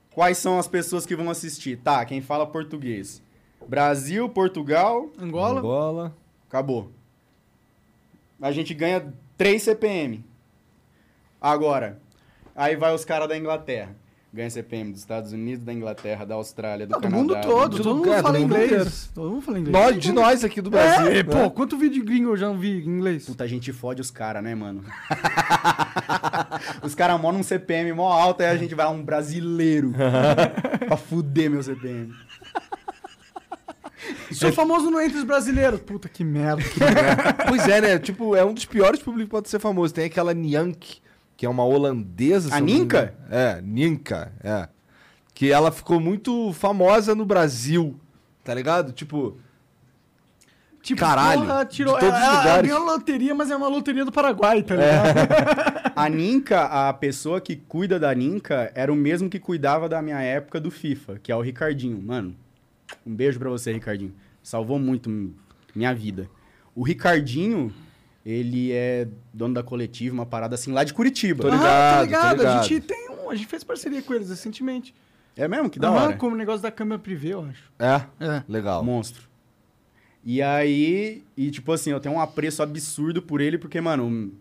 Quais são as pessoas que vão assistir? Tá, quem fala português. Brasil, Portugal, Angola? Angola. acabou. A gente ganha 3 CPM. Agora, aí vai os caras da Inglaterra. Ganha CPM dos Estados Unidos, da Inglaterra, da Austrália, do Não, do Canadá. mundo todo. do Todo mundo lugar, fala do mundo inglês. Todo mundo fala inglês. Nós, de nós aqui do Brasil. É, né? pô, quanto vídeo gringo eu já não vi em inglês? Puta, a gente fode os caras, né, mano? os caras moram um CPM mó alto, aí a gente vai lá um brasileiro pra fuder meu CPM. Sou famoso no entre os brasileiros. Puta que merda. pois é, né? Tipo, é um dos piores públicos que pode ser famoso. Tem aquela Nyank, que é uma holandesa. A Ninka? É, Ninka, é. Que ela ficou muito famosa no Brasil, tá ligado? Tipo, Tipo, Caralho, porra, tirou, de todos os ela, ela lugares. ganhou a loteria, mas é uma loteria do Paraguai, tá ligado? A Ninka, a pessoa que cuida da Ninka, era o mesmo que cuidava da minha época do FIFA, que é o Ricardinho. Mano, um beijo pra você, Ricardinho. Salvou muito minha vida. O Ricardinho, ele é dono da coletiva, uma parada assim, lá de Curitiba. Tô Aham, ligado, tô tô ligado. A ligado. gente tem um. A gente fez parceria com eles recentemente. É mesmo? Que da Aham, hora. como o negócio da câmera privê, eu acho. é, É. legal. Monstro. E aí, e tipo assim, eu tenho um apreço absurdo por ele, porque, mano,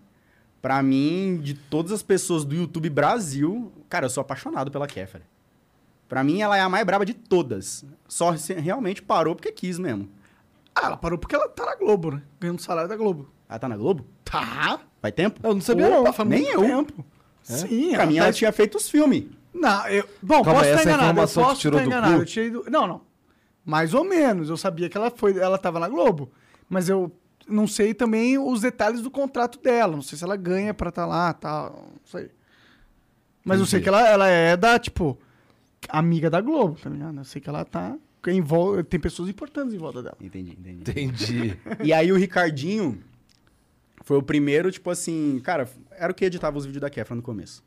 pra mim, de todas as pessoas do YouTube Brasil, cara, eu sou apaixonado pela Kéfera. Pra mim, ela é a mais braba de todas. Só realmente parou porque quis mesmo. Ah, ela parou porque ela tá na Globo, né? Ganhando salário da Globo. Ela tá na Globo? Tá. Vai tempo? Eu não sabia, Opa, não. faz Nem muito eu. tempo. Sim, pra mim, tá- ela tinha feito os filmes. Não, eu. Bom, Calma posso estar enganado. Eu posso estar do enganado. Eu tirei do... Não, não. Mais ou menos. Eu sabia que ela foi. Ela tava na Globo. Mas eu não sei também os detalhes do contrato dela. Não sei se ela ganha pra estar lá tal. Não sei. Mas eu sei Entendi. que ela, ela é da, tipo, amiga da Globo, tá ligado? Eu sei que ela tá. Em. Tem pessoas importantes em volta dela. Entendi, entendi. Entendi. e aí, o Ricardinho foi o primeiro, tipo assim, cara, era o que editava os vídeos da Kefra no começo.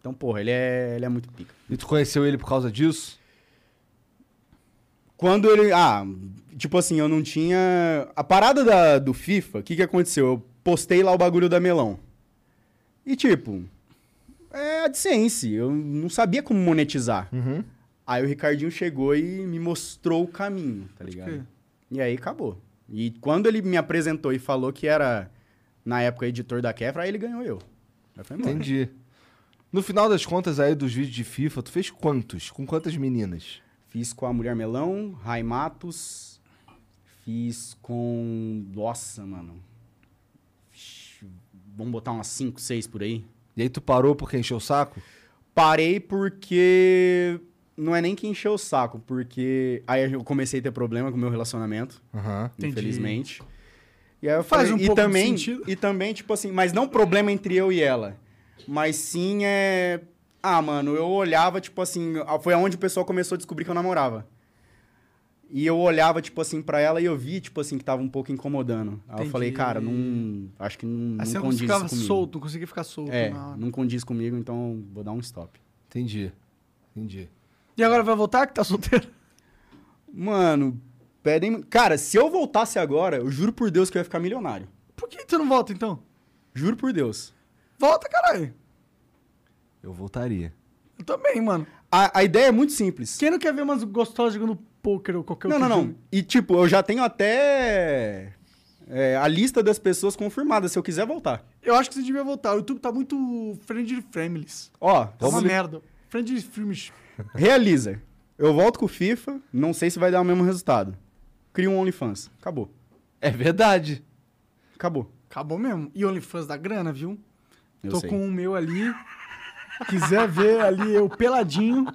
Então, porra, ele é, ele é muito pica. E tu conheceu ele por causa disso? Quando ele. Ah, tipo assim, eu não tinha. A parada da- do FIFA, o que, que aconteceu? Eu postei lá o bagulho da melão. E tipo, é AdSense, eu não sabia como monetizar. Uhum. Aí o Ricardinho chegou e me mostrou o caminho, tá ligado? crer. E aí acabou. E quando ele me apresentou e falou que era, na época, editor da Kefra, aí ele ganhou eu. Aí foi embora. Entendi. No final das contas aí dos vídeos de FIFA, tu fez quantos? Com quantas meninas? Fiz com a Mulher Melão, Rai Matos. Fiz com. Nossa, mano. Vamos botar umas 5, 6 por aí. E aí tu parou porque encheu o saco? Parei porque. Não é nem que encheu o saco, porque aí eu comecei a ter problema com o meu relacionamento, Aham. Entendi. infelizmente. E aí eu Faz falei, um e pouco de também, sentido. E também, tipo assim, mas não problema entre eu e ela. Mas sim é. Ah, mano, eu olhava, tipo assim. Foi aonde o pessoal começou a descobrir que eu namorava. E eu olhava, tipo assim, pra ela e eu vi, tipo assim, que tava um pouco incomodando. Aí eu Entendi. falei, cara, não. Acho que não, Assim não condiz ficava comigo. solto, não conseguia ficar solto. É, não condiz comigo, então vou dar um stop. Entendi. Entendi. E agora vai voltar que tá solteiro? Mano, pedem. Cara, se eu voltasse agora, eu juro por Deus que eu ia ficar milionário. Por que tu não volta então? Juro por Deus. Volta, caralho. Eu voltaria. Eu também, mano. A, a ideia é muito simples. Quem não quer ver umas gostosas jogando poker ou qualquer Não, outro não, não. E tipo, eu já tenho até é, a lista das pessoas confirmadas, se eu quiser voltar. Eu acho que você devia voltar. O YouTube tá muito friendly families. Ó, Tá uma merda. Friendly filmes. Realiza. Eu volto com o FIFA, não sei se vai dar o mesmo resultado. Cria um OnlyFans. Acabou. É verdade. Acabou. Acabou mesmo. E OnlyFans da grana, viu? Eu Tô sei. com o meu ali. Quiser ver ali eu peladinho.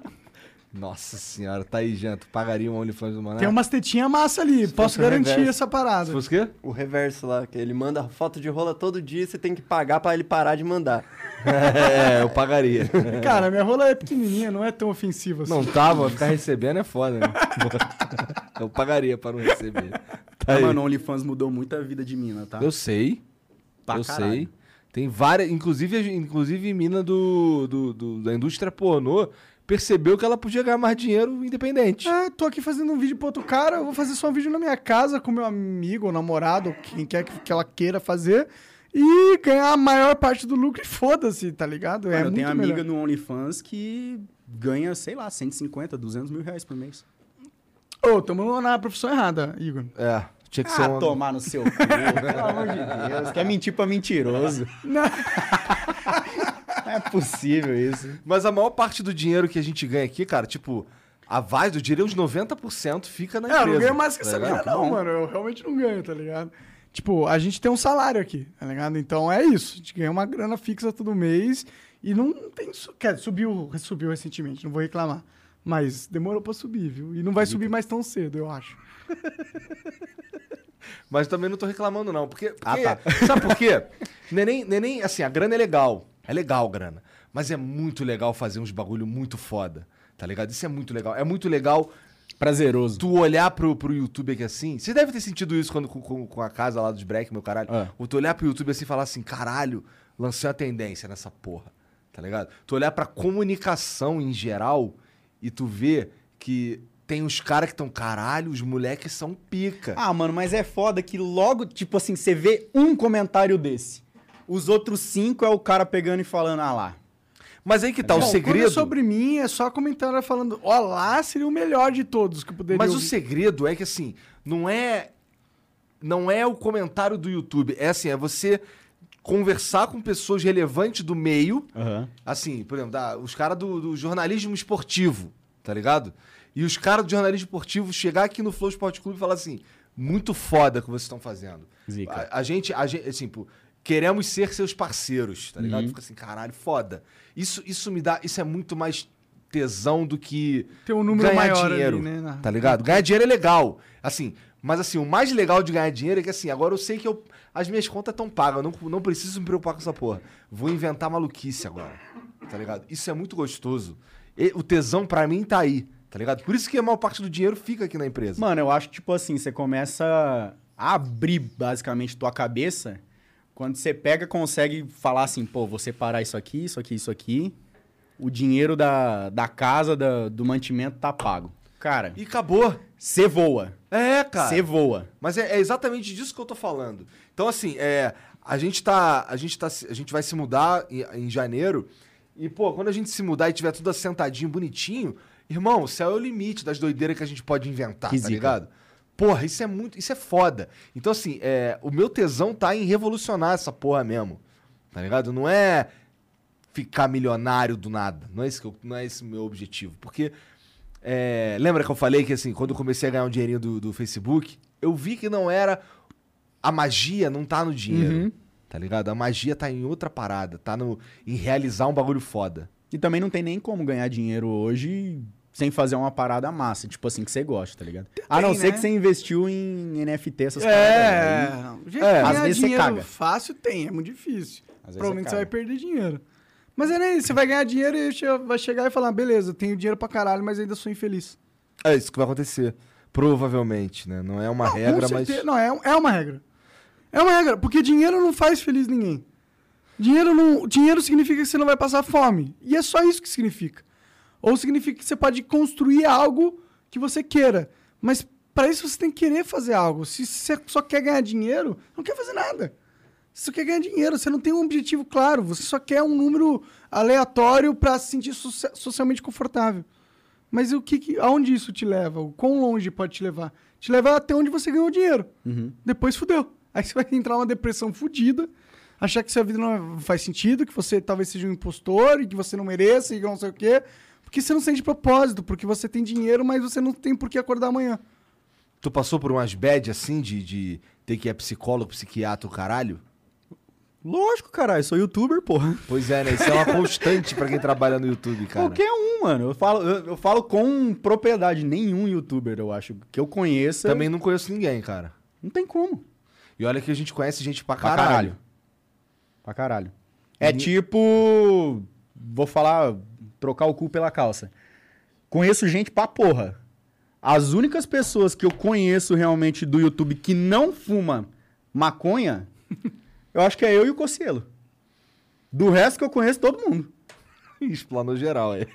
Nossa senhora, tá aí, Jean. Tu pagaria um OnlyFans do Mané? Tem umas tetinhas massa ali. Posso fosse o garantir reverso. essa parada. Se fosse o quê? O reverso lá, que ele manda foto de rola todo dia e você tem que pagar pra ele parar de mandar. É, eu pagaria. Cara, minha rola é pequenininha, não é tão ofensiva assim. Não tava, ficar recebendo é foda, né? Eu pagaria pra não receber. Tá Ah, mano, o OnlyFans mudou muito a vida de mina, tá? Eu sei. Pra eu caralho. sei. Tem várias. Inclusive, inclusive mina do, do, do- da indústria pornô percebeu que ela podia ganhar mais dinheiro independente. É, tô aqui fazendo um vídeo pro outro cara, eu vou fazer só um vídeo na minha casa com meu amigo, ou namorado, ou quem quer que, que ela queira fazer, e ganhar a maior parte do lucro e foda-se, tá ligado? Mano, é eu muito tenho amiga melhor. no OnlyFans que ganha, sei lá, 150, 200 mil reais por mês. Ô, tamo na profissão errada, Igor. É, tinha que ser Ah, uma... tomar no seu cu, pelo amor de Deus. Quer mentir pra mentiroso. Não. Não é possível isso. Mas a maior parte do dinheiro que a gente ganha aqui, cara, tipo, a Vaz, eu diria uns 90% fica na É, eu empresa. não ganho mais que tá essa grana, não, mano. Eu realmente não ganho, tá ligado? Tipo, a gente tem um salário aqui, tá ligado? Então é isso. A gente ganha uma grana fixa todo mês e não tem. Quer, subiu, subiu recentemente, não vou reclamar. Mas demorou pra subir, viu? E não vai subir mais tão cedo, eu acho. Mas também não tô reclamando, não. Porque. Ah, porque- tá. Sabe por quê? Neném, neném, assim, a grana é legal. É legal, grana. Mas é muito legal fazer uns bagulho muito foda. Tá ligado? Isso é muito legal. É muito legal Prazeroso. tu olhar pro, pro YouTube aqui assim. Você deve ter sentido isso quando com, com- com a casa lá dos break, meu caralho. É. Ou tu olhar pro YouTube assim e falar assim, caralho, lancei uma tendência nessa porra. Tá ligado? Tu olhar pra comunicação em geral e tu ver que tem os caras que estão, caralho, os moleques são pica. Ah, mano, mas é foda que logo, tipo assim, você vê um comentário desse. Os outros cinco é o cara pegando e falando, ah lá. Mas aí que tá, o Bom, Quando segredo. é sobre mim, é só comentário falando, ó lá seria o melhor de todos que poderia Mas o ouvir. segredo é que assim, não é não é o comentário do YouTube, é assim, é você conversar com pessoas relevantes do meio, assim, por exemplo, da- os caras do, do jornalismo esportivo, tá ligado? E os caras do jornalismo esportivo chegar aqui no Flow Sport Clube e falar assim, muito foda o que vocês estão fazendo. Zica. A, a gente, a gente, assim, pô, queremos ser seus parceiros, tá ligado? Uhum. Fica assim, caralho, foda. Isso, isso me dá, isso é muito mais tesão do que Tem um número ganhar maior dinheiro, ali, né, na- tá ligado? Ganhar dinheiro é legal, assim, mas assim, o mais legal de ganhar dinheiro é que assim, agora eu sei que eu, as minhas contas estão pagas, eu não, não preciso me preocupar com essa porra. Vou inventar maluquice agora, tá ligado? Isso é muito gostoso. E o tesão pra mim tá aí, tá ligado? Por isso que a maior parte do dinheiro fica aqui na empresa. Mano, eu acho que, tipo assim, você começa a abrir, basicamente, tua cabeça quando você pega, consegue falar assim, pô, vou separar isso aqui, isso aqui, isso aqui. O dinheiro da, da casa, da- do mantimento tá pago. Cara, E acabou. você voa. É, cara. Você voa. Mas é, é exatamente disso que eu tô falando. Então, assim, é, a gente tá. A gente, tá, a gente vai se mudar em, em janeiro. E, pô, quando a gente se mudar e tiver tudo assentadinho, bonitinho, irmão, o céu é o limite das doideiras que a gente pode inventar, Que tá zica. ligado? Porra, isso é muito. Isso é foda. Então, assim, é, o meu tesão tá em revolucionar essa porra mesmo. Tá ligado? Não é ficar milionário do nada. Não é esse, eu- não é esse o meu objetivo. Porque. é, lembra que eu falei que, assim, quando eu comecei a ganhar um dinheirinho do, do Facebook, eu vi que não era. A magia não tá no dinheiro. Uhum. Tá ligado? A magia tá em outra parada. Tá no, em realizar um bagulho foda. E também não tem nem como ganhar dinheiro hoje sem fazer uma parada massa, tipo assim, que você gosta, tá ligado? A não Tem, ser né? que você investiu em NFT, essas paradas. É, aí. o jeito É, às vezes você caga. fácil tem, é muito difícil. Às Provavelmente você você vai perder dinheiro. Mas é nem isso, você vai ganhar dinheiro e vai chegar e falar, beleza, eu tenho dinheiro pra caralho, mas ainda sou infeliz. É isso que vai acontecer. Provavelmente, né? Não é uma Não, com regra, mas. Não, é, é uma regra. É uma regra, porque dinheiro não faz feliz ninguém. Dinheiro, não, dinheiro significa que você não vai passar fome. E é só isso que significa. Ou significa que você pode construir algo que você queira. Mas para isso você tem que querer fazer algo. Se você só quer ganhar dinheiro, não quer fazer nada. Você só quer ganhar dinheiro, você não tem um objetivo claro. Você só quer um número aleatório para se sentir socia- socialmente confortável. Mas o que, que- aonde isso te leva? O quão longe pode te levar? Te leva até onde você ganhou dinheiro. Uhum. Depois fudeu. Aí você vai entrar numa depressão fudida, achar que sua vida não faz sentido, que você talvez seja um impostor e que você não mereça e que não sei o quê. Porque você não sente propósito, porque você tem dinheiro, mas você não tem por que acordar amanhã. Tu passou por umas bad assim de, de ter que ir psicólogo, psiquiatra, o caralho? Lógico, caralho, sou youtuber, porra. Pois é, né? Isso é uma constante pra quem trabalha no YouTube, cara. Qualquer um, mano. Eu falo, eu, eu falo com propriedade. Nenhum youtuber, eu acho, que eu conheça. Também não conheço ninguém, cara. Não tem como. E olha que a gente conhece gente pra Pra caralho. caralho. Pra caralho. É tipo. Vou falar. Trocar o cu pela calça. Conheço gente pra porra. As únicas pessoas que eu conheço realmente do YouTube que não fuma maconha, eu acho que é eu e o Cocielo. Do resto que eu conheço, todo mundo. Explanou geral aí.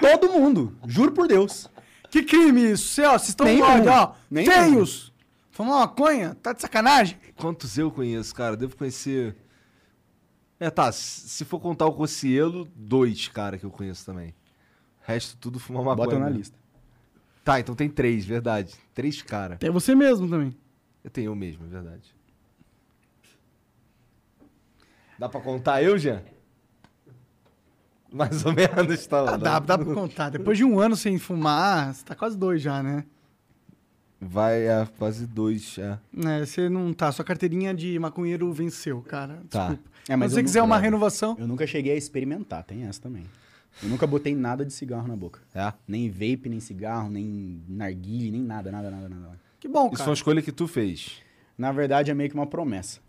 Todo mundo. Juro por Deus. Que crime isso? Ó, Vocês estão Nenhum. ó, feios. Fumar maconha? Tá de sacanagem? Quantos eu conheço, cara? Devo conhecer. É, tá. Se for contar o Cocielo, dois, cara, que eu conheço também. O resto tudo fuma maconha. Bota na lista. Tá, então tem três, verdade. Três, cara. Tem você mesmo também. Eu tenho eu mesmo, é verdade. Dá pra contar eu, Jean? Mais ou menos, tá? Ah, dá, dá pra contar. Depois de um ano sem fumar, você tá quase dois já, né? Vai a quase dois, é. É, você não tá. Sua carteirinha de maconheiro venceu, cara. Tá. É, mas Se você quiser nunca- uma renovação. Eu nunca cheguei a experimentar, tem essa também. Eu nunca botei nada de cigarro na boca. É. Nem vape, nem cigarro, nem narguile, nem nada, nada, nada, nada. Que bom, Isso cara. foi uma escolha que tu fez. Na verdade, é meio que uma promessa.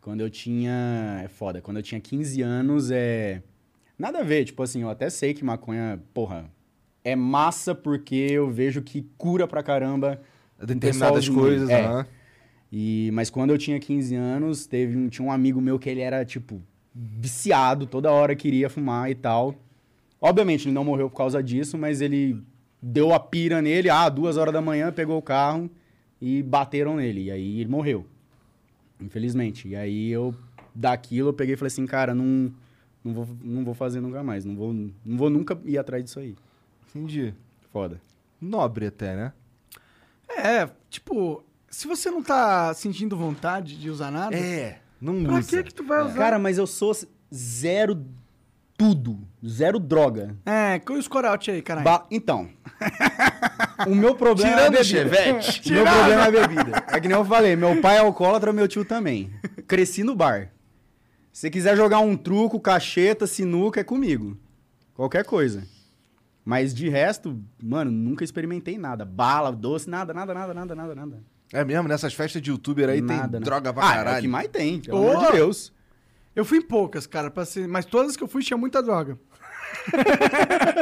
Quando eu tinha. É foda. Quando eu tinha 15 anos, é. Nada a ver. Tipo assim, eu até sei que maconha, porra, é massa porque eu vejo que cura pra caramba. Determinadas coisas, É. aham. E, mas quando eu tinha 15 anos, teve um, tinha um amigo meu que ele era, tipo, viciado, toda hora queria fumar e tal. Obviamente, ele não morreu por causa disso, mas ele deu a pira nele, ah, duas horas da manhã, pegou o carro e bateram nele. E aí ele morreu. Infelizmente. E aí eu, daquilo, eu peguei e falei assim, cara, não, não, vou, não vou fazer nunca mais. Não vou, não vou nunca ir atrás disso aí. Entendi. Foda. Nobre até, né? É, tipo, se você não tá sentindo vontade de usar nada, É. Não pra usa. que que tu vai usar? Cara, mas eu sou zero tudo. Zero droga. É, com os corote aí, caralho. Ba- então. o meu problema Tirando é a o bebida. chevette. O meu problema é a bebida. É que nem eu falei, meu pai é alcoólatra, meu tio também. Cresci no bar. Se você quiser jogar um truco, cacheta, sinuca, é comigo. Qualquer coisa. Mas de resto, mano, nunca experimentei nada. Bala, doce, nada, nada, nada, nada, nada, nada. É mesmo, nessas festas de youtuber aí nada, tem nada. droga pra ah, É o caralho. que mais tem, pelo Ô! amor de Deus. Eu fui em poucas, cara, pra ser... mas todas que eu fui tinha muita droga.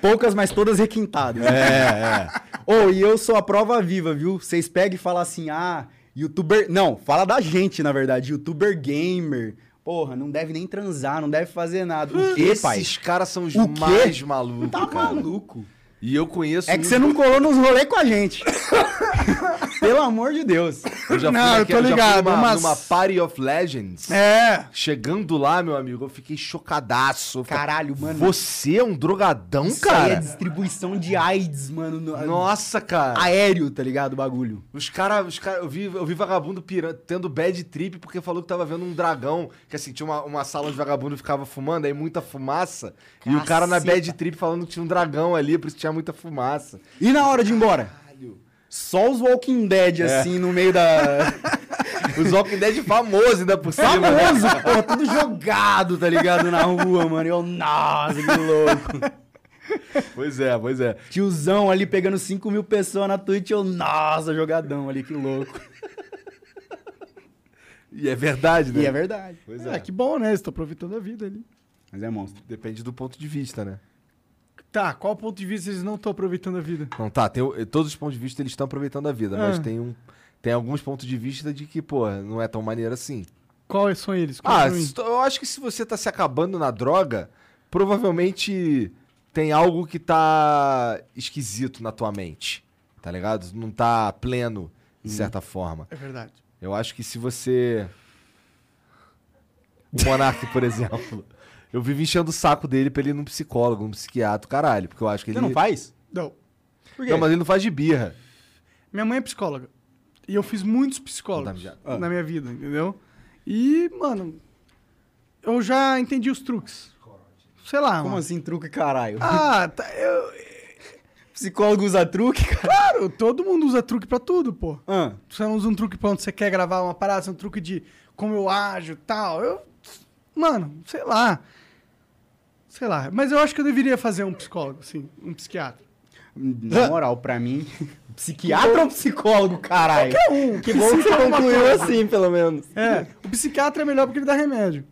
Poucas, mas todas requintadas. É, é. Ô, e eu sou a prova viva, viu? Vocês pegam e falam assim, ah, youtuber... Não, fala da gente, na verdade. Youtuber gamer. Porra, não deve nem transar, não deve fazer nada. O quê, pai? Esses caras são os O quê? mais malucos, Tá cara. maluco. E eu conheço... É que você não colou nos rolês com a gente. Pelo amor de Deus. Eu já Não, fui eu naquela- tô já fui ligado, numa, mas- numa Party of Legends. É. Chegando lá, meu amigo, eu fiquei chocadaço. Eu falei, Caralho, mano. Você é um drogadão, Isso aí é cara? distribuição de AIDS, mano. no- Nossa, cara. Aéreo, tá ligado? O bagulho. Os caras, os cara, eu, vi, eu vi vagabundo pira, tendo bad trip porque falou que tava vendo um dragão. Que assim, tinha uma, uma sala onde vagabundo ficava fumando, aí muita fumaça. E o cara na Caceta. bad trip falando que tinha um dragão ali, por isso tinha muita fumaça. E na hora de ir embora? Só os Walking Dead, assim, no meio da. Os Walking Dead famosos ainda por cima. né? Famoso, pô, tudo jogado, tá ligado? Na rua, mano. E eu, nossa, que louco. Pois é, pois é. Tiozão ali pegando 5 mil pessoas na Twitch, eu, nossa, jogadão ali, que louco. E é verdade, né? E é verdade. Pois É, que bom, né? Estou aproveitando a vida ali. Mas é monstro. Depende do ponto de vista, né? Tá, qual ponto de vista eles não estão aproveitando a vida? Não, tá, tem, todos os pontos de vista eles estão aproveitando a vida, mas Ah. tem um. Tem alguns pontos de vista de que, pô, não é tão maneiro assim. Quais são eles? Ah, se tu- eu acho que se você tá se acabando na droga, provavelmente tem algo que tá esquisito na tua mente. Tá ligado? Não tá pleno, de certa forma. É verdade. Eu acho que se você. O Monark, por exemplo. Eu vivo enchendo o saco dele pra ele ir num psicólogo, num psiquiatra, caralho. Porque eu acho que ele. Você não faz? Não. Por quê? Não, mas ele não faz de birra. Minha mãe é psicóloga. E eu fiz muitos psicólogos Tá, na minha vida, entendeu? E, mano, eu já entendi os truques. Sei lá, Como mano. assim, truque caralho? Ah, tá, eu, Psicólogo usa truque, cara? claro, todo mundo usa truque pra tudo, pô. Ah, Você não usa um truque pra onde você quer gravar uma parada, você usa um truque de como eu ajo e tal. Eu, mano, sei lá. Sei lá. Mas eu acho que eu deveria fazer um psicólogo, sim, um psiquiatra. na moral, pra mim, psiquiatra ou psicólogo, caralho? Um, Que bom que você concluiu assim, pelo menos. É, o psiquiatra é melhor porque ele dá remédio.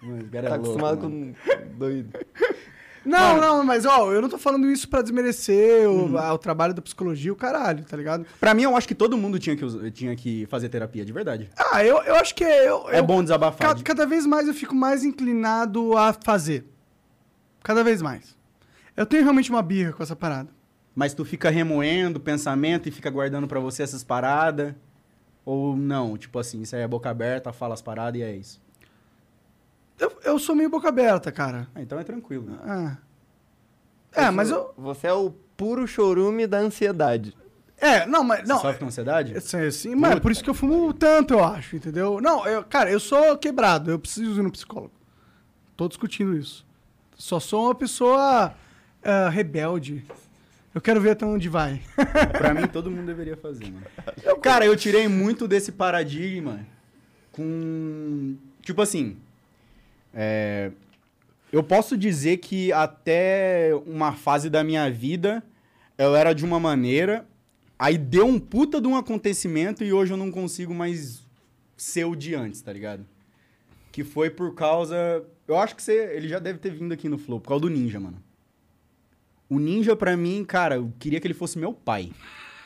Mano, esse cara é Tá louco, acostumado mano. com doido. Não, não, mas ó, eu não tô falando isso pra desmerecer o, a- o trabalho da psicologia, o caralho, tá ligado? Pra mim, eu acho que todo mundo tinha que, tinha que fazer terapia, de verdade. Ah, eu, eu acho que é. Eu, É eu- bom desabafar. ca- cada vez mais eu fico mais inclinado a fazer. Cada vez mais. Eu tenho realmente uma birra com essa parada. Mas tu fica remoendo o pensamento e fica guardando pra você essas paradas? Ou não? Tipo assim, isso aí é boca aberta, fala as paradas e é isso. Eu, eu sou meio boca aberta, cara. Ah, então é tranquilo. né? Ah. É, mas eu. Você é o puro chorume da ansiedade. É, não, mas. Não, Você sofre com ansiedade? Sim, sim, mas é por isso que eu fumo tanto, eu acho, entendeu? Não, eu, cara, eu sou quebrado, eu preciso ir no psicólogo. Tô discutindo isso. Só sou uma pessoa ah, rebelde. Eu quero ver até onde vai. Pra mim, todo mundo deveria fazer, mano. Cara, eu tirei muito desse paradigma com. Tipo assim. É, Eu posso dizer que até uma fase da minha vida eu era de uma maneira, aí deu um puta de um acontecimento e hoje eu não consigo mais ser o de antes, tá ligado? Que foi por causa. Eu acho que você, ele já deve ter vindo aqui no Flow, por causa do Ninja, mano. O Ninja, pra mim, cara, eu queria que ele fosse meu pai.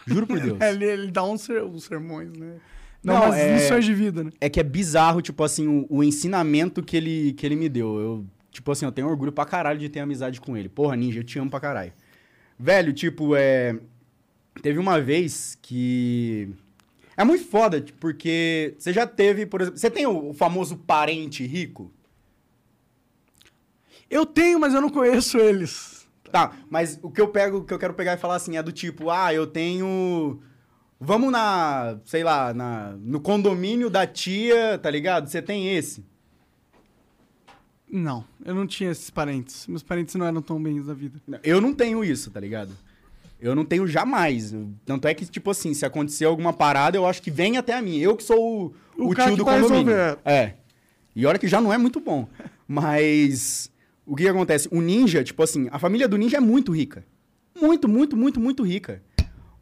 Juro por Deus. ele, ele dá uns, ser- uns sermões, né? Não, umas é- lições de vida, né? É que é bizarro, tipo assim, o, o ensinamento que ele, que ele me deu. Eu, tipo assim, eu tenho orgulho pra caralho de ter amizade com ele. Porra, Ninja, eu te amo pra caralho. Velho, tipo, é. Teve uma vez que. É muito foda, tipo, porque você já teve, por exemplo. Você tem o, o famoso parente rico? Eu tenho, mas eu não conheço eles. Tá, mas o que eu pego, o que eu quero pegar e falar assim é do tipo, ah, eu tenho. Vamos na, sei lá, na, no condomínio da tia, tá ligado? Você tem esse. Não, eu não tinha esses parentes. Meus parentes não eram tão bens da vida. Eu não tenho isso, tá ligado? Eu não tenho jamais. Tanto é que, tipo assim, se acontecer alguma parada, eu acho que vem até a mim. Eu que sou o, O o tio do condomínio. resolver. É. E olha que já não é muito bom. Mas o que, que acontece? O ninja, tipo assim, a família do ninja é muito rica. Muito, muito, muito, muito rica.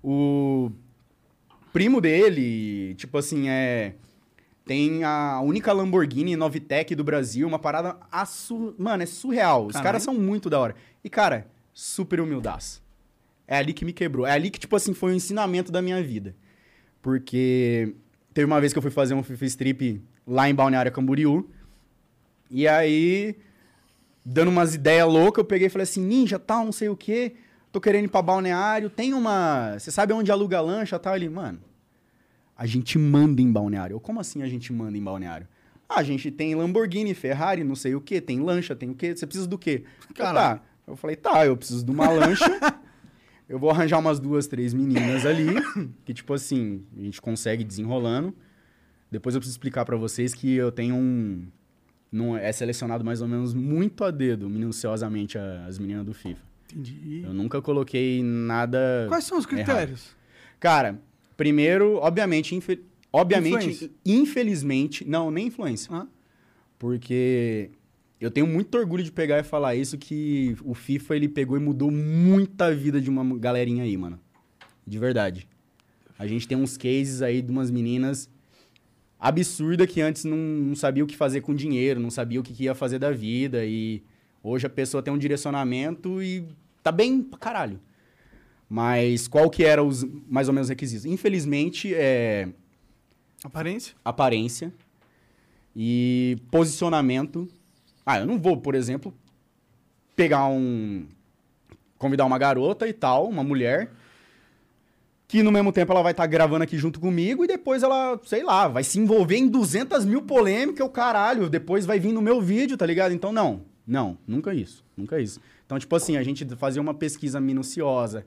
O primo dele, tipo assim, é. Tem a única Lamborghini Novitec do Brasil, uma parada. Assu... Mano, é surreal. Os Caralho. caras são muito da hora. E, cara, super humildaço. É ali que me quebrou. É ali que, tipo assim, foi o ensinamento da minha vida. Porque teve uma vez que eu fui fazer um FIFA Strip lá em Balneário Camboriú. E aí, dando umas ideias loucas, eu peguei e falei assim, ninja, tal, não sei o quê. Tô querendo ir pra balneário, tem uma. Você sabe onde aluga lancha e tal? Ele, mano, a gente manda em balneário. Eu, como assim a gente manda em balneário? Ah, a gente tem Lamborghini, Ferrari, não sei o quê, tem lancha, tem o quê? Você precisa do quê? Eu, Caralho. tá. Eu falei, tá, eu preciso de uma lancha. eu vou arranjar umas duas, três meninas ali, que tipo assim, a gente consegue desenrolando. Depois eu preciso explicar pra vocês que eu tenho um. Não, é selecionado mais ou menos muito a dedo, minuciosamente, as meninas do FIFA. Entendi. Eu nunca coloquei nada. Quais são os errado. critérios? Cara, primeiro, obviamente, infe- obviamente, Influência. infelizmente, não, nem influência. Hã? Porque eu tenho muito orgulho de pegar e falar isso que o FIFA ele pegou e mudou muita vida de uma galerinha aí, mano. De verdade. A gente tem uns cases aí de umas meninas absurda que antes não, não sabia o que fazer com dinheiro, não sabia o que que ia fazer da vida e hoje a pessoa tem um direcionamento e tá bem pra caralho. Mas qual que eram os mais ou menos requisitos? Infelizmente, é Aparência? aparência e posicionamento. Ah, eu não vou, por exemplo, pegar um. convidar uma garota e tal, uma mulher, que no mesmo tempo ela vai estar gravando aqui junto comigo e depois ela, sei lá, vai se envolver em 200 mil polêmicas, o caralho, depois vai vir no meu vídeo, tá ligado? Então, não, não, nunca isso, nunca isso. Então, tipo assim, a gente fazia uma pesquisa minuciosa,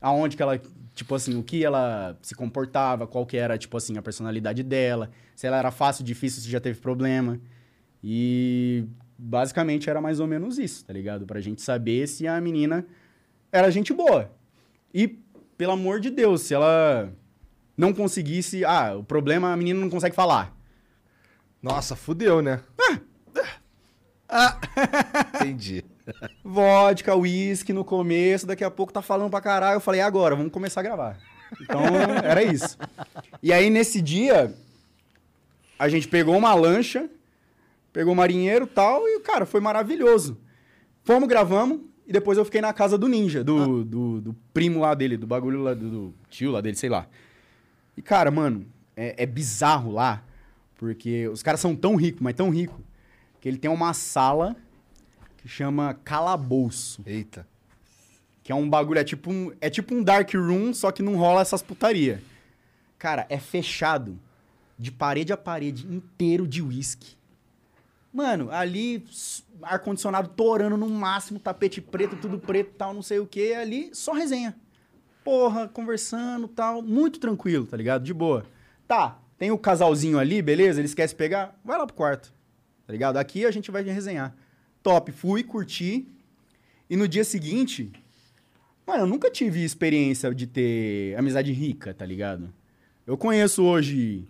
aonde que ela, tipo assim, o que ela se comportava, qual que era, tipo assim, a personalidade dela, se ela era fácil, difícil, se já teve problema. E basicamente era mais ou menos isso, tá ligado? Pra gente saber se a menina era gente boa. E, pelo amor de Deus, se ela não conseguisse. Ah, o problema a menina não consegue falar. Nossa, fudeu, né? Entendi. Vodka, uísque no começo, daqui a pouco tá falando pra caralho. Eu falei, "E agora, vamos começar a gravar. Então, era isso. E aí, nesse dia, a gente pegou uma lancha, pegou o marinheiro e tal, e, cara, foi maravilhoso. Fomos, gravamos, e depois eu fiquei na casa do ninja, do, do, do primo lá dele, do bagulho lá, do, do tio lá dele, sei lá. E, cara, mano, é, é bizarro lá, porque os caras são tão ricos, mas tão ricos, que ele tem uma sala que chama calabouço. Eita. Que é um bagulho, é tipo um, é tipo um dark room, só que não rola essas putaria. Cara, é fechado de parede a parede inteiro de uísque. Mano, ali, ar-condicionado torando no máximo, tapete preto, tudo preto tal, não sei o que. Ali, só resenha. Porra, conversando tal, muito tranquilo, tá ligado? De boa. Tá, tem o casalzinho ali, beleza? Ele esquece de pegar, vai lá pro quarto, tá ligado? Aqui a gente vai resenhar. Top, fui, curti. E no dia seguinte, Mano, eu nunca tive experiência de ter amizade rica, tá ligado? Eu conheço hoje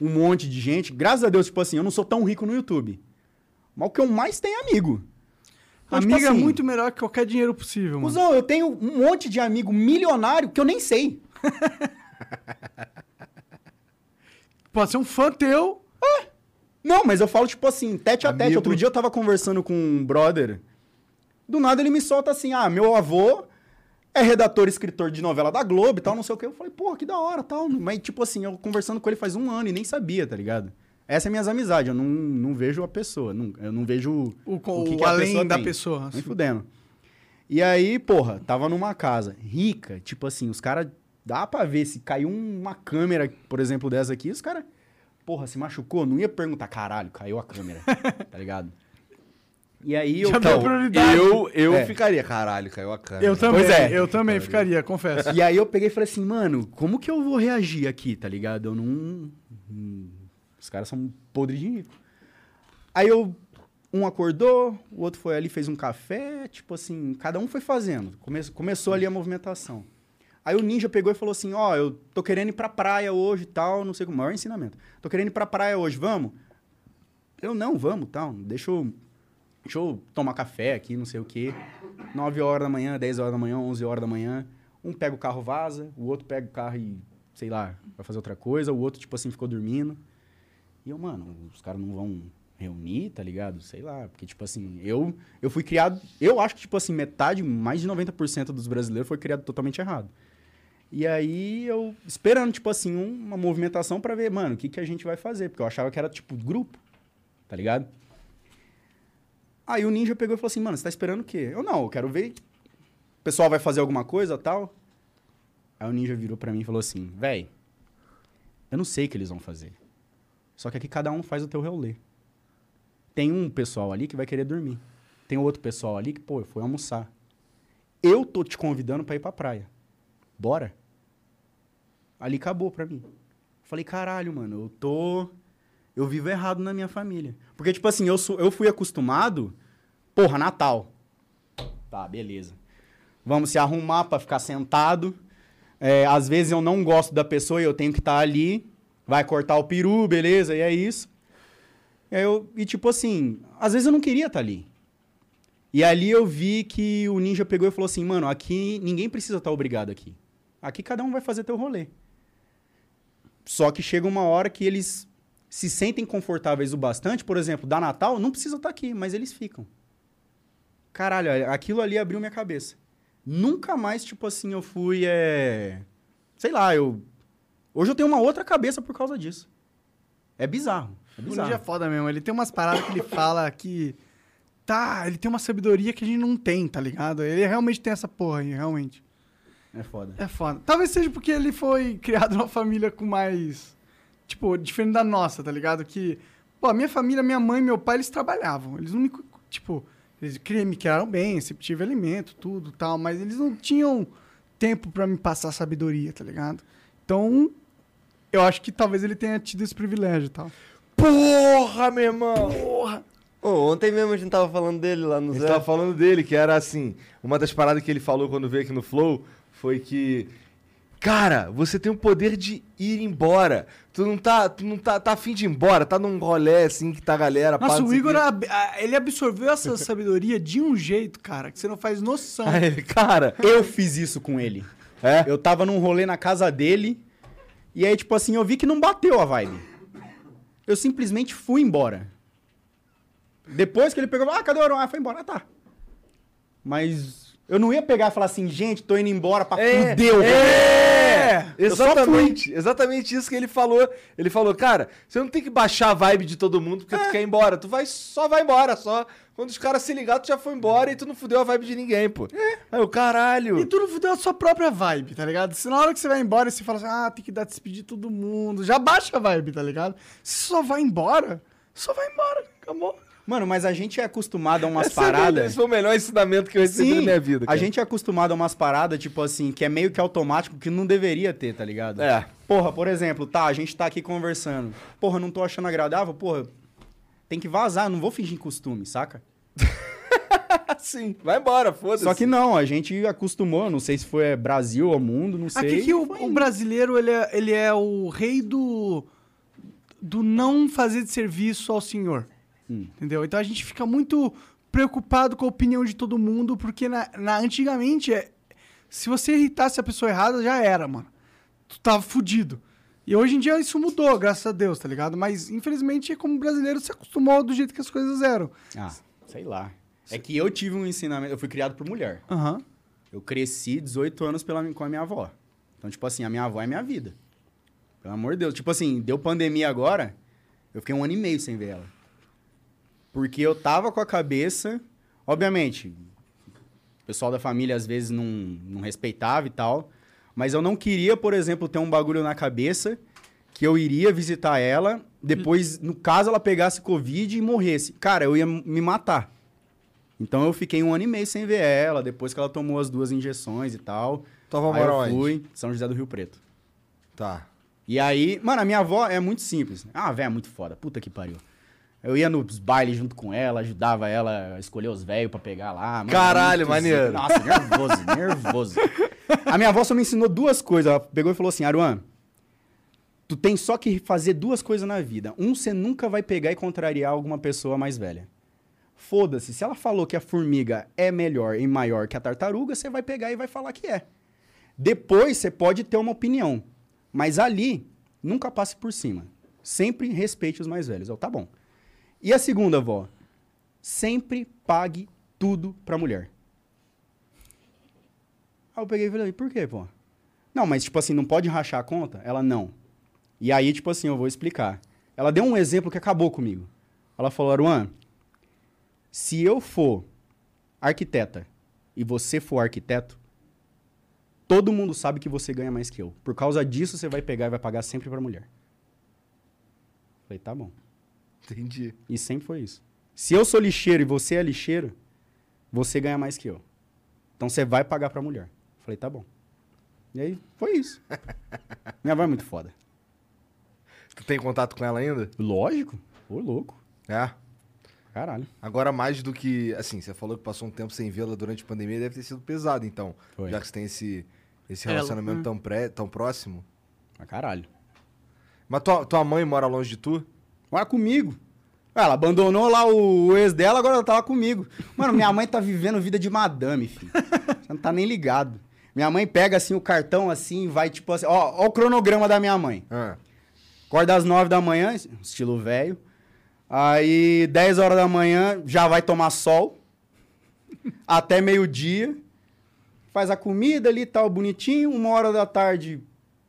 um monte de gente. Graças a Deus, tipo assim, eu não sou tão rico no YouTube. Mas o que eu mais tenho é amigo. Então, tipo Amiga é assim, muito melhor que qualquer dinheiro possível, mano. Cuzão, eu tenho um monte de amigo milionário que eu nem sei. Pode ser um fã teu. Não, mas eu falo, tipo assim, tete a tete. Amigo. Outro dia eu tava conversando com um brother. Do nada ele me solta assim: ah, meu avô é redator e escritor de novela da Globo e tal, não sei o quê. Eu falei, porra, que da hora tal. Mas, tipo assim, eu conversando com ele faz um ano e nem sabia, tá ligado? Essa é minhas amizades. Eu não, não vejo a pessoa. não- eu não vejo O, o, o, que, que a além pessoa da tem. pessoa. Assim. fudendo. E aí, porra, tava numa casa rica, tipo assim, os caras. Dá pra ver se caiu uma câmera, por exemplo, dessa aqui, os caras. Porra, se machucou? Não ia perguntar, caralho, caiu a câmera. tá ligado? E aí eu. Então, prioridade. eu, eu É. ficaria, caralho, caiu a câmera. Eu também, Pois é. eu também ficaria, confesso. E aí eu peguei e falei assim, mano, como que eu vou reagir aqui, tá ligado? Eu não. hum, Os caras são podres de rico. Aí eu. Um acordou, o outro foi ali, fez um café, tipo assim, cada um foi fazendo. Come- começou ali a movimentação. Aí o ninja pegou e falou assim: Ó, eu tô querendo ir pra praia hoje e tal, não sei como, maior ensinamento. Tô querendo ir pra praia hoje, vamos? Eu não, vamos, tal. Deixa eu, deixa eu tomar café aqui, não sei o quê. 9 horas da manhã, 10 horas da manhã, 11 horas da manhã. Um pega o carro, vaza, o outro pega o carro e, sei lá, vai fazer outra coisa, o outro, tipo assim, ficou dormindo. E eu, mano, os caras não vão reunir, tá ligado? Sei lá, porque, tipo assim, eu, eu fui criado. Eu acho que, tipo assim, metade, mais de 90% dos brasileiros foi criado totalmente errado. E aí eu esperando, tipo assim, um- uma movimentação pra ver, mano, o que, que a gente vai fazer? Porque eu achava que era, tipo, grupo, tá ligado? Aí o ninja pegou e falou assim, mano, você tá esperando o quê? Eu não, eu quero ver O pessoal vai fazer alguma coisa tal? Aí o ninja virou pra mim e falou assim: véi, eu não sei o que eles vão fazer. Só que aqui cada um faz o teu rolê. Tem um pessoal ali que vai querer dormir. Tem outro pessoal ali que, pô, foi almoçar. Eu tô te convidando pra ir pra praia. Bora? Ali acabou pra mim. Falei, caralho, mano, eu tô. Eu vivo errado na minha família. Porque, tipo assim, eu, sou, eu fui acostumado. Porra, Natal. Tá, beleza. Vamos se arrumar pra ficar sentado. É, às vezes eu não gosto da pessoa e eu tenho que estar ali. Vai cortar o peru, beleza, e é isso. E, eu, e tipo assim, às vezes eu não queria estar ali. E ali eu vi que o ninja pegou e falou assim: mano, aqui ninguém precisa estar obrigado aqui. Aqui cada um vai fazer teu rolê. Só que chega uma hora que eles se sentem confortáveis o bastante, por exemplo, da Natal, não precisa estar aqui, mas eles ficam. Caralho, aquilo ali abriu minha cabeça. Nunca mais, tipo assim, eu fui. É... Sei lá, eu. Hoje eu tenho uma outra cabeça por causa disso. É bizarro. É O bizarro. ninja é foda mesmo. Ele tem umas paradas que ele fala que. Tá, ele tem uma sabedoria que a gente não tem, tá ligado? Ele realmente tem essa porra aí, realmente. É foda. É foda. Talvez seja porque ele foi criado numa família com mais. Tipo, diferente da nossa, tá ligado? Que. Pô, a minha família, minha mãe e meu pai, eles trabalhavam. Eles não me. Tipo, eles me criaram bem, sempre tive alimento, tudo tal, mas eles não tinham tempo pra me passar sabedoria, tá ligado? Então, eu acho que talvez ele tenha tido esse privilégio e tal. Porra, meu irmão! Porra! Ô, ontem mesmo a gente tava falando dele lá no A gente Zé. tava falando dele, que era assim, uma das paradas que ele falou quando veio aqui no Flow foi que Cara, você tem o poder de ir embora. Tu não tá, tu não tá, tá afim de ir embora, tá num rolê assim que tá a galera. Nossa, o Igor, ab- ele absorveu essa sabedoria de um jeito, cara, que você não faz noção. Aí cara, Eu fiz isso com ele. é? Eu tava num rolê na casa dele. E aí, tipo assim, eu vi que não bateu a vibe. Eu simplesmente fui embora. Depois que ele pegou, ah, cadê o Aron? Ah, foi embora. Ah, tá. Mas eu não ia pegar e falar assim, gente, tô indo embora pra o rolê. É! Só Exatamente, exatamente isso que ele falou. Ele falou, cara, você não tem que baixar a vibe de todo mundo porque tu quer ir embora. Tu vai, só vai embora, só. Quando os caras se ligar, tu já foi embora e tu não fudeu a vibe de ninguém, pô. Aí o caralho. E tu não fudeu a sua própria vibe, tá ligado? Se na hora que você vai embora, você fala assim, ah, tem que dar despedir todo mundo. Já baixa a vibe, tá ligado? Se só vai embora, só vai embora. Acabou. Mano, mas a gente é acostumado a umas Esse é paradas. Esse foi o melhor ensinamento que eu recebi na Sim, minha vida. a cara. gente é acostumado a umas paradas, tipo assim, que é meio que automático, que não deveria ter, tá ligado? É. Porra, por exemplo, tá, a gente tá aqui conversando. Porra, não tô achando agradável, porra, tem que vazar, não vou fingir costume, saca? Sim, vai embora, foda-se. Só que não, a gente acostumou, não sei se foi é, Brasil ou mundo, não sei. Aqui que o, o brasileiro, ele é, ele é o rei do, do não fazer de serviço ao senhor. Hum. Entendeu? Então a gente fica muito preocupado com a opinião de todo mundo, porque na, na- antigamente, é, se você irritasse a pessoa errada, já era, mano. Tu tava fudido. E hoje em dia isso mudou, graças a Deus, tá ligado? Mas infelizmente, como brasileiro, se acostumou do jeito que as coisas eram. Ah, sei lá. É que eu tive um ensinamento, eu fui criado por mulher. Aham. Eu cresci 18 anos pela, com a minha avó. Então, tipo assim, a minha avó é minha vida. Pelo amor de Deus. Tipo assim, deu pandemia agora, eu fiquei um ano e meio sem ver ela. Porque eu tava com a cabeça. Obviamente, o pessoal da família às vezes não, não respeitava e tal. Mas eu não queria, por exemplo, ter um bagulho na cabeça que eu iria visitar ela, depois, no caso, ela pegasse Covid e morresse. Cara, eu ia me matar. Então eu fiquei um ano e meio sem ver ela, depois que ela tomou as duas injeções e tal. Tua avó Aí eu onde? fui, São José do Rio Preto. Tá. E aí, mano, a minha avó é muito simples. Ah, velho, é muito foda. Puta que pariu. Eu ia nos bailes junto com ela, ajudava ela a escolher os velhos pra pegar lá. Mano, Caralho, maneiro. Nossa, nervoso, nervoso. A minha avó só me ensinou duas coisas. Ela pegou e falou assim, Aruan, tu tem só que fazer duas coisas na vida. Um, você nunca vai pegar e contrariar alguma pessoa mais velha. Foda-se, se ela falou que a formiga é melhor e maior que a tartaruga, você vai pegar e vai falar que é. Depois você pode ter uma opinião, mas ali nunca passe por cima. Sempre respeite os mais velhos. Eu, tá bom. E a segunda, vó? Sempre pague tudo pra mulher. Aí eu peguei e falei, por quê, pô? Não, mas tipo assim, não pode rachar a conta? Ela, não. E aí, tipo assim, eu vou explicar. Ela deu um exemplo que acabou comigo. Ela falou, Aruan, se eu for arquiteta e você for arquiteto, todo mundo sabe que você ganha mais que eu. Por causa disso, você vai pegar e vai pagar sempre pra mulher. Falei, tá bom. Entendi. E sempre foi isso. Se eu sou lixeiro e você é lixeiro, você ganha mais que eu. Então você vai pagar pra mulher. Falei, tá bom. E aí, foi isso. Minha avó é muito foda. Tu tem contato com ela ainda? Lógico. Ô, louco. É. Caralho. Agora, mais do que. Assim, você falou que passou um tempo sem vê-la durante a pandemia, deve ter sido pesado, então. Foi. Já que você tem esse, esse Ela, relacionamento né? tão, pré, tão próximo. Pra caralho. Mas tua, tua mãe mora longe de tu? Mora comigo. Ela abandonou lá o, ex dela, agora ela tá lá comigo. Mano, minha mãe tá vivendo vida de madame, filho. Você não tá nem ligado. Minha mãe pega assim o cartão assim, e vai tipo assim, ó, ó o cronograma da minha mãe. Ah. Acorda às 9 da manhã, estilo velho. Aí, 10 horas da manhã, já vai tomar sol. Até meio-dia. Faz a comida ali, tal, bonitinho. Uma hora da tarde,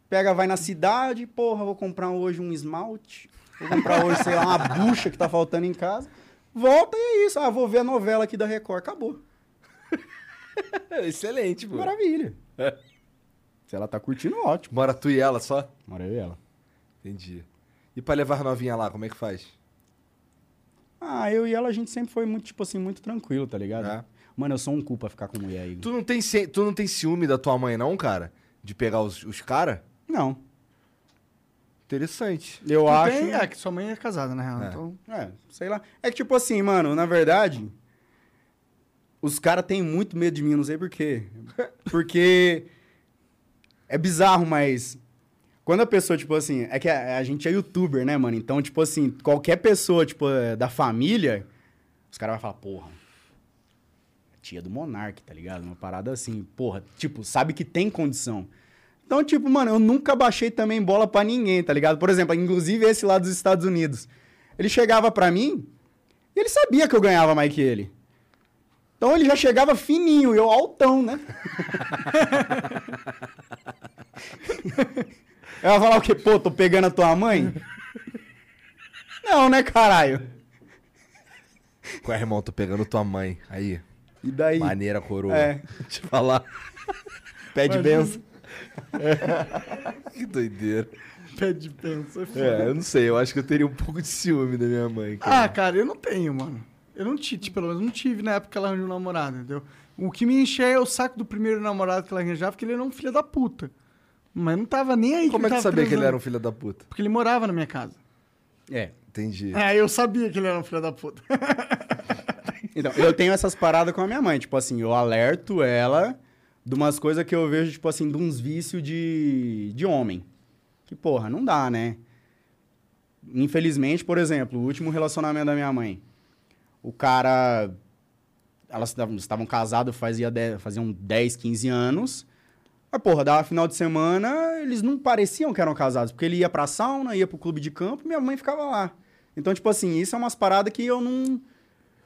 pega, vai na cidade. Porra, vou comprar hoje um esmalte. Vou comprar hoje, sei lá, uma bucha que tá faltando em casa. Volta e é isso. Ah, vou ver a novela aqui da Record. Acabou. Excelente, pô. Maravilha. Se ela tá curtindo, ótimo. Mora tu e ela só? Mora eu e ela. Entendi. E pra levar a novinha lá, como é que faz? Ah, eu e ela, a gente sempre foi muito, tipo assim, muito tranquilo, tá ligado? É. Mano, eu sou um cu pra ficar com mulher aí. Tu não tem, tu não tem ciúme da tua mãe, não, cara? De pegar os, os caras? Não. Interessante. Eu Tu acho. tem- É, que sua mãe é casada, na real. É. Então, É, sei lá. É que, tipo assim, mano, na verdade, os caras têm muito medo de mim, não sei por quê. Porque é bizarro, mas quando a pessoa, tipo assim, é que a, a gente é youtuber, né, mano? Então, tipo assim, qualquer pessoa, tipo, é, da família, os caras vão falar, porra, tia do Monark, tá ligado? Uma parada assim, porra, tipo, sabe que tem condição. Então, tipo, mano, eu nunca baixei também bola pra ninguém, tá ligado? Por exemplo, inclusive esse lá dos Estados Unidos. Ele chegava pra mim e ele sabia que eu ganhava mais que ele. Então ele já chegava fininho, eu altão, né? eu ia falar o quê? Pô, tô pegando a tua mãe? Não, né, caralho? Qual é, irmão? Tô pegando tua mãe. Aí. E daí? Maneira, coroa. É. Te falar. Pede benção. Que doideira. pede pensa. É, É, eu não sei. Eu acho que eu teria um pouco de ciúme da minha mãe. cara. Ah, cara, eu não tenho, mano. Eu não tive, pelo menos não tive na época que ela arranjou um namorado, entendeu? O que me enche é o saco do primeiro namorado que ela arranjava, porque ele era um filho da puta. Mas não tava nem aí Como é que tava sabia que ele era um filho da puta? Porque ele morava na minha casa. É. Entendi. É, eu sabia que ele era um filho da puta. Então, eu tenho essas paradas com a minha mãe. Tipo assim, eu alerto ela de umas coisas que eu vejo, tipo assim, de uns vícios de, de homem. Que, porra, não dá, né? Infelizmente, por exemplo, o último relacionamento da minha mãe. O cara. Elas estavam- casados fazia de- faziam 10, 15 anos. Mas, porra, dava final de semana, eles não pareciam que eram casados. Porque ele ia pra sauna, ia pro clube de campo minha mãe ficava lá. Então, tipo assim, isso é umas paradas que eu não.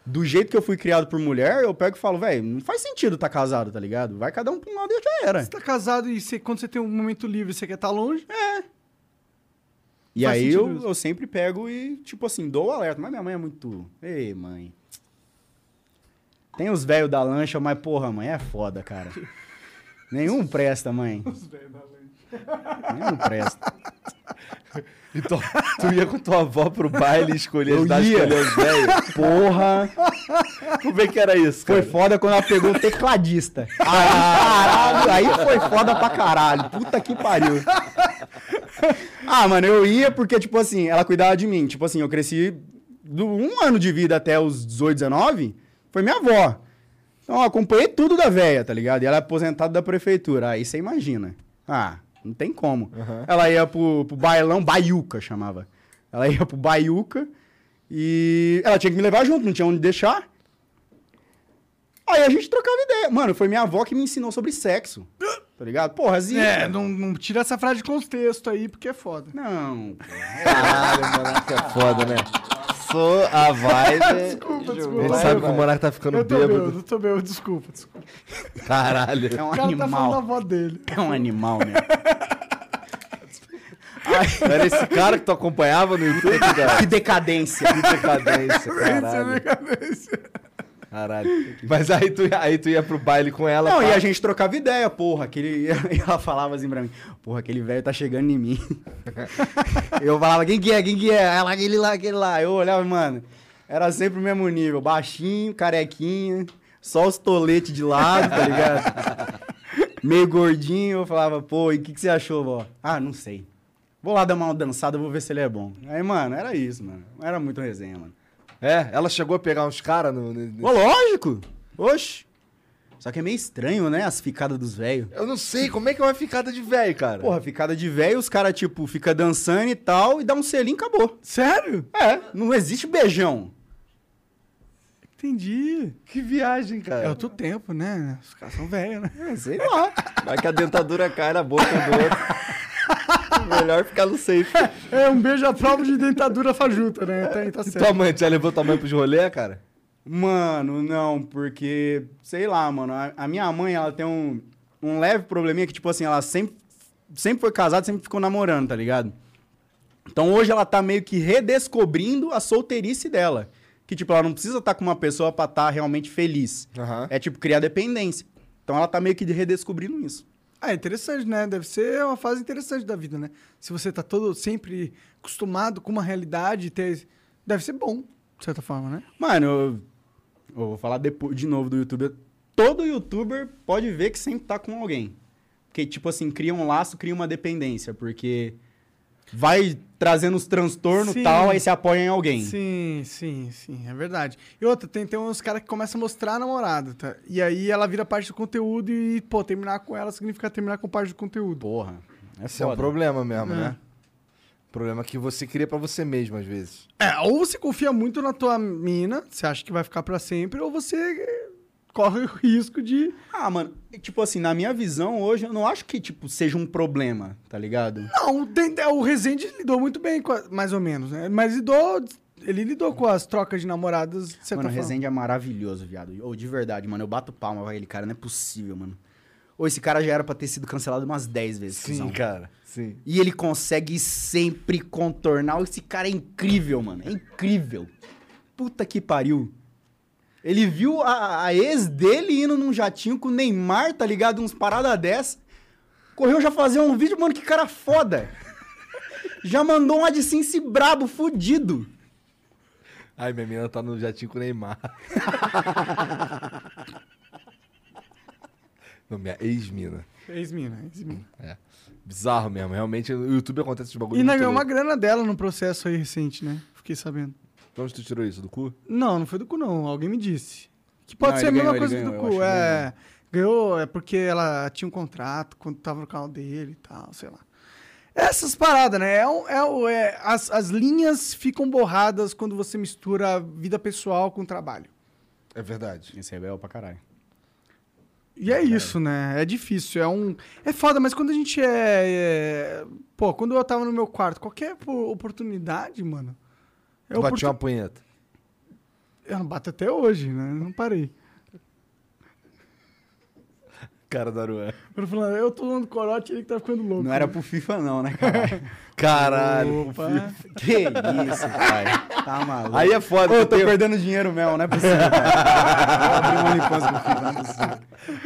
Do jeito que eu fui criado por mulher, eu pego e falo, velho, não faz sentido estar casado, tá ligado? Vai cada um pra um lado e já era. Você tá casado e você- quando você tem um momento livre você quer estar longe, E Faz aí eu, eu sempre pego e, tipo assim, dou o alerta. Mas minha mãe é muito. Ei, mãe. Tem os velhos da lancha, mas porra, mãe, é foda, cara. Nenhum presta, mãe. Nenhum presta. Então, tu ia com tua avó pro baile escolher Eu ajudar a ia. escolher os velhos? Porra! Como é que era isso, Foi cara? foda quando ela pegou o tecladista. Aí, caralho, aí foi foda pra caralho. Puta que pariu. Ah, mano, eu ia porque, tipo assim, ela cuidava de mim. Tipo assim, eu cresci do um ano de vida até os 18, 19, foi minha avó. Então, eu acompanhei tudo da véia, tá ligado? E ela é aposentada da prefeitura. Aí você imagina. Ah, não tem como. Ela ia pro, pro bailão, baiuca chamava. Ela ia pro baiuca e ela tinha que me levar junto, não tinha onde deixar. Aí a gente trocava ideia. Mano, foi minha avó que me ensinou sobre sexo. Tá ligado? Porra, zica. é, não, não tira essa frase de contexto aí, porque é foda. Não. Caralho, o Monarca é foda, né? Sou a vibe. Desculpa, A desculpa. gente Vai, sabe que o Monarca tá ficando Eu tô bêbado. bêbado, eu tô bêbado, desculpa, desculpa. Caralho. É um O cara tá falando da animal. avó dele. É um animal, né? Era esse cara que tu acompanhava no YouTube, cara? Que decadência. Que decadência, caralho. Decadência. Caralho. Mas aí tu, aí tu ia pro baile com ela. Não, e a gente trocava ideia, porra. Aquele... E ela falava assim pra mim, porra, aquele velho tá chegando em mim. eu falava, quem que é, quem que é? Ela, aquele lá, aquele lá. Eu olhava, mano, era sempre o mesmo nível. Baixinho, carequinha, só os toletes de lado, tá ligado? Meio gordinho. Eu falava, pô, e o que, que você achou, vó? Ah, não sei. Vou lá dar uma dançada, vou ver se ele é bom. Aí, mano, era isso, mano. Era muito resenha, mano. É, ela chegou a pegar uns caras no. no- Ô, lógico! Oxi! Só que é meio estranho, né? As ficadas dos velhos. Eu não sei, como é que é uma ficada de velho, cara? Porra, ficada de velho, os caras, tipo, fica dançando e tal, e dá um selinho e acabou. Sério? É, não existe beijão. Entendi. Que viagem, cara. É outro tempo, né? Os caras são velhos, né? É, sei lá. Vai que a dentadura cai na boca do outro. Melhor ficar no safe. É um beijo à prova de dentadura fajuta, né? Tá, tá E certo. tua mãe, já levou tua mãe pros rolê, cara? Mano, não, porque, sei lá, mano, a, a minha mãe, ela tem um, um leve probleminha que, tipo assim, ela sempre, sempre foi casada, sempre ficou namorando, tá ligado? Então hoje ela tá meio que redescobrindo a solteirice dela. Que, tipo, ela não precisa estar com uma pessoa pra estar realmente feliz. Aham. É, tipo, criar dependência. Então ela tá meio que redescobrindo isso. Ah, é interessante, né? Deve ser uma fase interessante da vida, né? Se você tá todo sempre acostumado com uma realidade, ter... deve ser bom, de certa forma, né? Mano, eu, eu vou falar depois, de novo do youtuber. Todo youtuber pode ver que sempre tá com alguém. Porque, tipo assim, cria um laço, cria uma dependência. Porque vai trazendo os transtornos e tal, aí se apoia em alguém. Sim, sim, sim, é verdade. E outra, tem, tem uns caras que começam a mostrar a namorada, tá? E aí ela vira parte do conteúdo e, pô, terminar com ela significa terminar com parte do conteúdo. Porra. É Esse é um problema mesmo, É. né? Problema que você cria pra você mesmo, às vezes. É, ou você confia muito na tua mina, você acha que vai ficar pra sempre, ou você corre o risco de. Ah, mano, tipo assim, na minha visão hoje, eu não acho que, tipo, seja um problema, tá ligado? Não, tem- é, o Rezende lidou muito bem, mais ou menos, né? Mas lidou. Ele lidou com as trocas de namoradas, Mano, o forma. Rezende é maravilhoso, viado. Ou de verdade, mano, eu bato palma pra ele, cara, não é possível, mano. Ou esse cara já era pra ter sido cancelado umas 10 vezes. cuzão. cara. Sim. E ele consegue sempre contornar. Esse cara é incrível, mano. É incrível. Puta que pariu. Ele viu a, a ex dele indo num jatinho com o Neymar, tá ligado? Uns parada dessa. Correu já fazer um vídeo, mano, que cara foda. Já mandou um AdSense brabo, fudido. Ai, minha menina tá no jatinho com o Neymar. Não, minha ex-mina. Ex-mina, ex-mina. É. Bizarro mesmo. Realmente, no YouTube acontece de bagulho E ainda muito ganhou uma grana dela no processo aí recente, né? Fiquei sabendo. De onde tu tirou isso? Do cu? Não, não foi do cu, não. Alguém me disse. Que pode Não, ser a mesma ganhou, coisa do ganhou, eu cu. É. Ganhou, é porque ela tinha um contrato quando tava no canal dele e tal, sei lá. Essas paradas, né? É, é, o- é- as, as linhas ficam borradas quando você mistura a vida pessoal com o trabalho. É verdade. Esse é belo pra caralho. E é isso, né? É difícil. É um. É foda, mas quando a gente é. é- Pô, quando eu tava no meu quarto, qualquer po- oportunidade, mano. É Tu bati oportu- uma punheta. Eu não bato até hoje, né? Não parei. Cara da Aruan. Eu tô falando, eu tô dando corote ele que tá ficando louco. Não era pro FIFA, não, né, cara? Caralho. Opa. que isso, pai. Tá maluco. Aí é foda. Ô, eu tô tem- perdendo dinheiro mesmo, não é possível, cara. Vou abrir um OnlyFans pro FIFA, não é possível.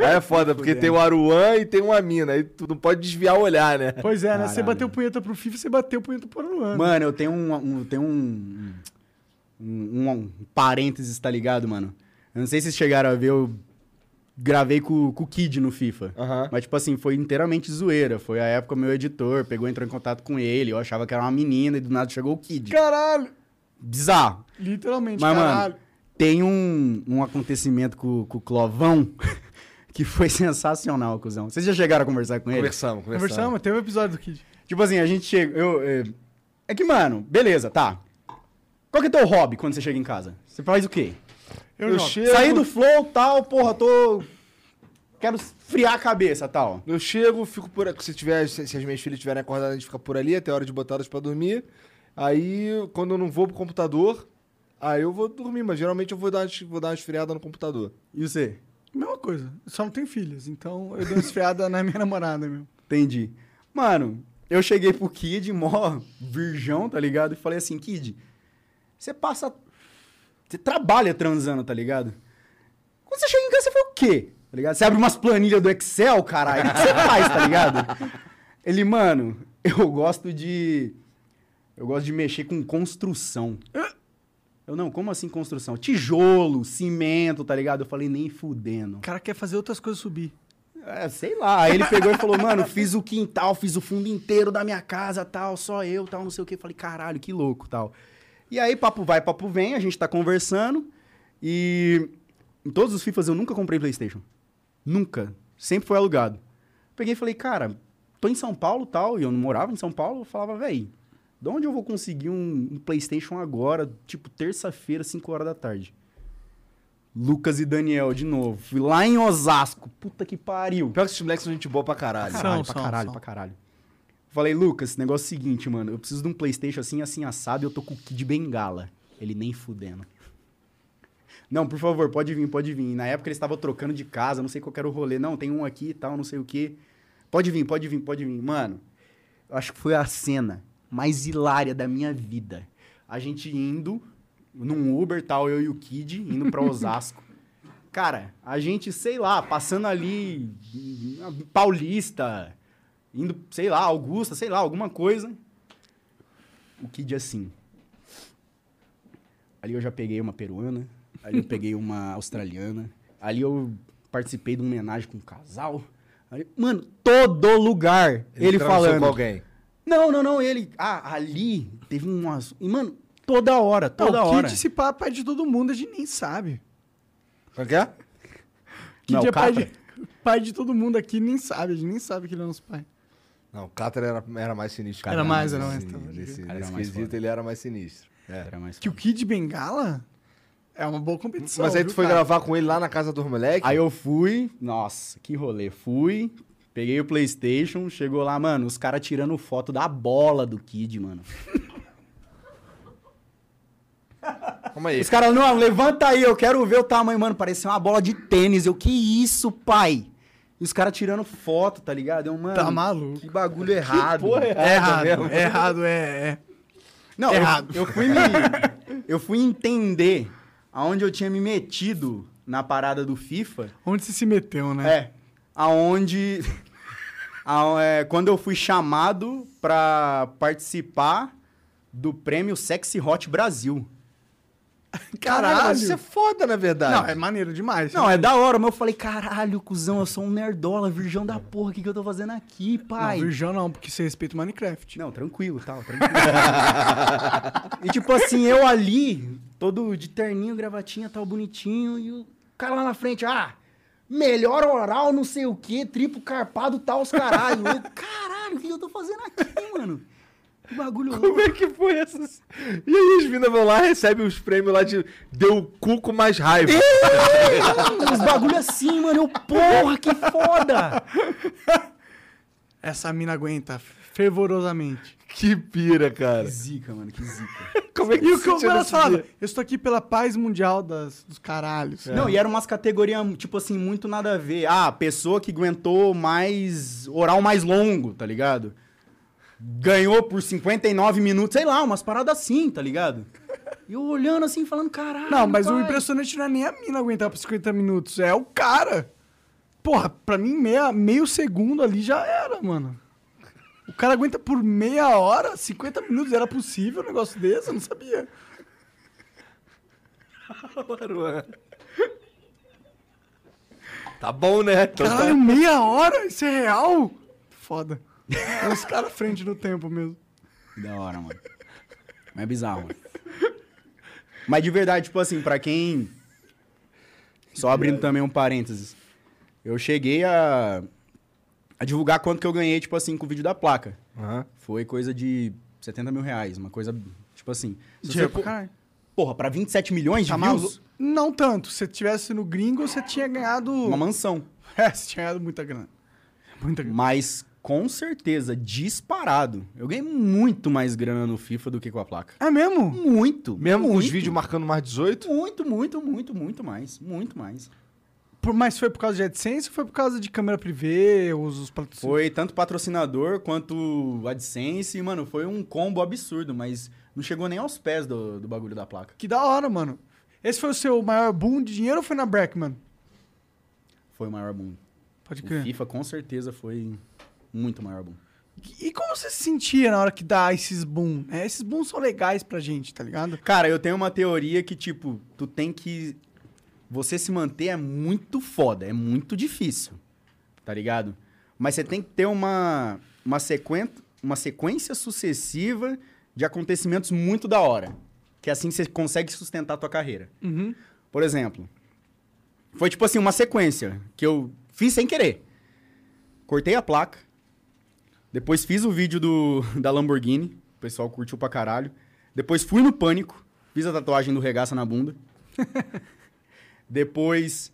Aí é foda, porque tem o Aruan e tem uma mina. Aí tu não pode desviar o olhar, né? Pois é, né? Você bateu punheta pro FIFA, você bateu punheta pro Aruano. Mano, eu tenho um, um- tenho um, um, um parênteses, tá ligado, mano? Eu não sei se vocês chegaram a ver, eu gravei com, com o Kid no FIFA. Aham. Mas, tipo assim, foi inteiramente zoeira. Foi a época meu editor, pegou, entrou em contato com ele, eu achava que era uma menina e do nada chegou o Kid. Caralho! Bizarro. Literalmente, Mas, caralho. mano, tem um, um acontecimento com, com o Clovão que foi sensacional, cuzão. Vocês já chegaram a conversar com ele? Conversamos, conversamos. Conversamos, teve um episódio do Kid. Tipo assim, a gente chega. Eu, é, é que, mano, beleza, tá. Qual que é teu hobby quando você chega em casa? Você faz o quê? Eu, Eu chego- Sair do flow, tal, porra, tô. Quero esfriar a cabeça, tal. Eu chego, fico por aqui. Se, tiver, se, se as minhas filhas estiverem acordadas, a gente fica por ali até a hora de botar elas pra dormir. Aí, quando eu não vou pro computador, aí eu vou dormir. Mas geralmente eu vou dar, uma- vou dar uma esfriada no computador. E você? Mesma coisa. Eu só não tenho filhas, então eu dei uma esfriada na minha namorada, meu. Entendi. Mano, eu cheguei pro Kid, mó virgão, tá ligado? E falei assim, Kid, você passa. Você trabalha transando, tá ligado? Quando você chega em casa, você faz o quê? Tá ligado? Você abre umas planilhas do Excel, caralho. O que você faz, tá ligado? Ele, mano, eu gosto de. Eu gosto de mexer com construção. Eu, não, como assim construção? Tijolo, cimento, tá ligado? Eu falei, nem fudendo. O cara quer fazer outras coisas subir. É, sei lá. Aí ele pegou e falou, mano, fiz o quintal, fiz o fundo inteiro da minha casa, tal, só eu, tal, não sei o quê. Falei, caralho, que louco, tal. E aí, papo vai, papo vem, a gente tá conversando. E em todos os FIFAs eu nunca comprei PlayStation. Nunca. Sempre foi alugado. Peguei e falei, cara, tô em São Paulo tal, e eu não morava em São Paulo. Eu falava, véi, de onde eu vou conseguir um, um PlayStation agora, tipo, terça-feira, 5 horas da tarde? Lucas e Daniel, de novo. Fui lá em Osasco. Puta que pariu. Pior que esses moleques são gente boa pra caralho. São, Caralho, pra são, caralho, são. pra caralho. Falei, Lucas, negócio é o seguinte, mano. Eu preciso de um Playstation assim, assim, assado, e eu tô com o Kid Bengala. Ele nem fudendo. Não, por favor, pode vir, pode vir. Na época ele estava trocando de casa, não sei qual era o rolê. Não, tem um aqui e tal, não sei o quê. Pode vir, pode vir, pode vir. Mano, eu acho que foi a cena mais hilária da minha vida. A gente indo num Uber, tal, eu e o Kid, indo pra Osasco. Cara, a gente, sei lá, passando ali em Paulista, indo, sei lá, Augusta, sei lá, alguma coisa. O Kid assim. Ali eu já peguei uma peruana, ali eu peguei uma australiana, ali eu participei de uma homenagem com um casal. Ali- mano, todo lugar ele, transou falando. com alguém. Não, não, não, ele. Ah, ali teve umas. E, mano, toda hora, toda não, hora. Kid, se pá, pai de todo mundo, a gente nem sabe. Como é que é? Kid Não, é pai de, pai de todo mundo aqui, nem sabe. A gente nem sabe que ele é nosso pai. Não, o Catra era, era mais sinistro. Era mais, era nesse- mais, Nesse, Era nesse mais quesito, foda. ele era mais sinistro. É. Era mais Que o Kid Bengala é uma boa competição. Mas aí tu viu, foi cara? gravar com ele lá na casa dos moleques? Aí eu fui, nossa, que rolê. Fui, peguei o PlayStation, chegou lá, mano, os caras tirando foto da bola do Kid, mano. Calma aí. Os caras, não, levanta aí, eu quero ver o tamanho, mano. Parecia uma bola de tênis. Eu, que isso, pai? E os caras tirando foto, tá ligado? Eu, mano. Tá maluco. Que bagulho errado. porra é É errado, mesmo. é errado, é, é. Não, Errado. Eu, eu fui me, eu fui entender aonde eu tinha me metido na parada do FIFA. Onde você se meteu, né? É. Aonde. a- é, quando eu fui chamado pra participar do prêmio Sexy Hot Brasil. Caralho, mas isso é foda, na verdade. Não, é maneiro demais. Não, é da hora, mas eu falei, caralho, cuzão, eu sou um nerdola, virgão da porra, o que, que eu tô fazendo aqui, Não, pai? virgão não, porque você respeita o Minecraft. Não, tranquilo, tal, tranquilo. e tipo assim, eu ali, todo de terninho, gravatinha, tal, bonitinho, e o cara lá na frente, ah, melhor oral, não sei o quê, triplo carpado, tal, os caralho. Eu, caralho, o que eu tô fazendo aqui, mano? Que bagulho louco. Como é que foi essas... E aí as minas vão lá, recebem os prêmios lá de... Deu o cu com mais raiva. Os bagulho assim, mano, eu, porra, que foda! Essa mina aguenta fervorosamente. Que pira, cara. Que zica, mano, que zica. Como é que E o que elas falavam? Eu estou aqui pela paz mundial das, dos caralhos. Não, e eram umas categorias, tipo assim, muito nada a ver. Ah, pessoa que aguentou mais. oral mais longo, tá ligado? Ganhou por 59 minutos, sei lá, umas paradas assim, tá ligado? E eu olhando assim, falando, caralho. Não, mas o pai. impressionante não é nem a mina aguentar por 50 minutos, é o cara. Porra, pra mim, meia, meio segundo ali já era, mano. O cara aguenta por meia hora, 50 minutos, era possível um negócio desse? Eu não sabia. Tá bom, né? Então tá- Caralho, meia hora? Isso é real? Foda. É os caras à frente do tempo mesmo. Da hora, mano. Mas é bizarro, mano. Mas de verdade, tipo assim, pra quem. Só abrindo também um parênteses. Eu cheguei a. a divulgar quanto que eu ganhei, tipo assim, com o vídeo da placa. Aham. Foi coisa de 70 mil reais. Uma coisa, tipo assim. se você for- caralho. Porra, pra 27 milhões de Tá views? Não tanto. Se você tivesse no gringo, você tinha ganhado. Uma mansão. É, você tinha ganhado muita grana. Muita grana. Mas, com certeza, disparado. Eu ganhei muito mais grana no FIFA do que com a placa. É mesmo? Muito. Mesmo com os muito. vídeos marcando mais 18? Muito, muito, muito, muito mais. Muito mais. Por, mas foi por causa de AdSense ou foi por causa de câmera privê, os, os patrocínios? Foi tanto patrocinador quanto AdSense. E, mano, foi um combo absurdo, mas não chegou nem aos pés do, do bagulho da placa. Que da hora, mano. Esse foi o seu maior boom de dinheiro ou foi na Brackman? foi o maior boom. Pode O crer. FIFA com certeza foi muito maior boom. E como você se sentia na hora que dá esses boom? né? esses booms são legais pra gente, tá ligado? Cara, eu tenho uma teoria que, tipo, tu tem que. Você se manter é muito foda, é muito difícil. Tá ligado? Mas você tem que ter uma, uma, sequen... uma sequência sucessiva de acontecimentos muito da hora. Que assim você consegue sustentar a tua carreira. Uhum. Por exemplo, foi tipo assim, uma sequência que eu fiz sem querer. Cortei a placa. Depois fiz o vídeo do, da Lamborghini. O pessoal curtiu pra caralho. Depois fui no Pânico. Fiz a tatuagem do regaça na bunda. Depois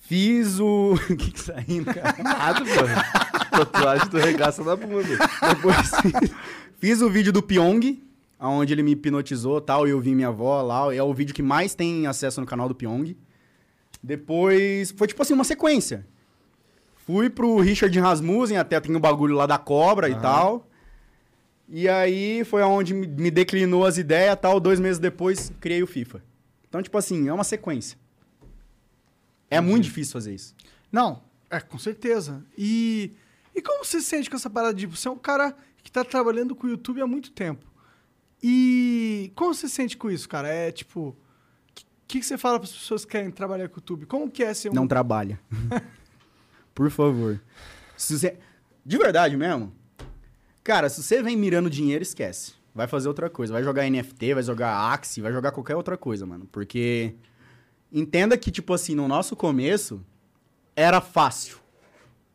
fiz o... O que que tá indo, cara? Nada, pô. Tatuagem do regaça na bunda. Depois fiz, fiz o vídeo do Pyong, onde ele me hipnotizou tal, e eu vi minha avó lá. É o vídeo que mais tem acesso no canal do Pyong. Depois, foi tipo assim, uma sequência. Fui pro Richard Rasmussen, até tem o bagulho lá da cobra e tal. E aí foi onde me- me declinou as ideias tal. Dois meses depois, criei o FIFA. Então, tipo assim, é uma sequência. É muito difícil fazer isso. Não, é, com certeza. E, e como você se sente com essa parada de você é um cara que tá trabalhando com o YouTube há muito tempo? E como você se sente com isso, cara? É tipo. O que, que você fala para as pessoas que querem trabalhar com o YouTube? Como que é ser um. Não trabalha. Por favor. Se você... De verdade mesmo. Cara, se você vem mirando dinheiro, esquece. Vai fazer outra coisa. Vai jogar NFT, vai jogar Axie, vai jogar qualquer outra coisa, mano. Porque entenda que, tipo assim, no nosso começo, era fácil.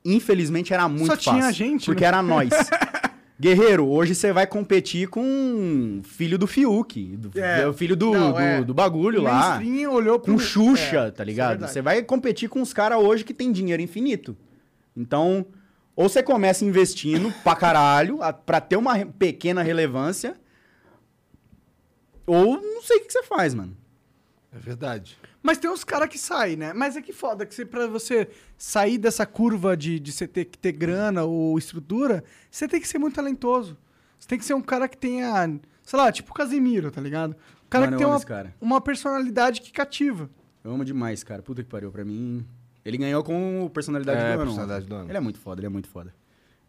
Infelizmente era muito Só fácil. tinha gente, Porque né? era nós. Guerreiro, hoje você vai competir com filho do Fiuk. Do, É. o filho do, Não, do, é. do bagulho lá olhou pro... com Xuxa, É, tá é ligado? Você vai competir com os caras hoje que tem dinheiro infinito. Então, ou você começa investindo pra caralho, a- pra ter uma re- pequena relevância, ou não sei o que, que você faz, mano. É verdade. Mas tem uns caras que saem, né? Mas é que foda, que você, pra você sair dessa curva de, de você ter que ter grana ou estrutura, você tem que ser muito talentoso. Você tem que ser um cara que tenha, sei lá, tipo o Casimiro, tá ligado? Um cara Mano, que tem uma, cara. uma personalidade que cativa. Eu amo demais, cara. Puta que pariu. Pra mim, ele ganhou com personalidade É, do ano. personalidade do ano. Ele é muito foda, ele é muito foda.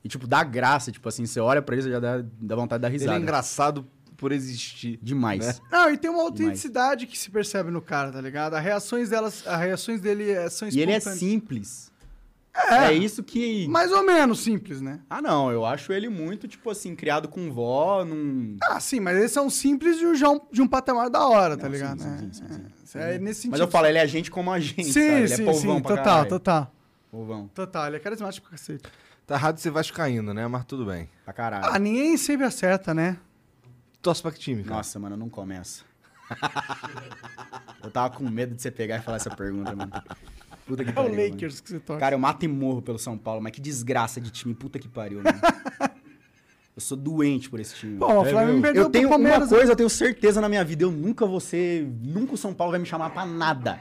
E, tipo, dá graça, tipo assim, você olha pra ele, você já dá, dá vontade de dar Ele risada. é engraçado por existir. Demais. né? Não, e tem uma autenticidade que se percebe no cara, tá ligado? As reações delas, as reações dele é- são E ele é simples. É, É isso que... mais ou menos simples, né? Ah, não, eu acho ele muito, tipo assim, criado com vó, num. Ah, sim, mas eles são simples de um, de um- de um patamar da hora, tá Não, sim, ligado? sim, É, sim, sim, sim. é, é nesse sentido. Mas eu falo, ele é gente como a gente, Sim, sabe? Ele sim, é povão sim, pra total, caralho. total. Povão, Total, ele é carismático pra cacete. Tá errado ser vascaíno, né? Mas tudo bem. pra caralho. Ah, ninguém sempre acerta, né? Torce pra que time, cara? Nossa, mano, não começa. eu tava com medo de você pegar e falar essa pergunta, mano. Puta que É o pariu. mano. Lakers que você torce. Cara, eu mato e morro pelo São Paulo, mas que desgraça de time, puta que pariu, mano. eu sou doente por esse time. Pô, o É Flamengo mesmo? perdeu eu tenho uma coisa, eu tenho certeza na minha vida, eu nunca vou ser, nunca o São Paulo vai me chamar pra nada.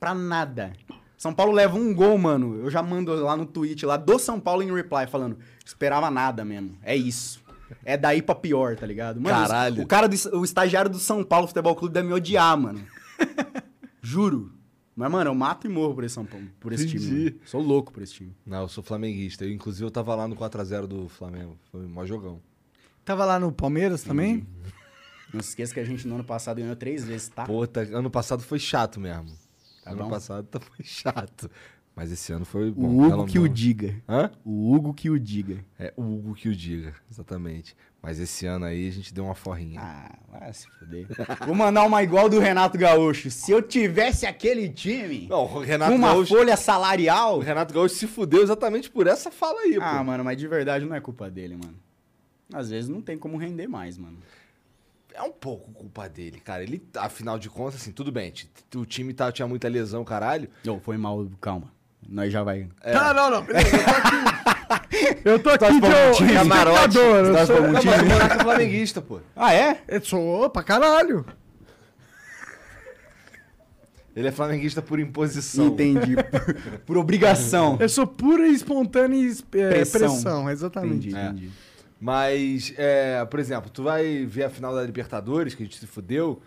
Pra nada. São Paulo leva um gol, mano. Eu já mando lá no tweet lá do São Paulo em reply falando, esperava nada mesmo. É isso. É daí pra pior, tá ligado? Mano, Caralho. O cara do, o estagiário do São Paulo Futebol Clube deve me odiar, mano. Juro. Mas, mano, eu mato e morro por esse São Paulo, por esse time. Mano. Sou louco por esse time. Não, eu sou flamenguista. Eu, inclusive, eu tava lá no 4x0 do Flamengo. Foi um maior jogão. Tava lá no Palmeiras também? Não se esqueça que a gente no ano passado ganhou três vezes, tá? Pô, tá- ano passado foi chato mesmo. Tá ano bom. passado tá- foi chato. Mas esse ano foi o bom. Hugo pelo que o menos. diga. Hã? O Hugo que o diga. É o Hugo que o diga, exatamente. Mas esse ano aí a gente deu uma forrinha. Ah, vai se fuder. Vou mandar uma igual do Renato Gaúcho. Se eu tivesse aquele time Não, o Renato uma Gaúcho, folha o salarial... Renato Gaúcho se fudeu exatamente por essa fala aí, Ah, pô. mano, mas de verdade não é culpa dele, mano. Às vezes não tem como render mais, mano. É um pouco culpa dele, cara. Ele, afinal de contas, assim, tudo bem. O time tá, tinha muita lesão, caralho. Ô, foi mal, calma. Nós já vai... Ah, não, não. beleza, eu tô aqui. Eu tô aqui de time? espectador. Eu sou... Não, Monarca é flamenguista, pô. Ah, é? Eu sou pra caralho. Ele é flamenguista por imposição. Entendi. Por, por obrigação. Eu sou pura e espontânea es- é, Pressão. pressão. exatamente. Entendi, É. entendi. Mas, é, por exemplo, tu vai ver a final da Libertadores, que a gente se fudeu.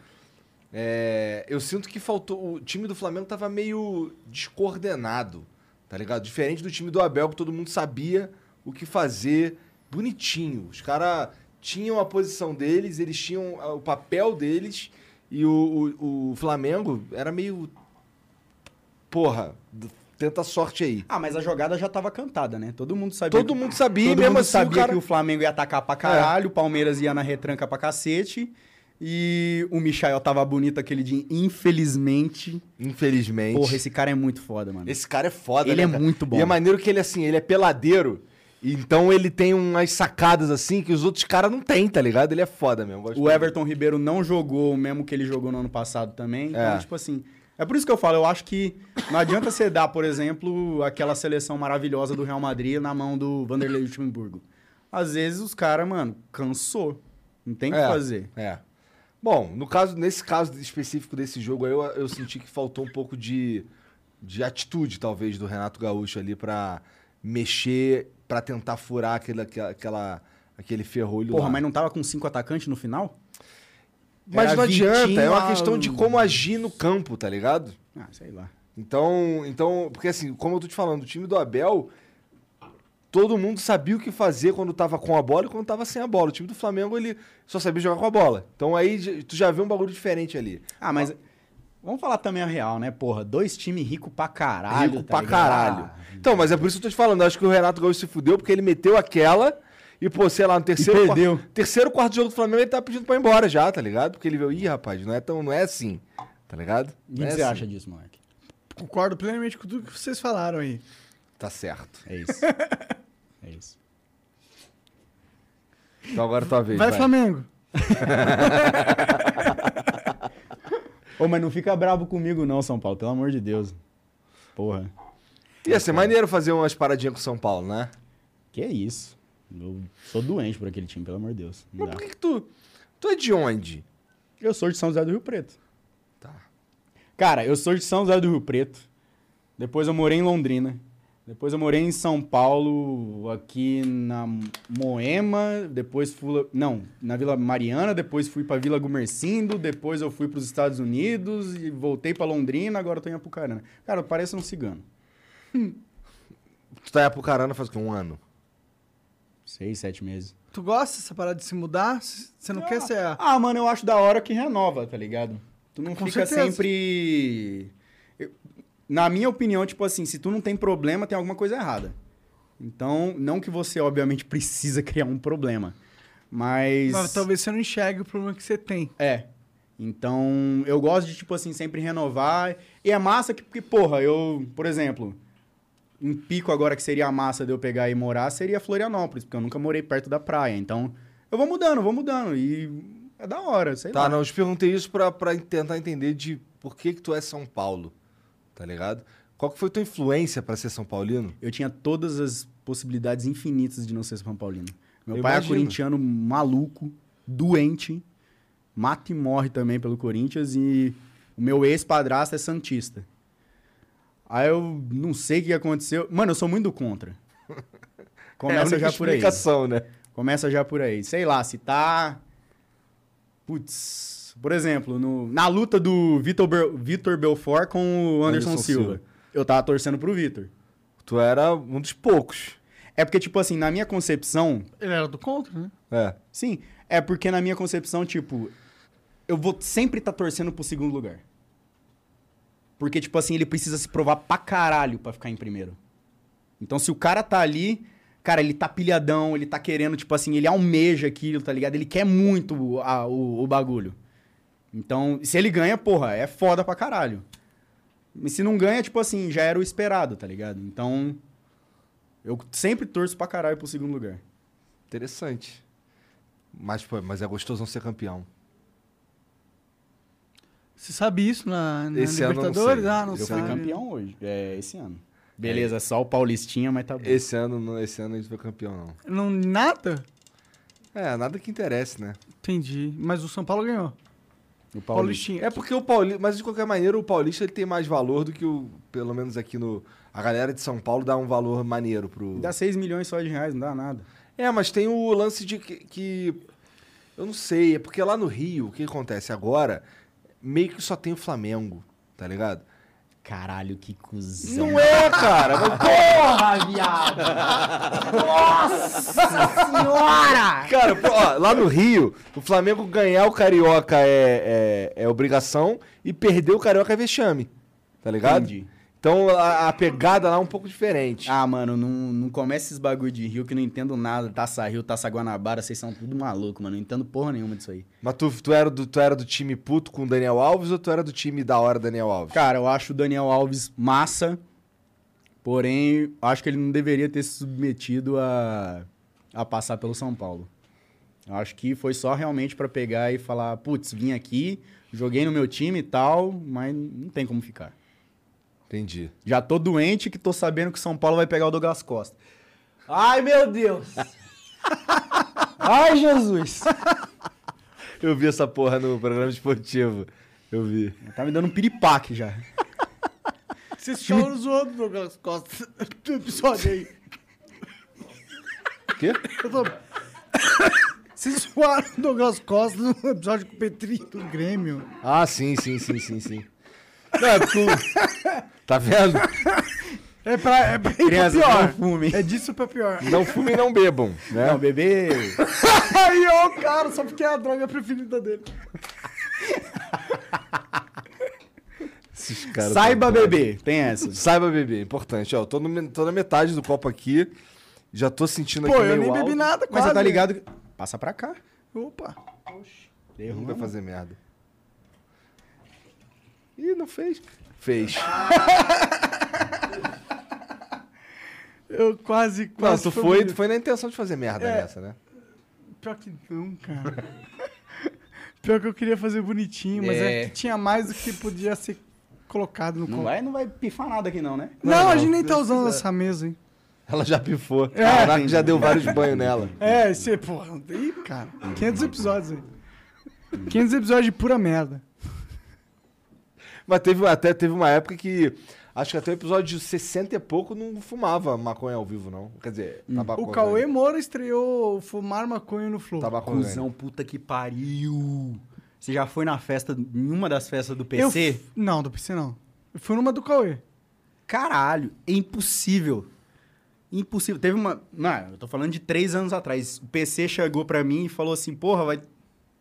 É, eu sinto que faltou. O time do Flamengo tava meio descoordenado. Tá ligado? Diferente do time do Abel, que todo mundo sabia o que fazer bonitinho. Os caras tinham a posição deles, eles tinham o papel deles, e o, o, o Flamengo era meio. Porra, tenta sorte aí. Ah, mas a jogada já tava cantada, né? Todo mundo sabia. Todo mundo sabia, todo mesmo mundo assim, sabia o cara- É. que o Flamengo ia atacar pra caralho, o Palmeiras ia na retranca pra cacete. E o Michael tava bonito aquele dia, infelizmente. Infelizmente. Porra, esse cara é muito foda, mano. Esse cara é foda, Ele né, é cara? muito bom. E é maneiro que ele, assim, ele é peladeiro. Então ele tem umas sacadas, assim, que os outros caras não têm, tá ligado? Ele é foda mesmo. O dele. Everton Ribeiro não jogou o mesmo que ele jogou no ano passado também. Então, É. tipo assim. É por isso que eu falo, eu acho que não adianta você dar, por exemplo, aquela seleção maravilhosa do Real Madrid na mão do Vanderlei Luxemburgo. Às vezes os caras, mano, cansou. Não tem o que É, fazer. É. Bom, no caso, nesse caso específico desse jogo aí, eu, eu senti que faltou um pouco de, de atitude, talvez, do Renato Gaúcho ali pra mexer, pra tentar furar aquele, aquela, aquele ferrolho Porra, lá. mas não tava com cinco atacantes no final? Mas Era não adianta, é uma questão de como agir no campo, tá ligado? Ah, sei lá. Então, então, porque assim, como eu tô te falando, o time do Abel, todo mundo sabia o que fazer quando tava com a bola e quando tava sem a bola. O time do Flamengo, ele só sabia jogar com a bola. Então aí tu já vê um bagulho diferente ali. Ah, mas. Vamos falar também a real, né? Porra, dois times ricos pra caralho. Rico tá pra ligado? caralho. Ah, Então, mas é por isso que eu tô te falando. Eu acho que o Renato Gaúcho se fudeu porque ele meteu aquela e, pô, sei lá, no terceiro, perdeu. quarto, terceiro quarto jogo do Flamengo ele tá pedindo pra ir embora já, tá ligado? Porque ele viu, ih, rapaz, não é, tão, não é assim, tá ligado? O que é você assim. acha disso, moleque? Concordo plenamente com tudo que vocês falaram aí. Tá certo. É isso. é isso. Então agora é tua vez. Vai, Flamengo. Ô, mas não fica bravo comigo, não, São Paulo, pelo amor de Deus. Porra. Ia ser maneiro fazer umas paradinhas com o São Paulo, né? Que é isso? Eu sou doente por aquele time, pelo amor de Deus. Não Mas dá. por que, que tu. Tu é de onde? Eu sou de São José do Rio Preto. Tá. Cara, eu sou de São José do Rio Preto. Depois eu morei em Londrina. Depois eu morei em São Paulo, aqui na Moema. Depois fui. Não, na Vila Mariana. Depois fui pra Vila Gumercindo. Depois eu fui pros Estados Unidos e voltei pra Londrina. Agora eu tô em Apucarana. Cara, eu pareço um cigano. Tu tá em Apucarana faz o quê? Um ano. Seis, sete meses. Tu gosta dessa parada de se mudar? Você não quer ser a... Ah, mano, eu acho da hora que renova, tá ligado? Tu não Com fica certeza. sempre. Eu- Na minha opinião, tipo assim, se tu não tem problema, tem alguma coisa errada. Então, não que você, obviamente, precisa criar um problema. Mas. Mas talvez você não enxergue o problema que você tem. É. Então, eu gosto de, tipo assim, sempre renovar. E é massa que, porque, porra, eu, por exemplo, um pico agora que seria a massa de eu pegar e morar seria Florianópolis, porque eu nunca morei perto da praia. Então, eu vou mudando, vou mudando. E é da hora, sei Tá, lá. não, eu te perguntei isso pra, pra tentar entender de por que que tu é São Paulo, tá ligado? Qual que foi tua influência pra ser São Paulino? Eu tinha todas as possibilidades infinitas de não ser São Paulino. Meu Eu pai imagino. é corintiano maluco, doente, mata e morre também pelo Corinthians e o meu ex-padrasto é santista. Aí eu não sei o que aconteceu. Mano, eu sou muito contra. Começa É a já por aí. né? Começa já por aí. Sei lá, se tá. Putz. Por exemplo, no- na luta do Vitor, Bel- Vitor Belfort com o Anderson, Anderson Silva, Silva. eu tava torcendo pro Vitor. Tu era um dos poucos. É porque, tipo assim, na minha concepção, Ele era do contra, né? É. sim, é porque na minha concepção, tipo, eu vou sempre estar torcendo pro segundo lugar. Porque, tipo assim, ele precisa se provar pra caralho pra ficar em primeiro. Então, se o cara tá ali, cara, ele tá pilhadão, ele tá querendo, tipo assim, ele almeja aquilo, tá ligado? Ele quer muito a- o, o bagulho. Então, se ele ganha, porra, é foda pra caralho. Mas se não ganha, tipo assim, já era o esperado, tá ligado? Então, eu sempre torço pra caralho pro segundo lugar. Interessante. Mas, pô, mas é gostoso não ser campeão. Você sabe isso na, na Esse ano eu não Libertadores? sei. ah, não Eu sabe. fui campeão hoje, é, esse ano. Beleza, só o Paulistinha, mas tá bom. Esse ano, não- esse ano a gente foi campeão, não. Não, nada? É, nada que interesse, né? Entendi. Mas o São Paulo ganhou. O Paulista. Paulistinha. É porque o Paulista, mas de qualquer maneira o Paulista ele tem mais valor do que o, pelo menos aqui no, a galera de São Paulo dá um valor maneiro pro. Dá 6 milhões só de reais, não dá nada. É, mas tem o lance de que, que- eu não sei, é porque lá no Rio, o que acontece agora, meio que só tem o Flamengo, tá ligado? Caralho, que cuzão. Não é, cara. Mas, Porra, viado! senhora! Cara, ó, lá no Rio, o Flamengo ganhar o Carioca é, é, é obrigação e perder o Carioca é vexame. Tá ligado? Entendi. Então a, a pegada lá é um pouco diferente. Ah, mano, não, não começa esses bagulho de Rio que não entendo nada. Taça Rio, Taça Guanabara, vocês são tudo maluco, mano. Não entendo porra nenhuma disso aí. Mas tu, tu, era do, tu era do time puto com o Daniel Alves ou tu era do time da hora Daniel Alves? Cara, eu acho o Daniel Alves massa, porém, acho que ele não deveria ter se submetido a, a passar pelo São Paulo. Eu acho que foi só realmente pra pegar e falar, putz, vim aqui, joguei no meu time e tal, mas não tem como ficar. Entendi. Já tô doente que tô sabendo que o São Paulo vai pegar o Douglas Costa. Ai, meu Deus! Ai, Jesus! Eu vi essa porra no programa esportivo. Eu vi. Tá me dando um piripaque já. Vocês ficaram zoando o Douglas Costa do episódio aí. Quê? Eu tô... Vocês zoaram o Douglas Costa no episódio com o Petri do Grêmio. Ah, sim, sim, sim, sim, sim. Não, é porque. o- Tá vendo? É pra, é pra Criança, pior. não fume. É disso pra pior. Não fumem e não bebam, né? Não, bebê. Aí, ó, o cara, só porque é a droga preferida dele. Esses caras Saiba beber, tem essa. Saiba beber, importante. Ó, eu tô, no- tô na metade do copo aqui. Já tô sentindo Pô, aqui eu meio nem bebi alto. nada, Mas quase. você tá ligado? que- Passa pra cá. Opa. Não vai fazer merda. Ih, não fez. Fez. Eu quase, Não, quase. tu foi tu foi na intenção de fazer merda É. nessa, né? Pior que não, cara. Pior que eu queria fazer bonitinho, mas é, É. que tinha mais do que podia ser colocado no Não vai, não vai pifar nada aqui não, né? Não, Não, a não. gente nem tá usando essa mesa, hein? Ela já pifou. É. Caraca, já deu vários banhos nela. É, você, porra, ih, cara, 500 episódios aí. 500 episódios de pura merda. Mas teve, até teve uma época que. Acho que até o episódio de 60 e pouco não fumava maconha ao vivo, não. Quer dizer, tabaco. O Cauê Moura estreou Fumar Maconha no Flow. Tabaco Cusão, puta que pariu. Você já foi na festa, em uma das festas do Eu PC? f- Não, do PC não. Eu fui numa do Cauê. Caralho, é impossível. Impossível. Teve uma. Não, eu tô falando de três anos atrás. O PC chegou pra mim e falou assim: porra, vai.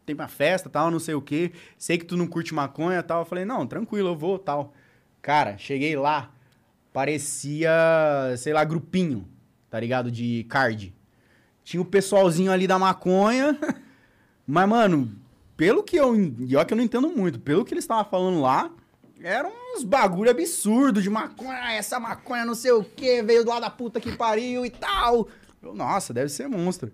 Tem uma festa tal, não sei o quê. Sei que tu não curte maconha tal. Eu falei: não, tranquilo, eu vou tal. Cara, cheguei lá. Parecia, sei lá, grupinho, tá ligado? De card. Tinha o pessoalzinho ali da maconha. Mas, mano, pelo que eu. E olha que eu não entendo muito. Pelo que eles estavam falando lá, eram uns bagulho absurdo de maconha. ah, Essa maconha não sei o que, veio do lado da puta que pariu e tal. Eu, Nossa, deve ser monstro.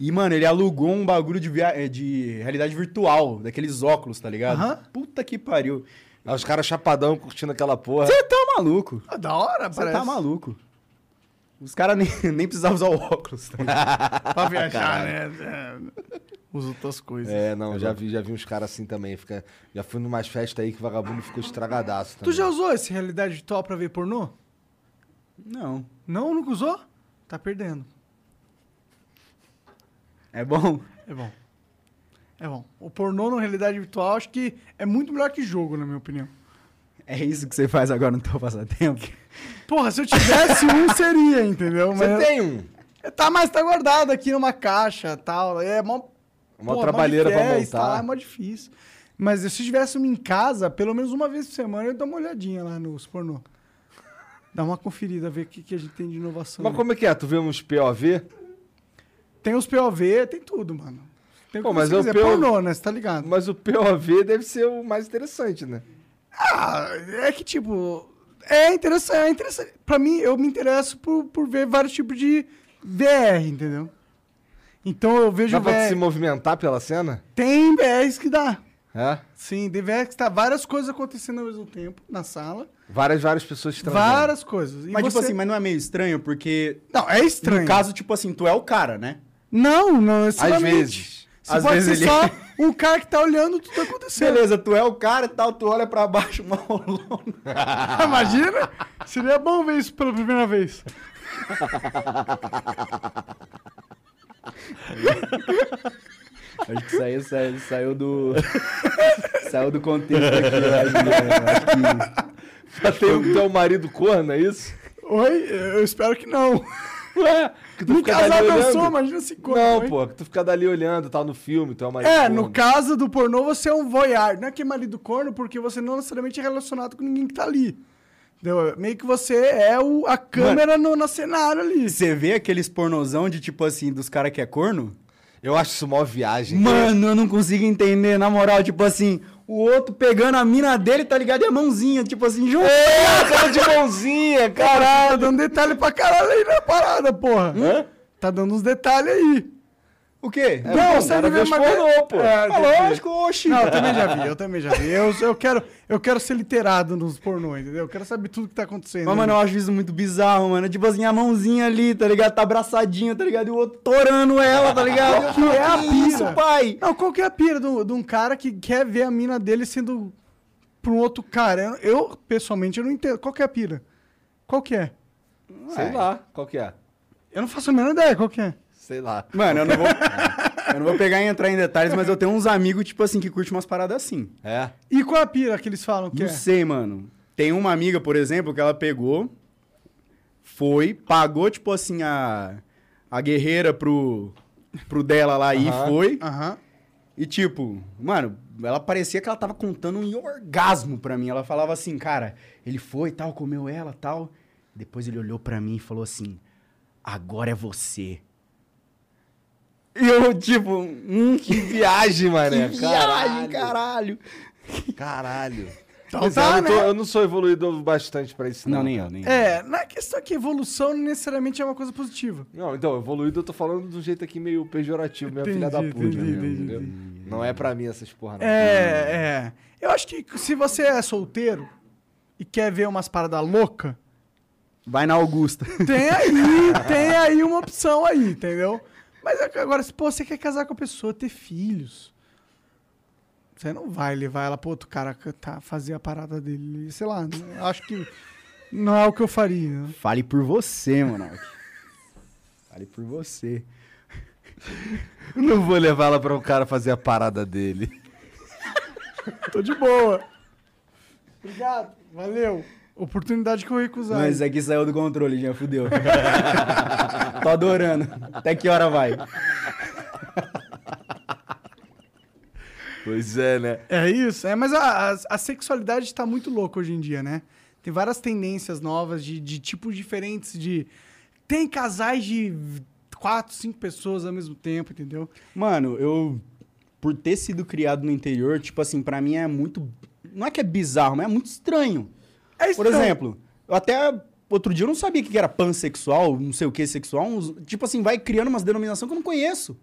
E, mano, ele alugou um bagulho de, via- eh, de realidade virtual, daqueles óculos, tá ligado? Aham. Puta que pariu. Aí Os caras chapadão curtindo aquela porra. Você tá maluco. Ah, da hora, Você parece. tá maluco. Os caras nem, nem precisavam usar o óculos. Tá ligado? Pra viajar, né? É, Usa outras coisas. É, não, já vi, já vi uns caras assim também. Fica, já fui numas festas aí que o vagabundo ficou estragadaço também. Tu já usou esse realidade virtual pra ver pornô? Não. Não, nunca usou? Tá perdendo. É bom? É bom. É bom. O pornô na realidade virtual acho que é muito melhor que jogo, na minha opinião. É isso que você faz agora no teu passatempo? Porra, se eu tivesse um, seria, entendeu? Você Mas- tem um. Tá, mas tá guardado aqui numa caixa tal. É mó. Uma pô, trabalheira mó pra montar. instalar É mó difícil. Mas se tivesse um em casa, pelo menos uma vez por semana, eu dou uma olhadinha lá nos pornô. Dá uma conferida, ver o que, que a gente tem de inovação. Mas como é que é? Tu vê uns POV? Tem os POV, tem tudo, mano. Tem o Pô, que mas você é o quiser. PO pornô, né? Você tá ligado? Mas o POV deve ser o mais interessante, né? Ah, é que, tipo, é interessante, é interessante. Pra mim, eu me interesso por, por ver vários tipos de VR, entendeu? Então eu vejo Dá pra VR. se movimentar pela cena? Tem VRs que dá. É? Sim, tem VRs que tá várias coisas acontecendo ao mesmo tempo na sala. Várias, várias pessoas transando. Várias coisas. E Mas, tipo você- assim, mas não é meio estranho? Porque, Não, é estranho. no caso, tipo assim, tu é o cara, né? Não, não Às necessariamente. vezes. Você Às pode vezes ser ele- só um cara que tá olhando tudo tá acontecendo. Beleza, tu é o cara e tal, tu olha pra baixo, uma rolona. Imagina? Seria bom ver isso pela primeira vez. Acho que saiu, saiu, saiu do. saiu do contexto aqui, né? Acho que. Já tem o teu marido corno, é isso? Oi? Eu espero que não. Ué, que tu dali casado eu sou, imagina se corno. Não, hein? pô, que tu fica dali olhando, tá no filme, tu é marido É, no caso do pornô, você é um voyeur. Não é que é marido corno, porque você não necessariamente é relacionado com ninguém que tá ali. Entendeu? Meio que você é o, a câmera no, no cenário ali. Você vê aqueles pornozão de tipo assim, dos caras que é corno? Eu acho isso mó viagem. Mano, eu não consigo entender, na moral, tipo assim, o outro pegando a mina dele, tá ligado? E a mãozinha, tipo assim, junto. É, cara de mãozinha, Caralho, tá dando detalhe pra caralho aí na parada, porra. Hã? Tá dando uns detalhes aí. O quê? É, não, cara, ver vê uma- pornô, pô. É, Ah, lógico, oxi. Não, eu também já vi, eu também já vi. Eu, eu, quero, eu quero ser literado nos pornô, entendeu? Eu quero saber tudo que tá acontecendo. Mas, mano, eu acho isso muito bizarro, mano. Tipo assim, a mãozinha ali, tá ligado? Tá abraçadinha, tá ligado? E o outro torando ela, tá ligado? Qual que é a pira? isso, pai? Não, qual que é a pira de de um cara que quer ver a mina dele sendo pra um outro cara? Eu, pessoalmente, eu não entendo. Qual que é a pira? Qual que é? Sei lá, qual que é? Eu não faço a menor ideia qual que é. Sei lá. Mano, eu não vou. eu não vou pegar e entrar em detalhes, mas eu tenho uns amigos, tipo assim, que curtem umas paradas assim. É? E qual é a pira que eles falam que Não é? sei, mano. Tem uma amiga, por exemplo, que ela pegou, foi, pagou, tipo assim, a, a guerreira pro, pro dela lá e Aham. foi. Aham. E tipo, mano, ela parecia que ela tava contando um orgasmo pra mim. Ela falava assim, cara, ele foi e tal, comeu ela tal. Depois ele olhou pra mim e falou assim: agora é você. E eu, tipo, hum, Que viagem, mané. que viagem, caralho. Caralho. Então tá, eu, não tô- né? eu não sou evoluído bastante pra isso, não. Não, nem eu, nem eu. É, na questão é que evolução não necessariamente é uma coisa positiva. Não, então, evoluído eu tô falando de um jeito aqui meio pejorativo, minha Entendi, filha da puta. entendi, mesmo, entendi, entendeu? Não é pra mim essas porra, não. É, é. Eu acho que se você é solteiro e quer ver umas paradas loucas, Vai na Augusta. tem aí, tem aí uma opção aí, entendeu? Mas agora, se pô, você quer casar com a pessoa, ter filhos, você não vai levar ela pro outro cara cantar, fazer a parada dele. Sei lá, eu acho que não é o que eu faria. Fale por você, Monark. Fale por você. Eu não vou levar ela pra um cara fazer a parada dele. Tô de boa. Obrigado, valeu. Oportunidade que eu recusar. Mas isso aqui saiu do controle, já fudeu. Tô adorando. Até que hora vai? Pois é, né? É isso, é, mas a, a, a sexualidade está muito louca hoje em dia, né? Tem várias tendências novas de, de tipos diferentes de. Tem casais de quatro, cinco pessoas ao mesmo tempo, entendeu? Mano, eu. Por ter sido criado no interior, tipo assim, pra mim é muito. Não é que é bizarro, mas é muito estranho. É Por estranho. exemplo, eu até. Outro dia eu não sabia o que era pansexual, não sei o que sexual. uns- tipo assim, vai criando umas denominações que eu não conheço.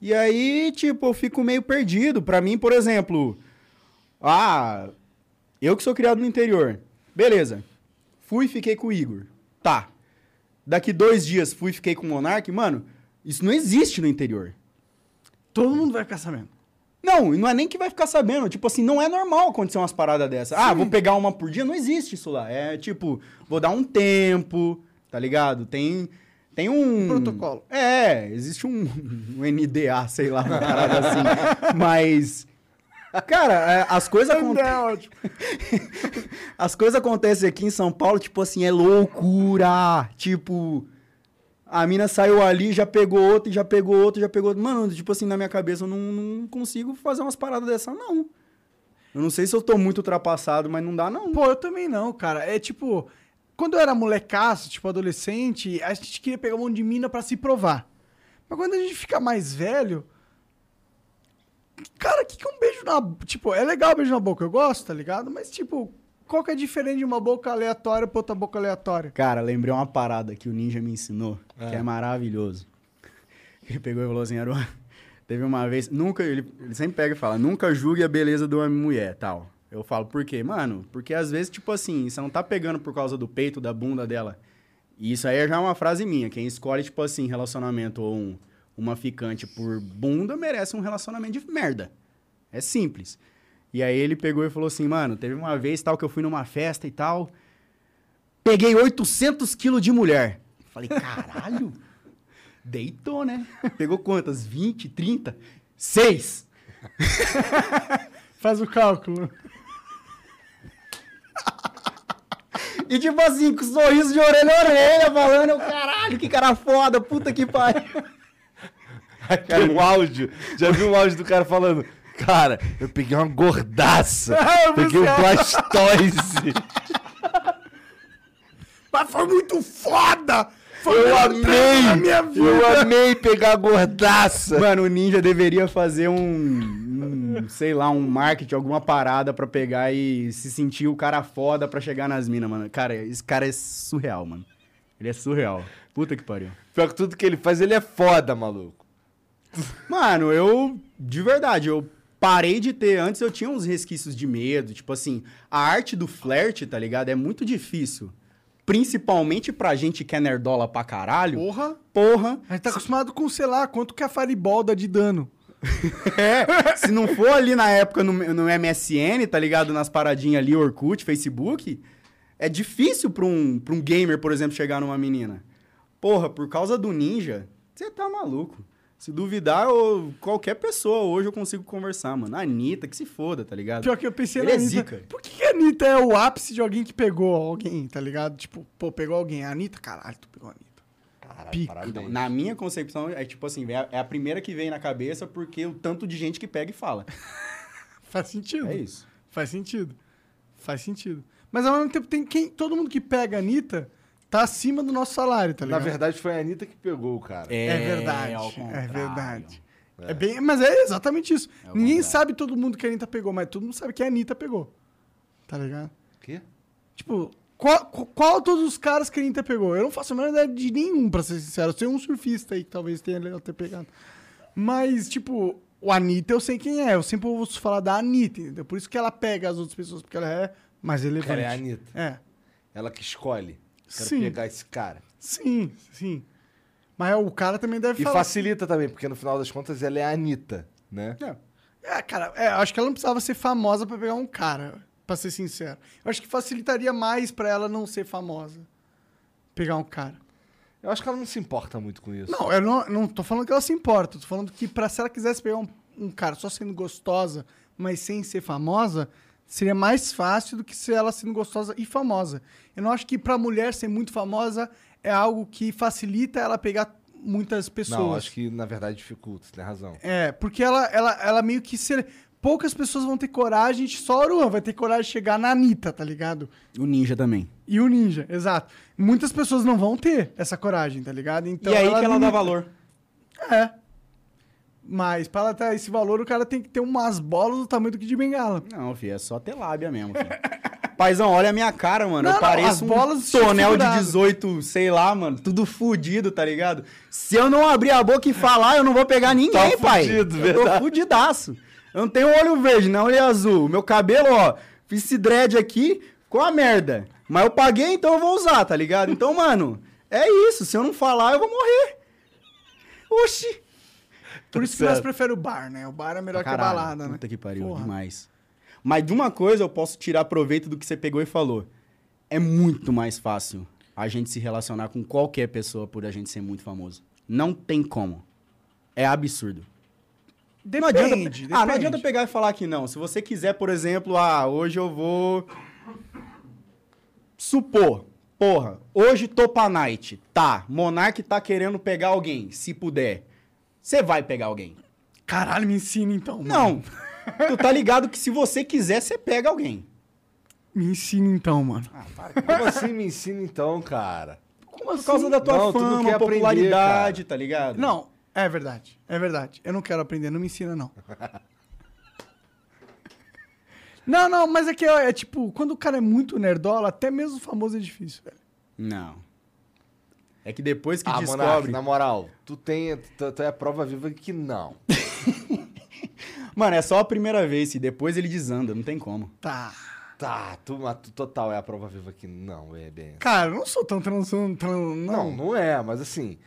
E aí, tipo, eu fico meio perdido. Pra mim, por exemplo. Ah, eu que sou criado no interior. Beleza. Fui e fiquei com o Igor. Tá. Daqui dois dias fui e fiquei com o Monark. Mano, isso não existe no interior. Todo mundo vai ficar sabendo. Não, e não é nem que vai ficar sabendo. Tipo assim, não é normal acontecer umas paradas dessas. Ah, vou pegar uma por dia. Não existe isso lá. É tipo, vou dar um tempo, tá ligado? Tem, tem um... Protocolo. É, existe um, um NDA, sei lá, uma parada assim. Mas... Cara, é, as coisas acontecem... Ótimo. As coisas acontecem aqui em São Paulo, tipo assim, é loucura. Tipo, a mina saiu ali, já pegou outro, já pegou outro, já pegou outro. Mano, tipo assim, na minha cabeça eu não, não consigo fazer umas paradas dessa, não. Eu não sei se eu tô muito ultrapassado, mas não dá, não. Pô, eu também não, cara. É tipo, quando eu era molecaço, tipo adolescente, a gente queria pegar um monte de mina pra se provar. Mas quando a gente fica mais velho. Cara, o que, que é um beijo na. Tipo, é legal beijo na boca, eu gosto, tá ligado? Mas, tipo, qual que é diferente de uma boca aleatória pra outra boca aleatória? Cara, lembrei uma parada que o Ninja me ensinou, que é maravilhoso. Ele pegou e falou assim, era uma- teve uma vez, nunca, ele, ele sempre pega e fala, nunca julgue a beleza de uma mulher, tal. Eu falo, por quê? Mano, porque às vezes, tipo assim, você não tá pegando por causa do peito, da bunda dela. E isso aí já é uma frase minha, quem escolhe, tipo assim, relacionamento ou um- uma ficante por bunda merece um relacionamento de merda. É simples. E aí ele pegou e falou assim, mano, teve uma vez tal que eu fui numa festa e tal, Peguei 800 quilos de mulher. Falei, caralho. Deitou, né? Pegou quantas? 20, 30? Seis. Faz o cálculo. E tipo assim, com sorriso de orelha a orelha, falando, caralho, que cara foda, puta que pariu. Tem um áudio. Já viu um áudio do cara falando. Cara, eu peguei uma gordaça. peguei um blastoise. Mas foi muito foda! Foi Eu amei! minha vida! Eu amei pegar a gordaça. Mano, o Ninja deveria fazer um, um, sei lá, um marketing, alguma parada pra pegar e se sentir o cara foda pra chegar nas minas, mano. Cara, esse cara é surreal, mano. Ele é surreal. Puta que pariu. Pior que tudo que ele faz, ele é foda, maluco. Mano, eu, de verdade, eu parei de ter. Antes eu tinha uns resquícios de medo. Tipo assim, a arte do flerte, tá ligado? É muito difícil. Principalmente pra gente que é nerdola pra caralho. Porra! Porra. A gente tá acostumado com, sei lá, quanto que a Fireball dá de dano. É, se não for ali na época no, no MSN, tá ligado? Nas paradinhas ali, Orkut, Facebook, é difícil pra um, pra um gamer, por exemplo, chegar numa menina. Porra, por causa do ninja, você tá maluco. Se duvidar, eu- qualquer pessoa hoje eu consigo conversar, mano. A Anitta, que se foda, tá ligado? Pior que eu pensei Ele na é Anitta. zica. Por que, a Anitta é o ápice de alguém que pegou alguém, tá ligado? Tipo, pô, pegou alguém. A Anitta, caralho, tu pegou a Anitta. Caralho, Pica. parabéns. Então, na minha concepção, é tipo assim, é a, é a primeira que vem na cabeça porque o tanto de gente que pega e fala. Faz sentido. É isso. Faz sentido. Faz sentido. Mas ao mesmo tempo, tem quem, todo mundo que pega a Anitta tá acima do nosso salário, tá Na ligado? verdade, foi a Anitta que pegou o cara. É verdade. ao É verdade. É. bem, mas é exatamente isso. É Ninguém contrário. sabe todo mundo que a Anitta pegou, mas todo mundo sabe que a Anitta pegou. Tá ligado? Quê? Tipo, qual, qual, todos os caras que a Anitta pegou? Eu não faço a menor ideia de nenhum, pra ser sincero. Eu sei um surfista aí que talvez tenha ela ter pegado. Mas, tipo, o Anitta eu sei quem é. Eu sempre ouço falar da Anitta, entendeu? Por isso que ela pega as outras pessoas, porque ela é mais relevante. Cara, é a Anitta. É. Ela que escolhe. Quero Sim. pegar esse cara. Sim, sim. Mas o cara também deve E falar. facilita também, porque no final das contas ela é a Anitta, né? É, cara, é, acho que ela não precisava ser famosa pra pegar um cara, pra ser sincero. Eu acho que facilitaria mais pra ela não ser famosa. Pegar um cara. Eu acho que ela não se importa muito com isso. Não, eu não, não tô falando que ela se importa. Tô falando que pra, se ela quisesse pegar um, um cara só sendo gostosa, mas sem ser famosa, seria mais fácil do que se ela sendo gostosa e famosa. Eu não acho que pra mulher ser muito famosa é algo que facilita ela pegar muitas pessoas. Não, acho que na verdade dificulta, você tem razão. É, porque ela, ela, ela meio que ser. Poucas pessoas vão ter coragem, de- só a Aruan vai ter coragem de chegar na Anitta, tá ligado? O ninja também. E o Ninja, exato. Muitas pessoas não vão ter essa coragem, tá ligado? Então e aí que ela dá limita. valor. É. Mas pra ela ter esse valor, o cara tem que ter umas bolas do tamanho do que de bengala. Não, filho, é só ter lábia mesmo, filho. Paizão, olha a minha cara, mano. Não, eu não, pareço as um bolas tonel de figurado. 18, sei lá, mano. Tudo fudido, tá ligado? Se eu não abrir a boca e falar, eu não vou pegar ninguém, Tá pai. fudido, eu verdade. tô fudidaço. Eu não tenho olho verde, não olho azul. Meu cabelo, ó, fiz esse dread aqui com a merda. Mas eu paguei, então eu vou usar, tá ligado? Então, mano, é isso. Se eu não falar, eu vou morrer. Oxi. Por isso que nós preferimos o bar, né? O bar é melhor que a Caralho, balada, né? Puta que pariu, Porra. demais. Mas de uma coisa eu posso tirar proveito do que você pegou e falou. É muito mais fácil a gente se relacionar com qualquer pessoa por a gente ser muito famoso. Não tem como. É absurdo. Depende, não adianta, depende. Ah, não adianta pegar e falar que não. Se você quiser, por exemplo, ah, hoje eu vou supor, porra, hoje tô pra night. Tá, Monark tá querendo pegar alguém, se puder. Você vai pegar alguém. Caralho, me ensina então. mano. Não. tu tá ligado que se você quiser, você pega alguém. Me ensina então, mano. Como assim me ensina então, cara? Como Por causa da tua Não, fama, aprender, popularidade, tá ligado? Não, é verdade. É verdade. Eu não quero aprender, não me ensina, não. não, não, mas é que é, é tipo, quando o cara é muito nerdola, até mesmo famoso é difícil, velho. Não. É que depois que ah, descobre. Monark, na moral, tu tem. Tu, tu é a prova viva que não. Mano, é só a primeira vez, e depois ele desanda, não tem como. Tá. Tá, tu, tu total é a prova viva que não, é bem. Cara, eu não sou tão transando. Tran, Não, não. não é, mas assim,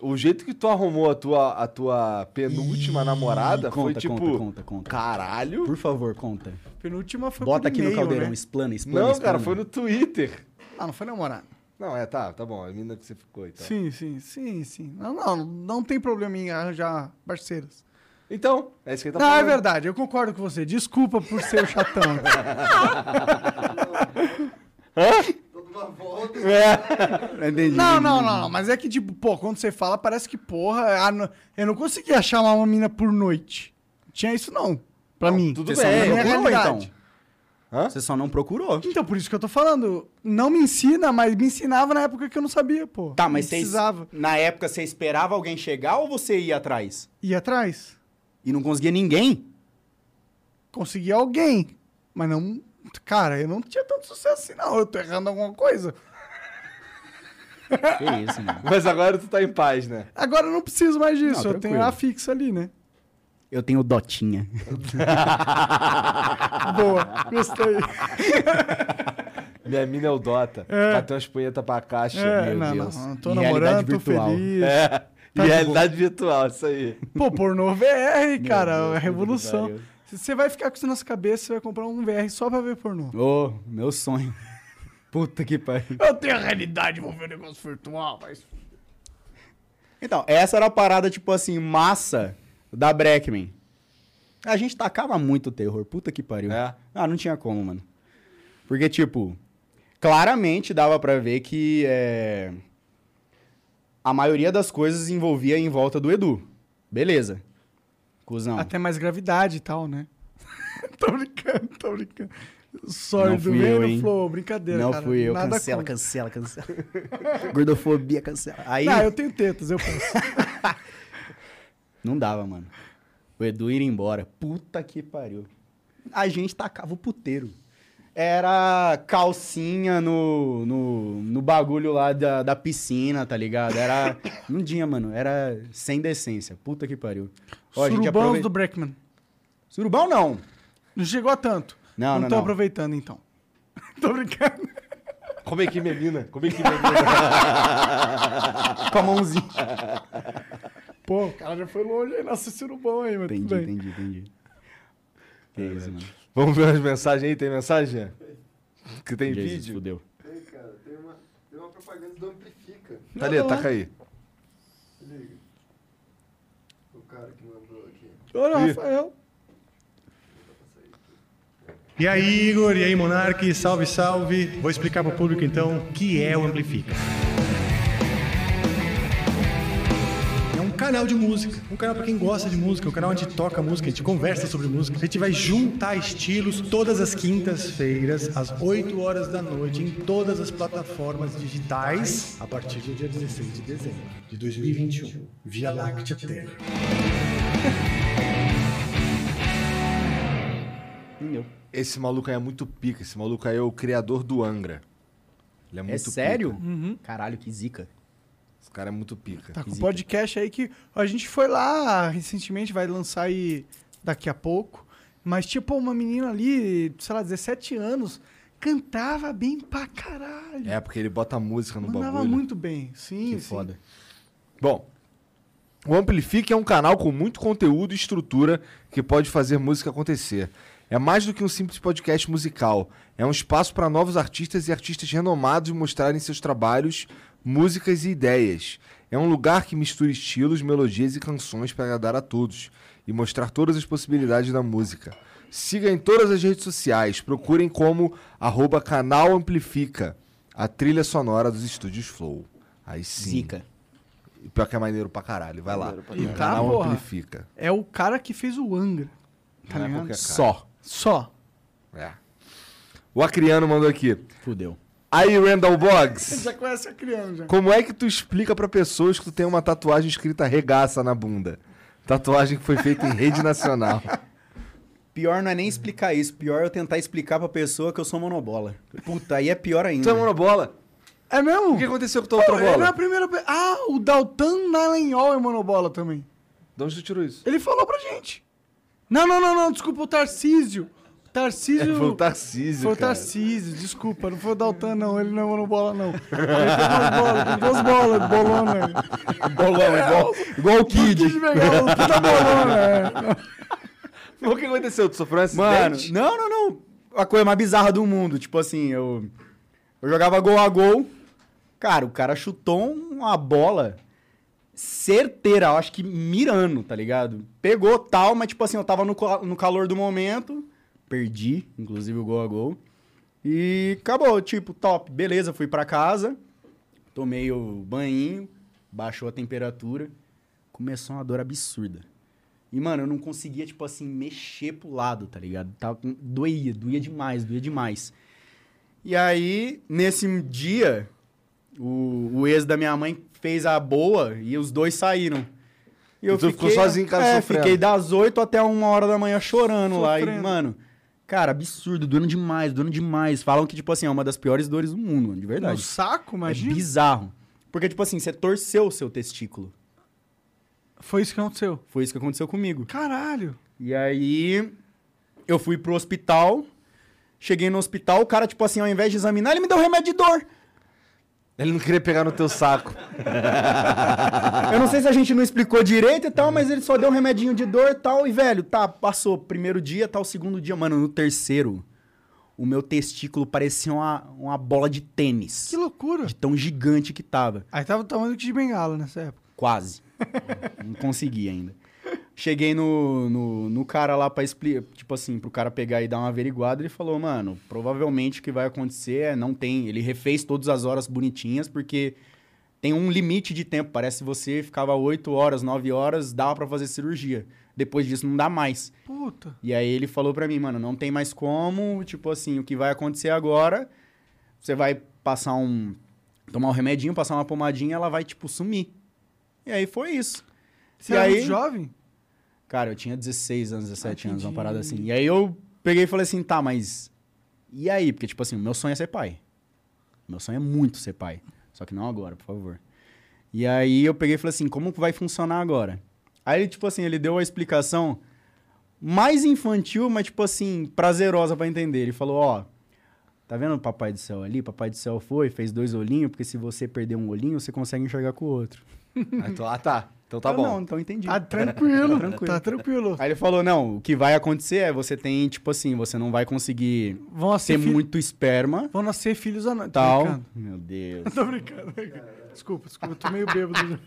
o jeito que tu arrumou a tua, a tua penúltima namorada foi conta, tipo. conta, conta, conta. Caralho. Por favor, conta. Penúltima foi Bota aqui no caldeirão, Né? explana, explana. Não, explana. cara, foi no Twitter. Ah, não foi namorado. Não, é, tá, tá bom. A mina que você ficou e tal. Sim, sim, sim, sim. Não, não, não tem problema em arranjar parceiros. Então, é isso que ele tá não, falando. é verdade, eu concordo com você. Desculpa por ser o chatão. Entendi. Não, não, não, não. Mas é que, tipo, pô, quando você fala, parece que, porra, não- eu não conseguia achar uma mina por noite. Tinha isso, não. Pra mim. tudo Você bem, não minha realidade. então. Hã? Você só não procurou. Então, por isso que eu tô falando. Não me ensina, mas me ensinava na época que eu não sabia, pô. Tá, mas você, precisava. na época você esperava alguém chegar ou você ia atrás? Ir atrás. E não conseguia ninguém? Consegui alguém. Mas não. Cara, eu não tinha tanto sucesso assim, não. Eu tô errando alguma coisa. Que isso, mano. Mas agora tu tá em paz, né? Agora eu não preciso mais disso. Não, eu tenho a fixa ali, né? Eu tenho dotinha. Boa, gostei. Minha mina é o Dota. É. Bateu umas punhetas pra caixa, É, meu não, Deus. não. Tô namorando, realidade tô virtual. feliz. É. Tá e de realidade virtual, isso aí. Pô, pornô VR, cara, Deus, é revolução. Você vai ficar com isso na sua cabeça, você vai comprar um VR só pra ver pornô. Ô, meu sonho. Puta que pariu. Eu tenho a realidade, vou ver o negócio virtual, mas... Então, essa era a parada, tipo assim, massa da Breckman. A gente tacava muito terror. Puta que pariu. É. Ah, não tinha como, mano. Porque, tipo, claramente dava pra ver que é, a maioria das coisas envolvia em volta do Edu. Beleza. Cusão. Até mais gravidade e tal, né? tô brincando, tô brincando. Sorry Não do fui eu, meio hein? Flow, brincadeira, não cara. fui eu. Nada Cancela, cancela, cancela. Gordofobia, cancela. Aí Não, eu tenho tetas, eu posso. não dava, mano. O Edu ir embora. Puta que pariu. A gente tacava o puteiro. Era calcinha no, no, no bagulho lá da, da piscina, tá ligado? Era. Não tinha, mano. Era sem decência. Puta que pariu. Ó, a gente Surubãos aprove- do Breckman. Surubão não. Não chegou a tanto. Não, não não, tô não. aproveitando, então. tô brincando. Como é que minha mina? Como é que minha mina? Com a mãozinha. Pô, o cara já foi longe aí, nossa, surubão aí, mas Entendi, entendi, entendi. Que isso, mano. Vamos ver as mensagens aí? Tem mensagem? Que tem Jesus, vídeo? Fudeu. Tem, cara, tem uma, tem uma propaganda do Amplifica. Tá ali, taca aí. Se liga. O cara que mandou aqui. Olha, Ih. Rafael. E aí, Igor, e aí, Monark, salve, salve. Vou explicar pro público então o que é o Amplifica. Canal de música, um canal para quem gosta de música, um canal onde toca música, a gente conversa sobre música. A gente vai juntar estilos todas as quintas-feiras, às 8 horas da noite, em todas as plataformas digitais, a partir do dia 16 de dezembro de 2021, via Láctea. Entendeu? Esse maluco aí é muito pica. Esse maluco aí é o criador do Angra. Ele é É muito sério? pica. Caralho, que zica. Cara é muito pica. Tá com Zica. podcast aí que a gente foi lá recentemente, vai lançar aí daqui a pouco. Mas, tipo, uma menina ali, sei lá, 17 anos, cantava bem pra caralho. É, porque ele bota música no Mandava bagulho. muito bem. Sim, Que sim. foda. Bom, o Amplifique é um canal com muito conteúdo e estrutura que pode fazer música acontecer. É mais do que um simples podcast musical. É um espaço para novos artistas e artistas renomados mostrarem seus trabalhos, músicas e ideias. É um lugar que mistura estilos, melodias e canções para agradar a todos e mostrar todas as possibilidades da música. Siga em todas as redes sociais, procurem como arroba canal Amplifica, a trilha sonora dos estúdios Flow. Aí sim. Zica. E pior que é maneiro pra caralho. Vai lá. E O tá, canal porra. amplifica. É o cara que fez o Angra. Tá Não é ligado? Só. Só. É. O Acriano mandou aqui. Fudeu. Aí, Randall Boggs. já conhece a criança. Como é que tu explica pra pessoas que tu tem uma tatuagem escrita regaça na bunda? Tatuagem que foi feita em rede nacional. Pior não é nem explicar isso. Pior é eu tentar explicar pra pessoa que eu sou monobola. Puta, aí é pior ainda. Tu é monobola? É mesmo? O que aconteceu com tua outra é bola? a primeira... Ah, o Daltan Nalenhol é monobola também. De onde tu tirou isso? Ele falou pra gente. Não, não, não, não, desculpa, o Tarcísio. Tarcísio... É, foi o Tarcísio, Foi o cara. Tarcísio, desculpa, não foi o Daltan, não. Ele não é monobola, não. Ele tem duas bolas, tem duas bolas, bolona. aí. Bolão, igual, igual o Kid. Kid Bengala, puta bolona, é. O que aconteceu? Tu sofreu um Mano, acidente? não, não, não. A coisa mais bizarra do mundo. Tipo assim, eu. Eu jogava gol a gol. Cara, o cara chutou uma bola certeira, eu acho que mirando, tá ligado? Pegou tal, mas tipo assim, eu tava no, no calor do momento. Perdi, inclusive, o gol a gol. E acabou, tipo, top, beleza, fui pra casa, tomei o banhinho, baixou a temperatura, começou uma dor absurda. E, mano, eu não conseguia, tipo assim, mexer pro lado, tá ligado? Tava. Doía, doía demais, doía demais. E aí, nesse dia, o, o ex da minha mãe fez a boa e os dois saíram. E E tu ficou sozinho em casa é, sofrendo. fiquei das 8 até uma hora da manhã chorando lá. E, Sofrendo. mano, cara, absurdo, doendo demais, doendo demais. Falam que, tipo assim, é uma das piores dores do mundo, mano, de verdade. saco, É imagina. bizarro. Porque, tipo assim, você torceu o seu testículo. Foi isso que aconteceu. Foi isso que aconteceu comigo. Caralho. E aí, eu fui pro hospital. Cheguei no hospital, o cara, tipo assim, ao invés de examinar, ele me deu remédio de dor. Ele não queria pegar no teu saco. Eu não sei se a gente não explicou direito e tal, mas ele só deu um remedinho de dor e tal. E, velho, tá, passou. Primeiro dia, tá o segundo dia. Mano, no terceiro, o meu testículo parecia uma, uma bola de tênis. Que loucura. De tão gigante que tava. Aí tava tomando de bengala nessa época. Quase. não consegui ainda. Cheguei no, no, no cara lá pra explicar, tipo assim, pro cara pegar e dar uma averiguada. Ele falou, mano, provavelmente o que vai acontecer é não tem. Ele refez todas as horas bonitinhas, porque tem um limite de tempo. Parece que você ficava 8 horas, 9 horas, dava pra fazer cirurgia. Depois disso não dá mais. Puta. E aí ele falou pra mim, mano, não tem mais como, tipo assim, o que vai acontecer agora, você vai passar um tomar um remedinho, passar uma pomadinha, ela vai tipo sumir. E aí foi isso. Você e era aí, jovem? Cara, eu tinha 16 anos, 17 anos, uma parada assim. E aí eu peguei e falei assim, tá, mas e aí? Porque tipo assim, o meu sonho é ser pai. Meu sonho é muito ser pai, só que não agora, por favor. E aí eu peguei e falei assim, como que vai funcionar agora? Aí, tipo assim, ele deu a explicação mais infantil, mas, tipo assim, prazerosa pra entender. Ele falou, ó, tá vendo o Papai do Céu ali? Papai do Céu foi, fez dois olhinhos, porque se você perder um olhinho, você consegue enxergar com o outro. Ah, então- ah, tá. Então tá Eu, bom. Não, então entendi. Tá tranquilo. tranquilo. Tá tranquilo. Aí ele falou, não, o que vai acontecer é você tem, tipo assim, você não vai conseguir Vão nascer, ter muito esperma, Vão nascer filhos anões. Tô tal. brincando. Meu Deus. Tô brincando. Desculpa, desculpa. Eu tô meio bêbado.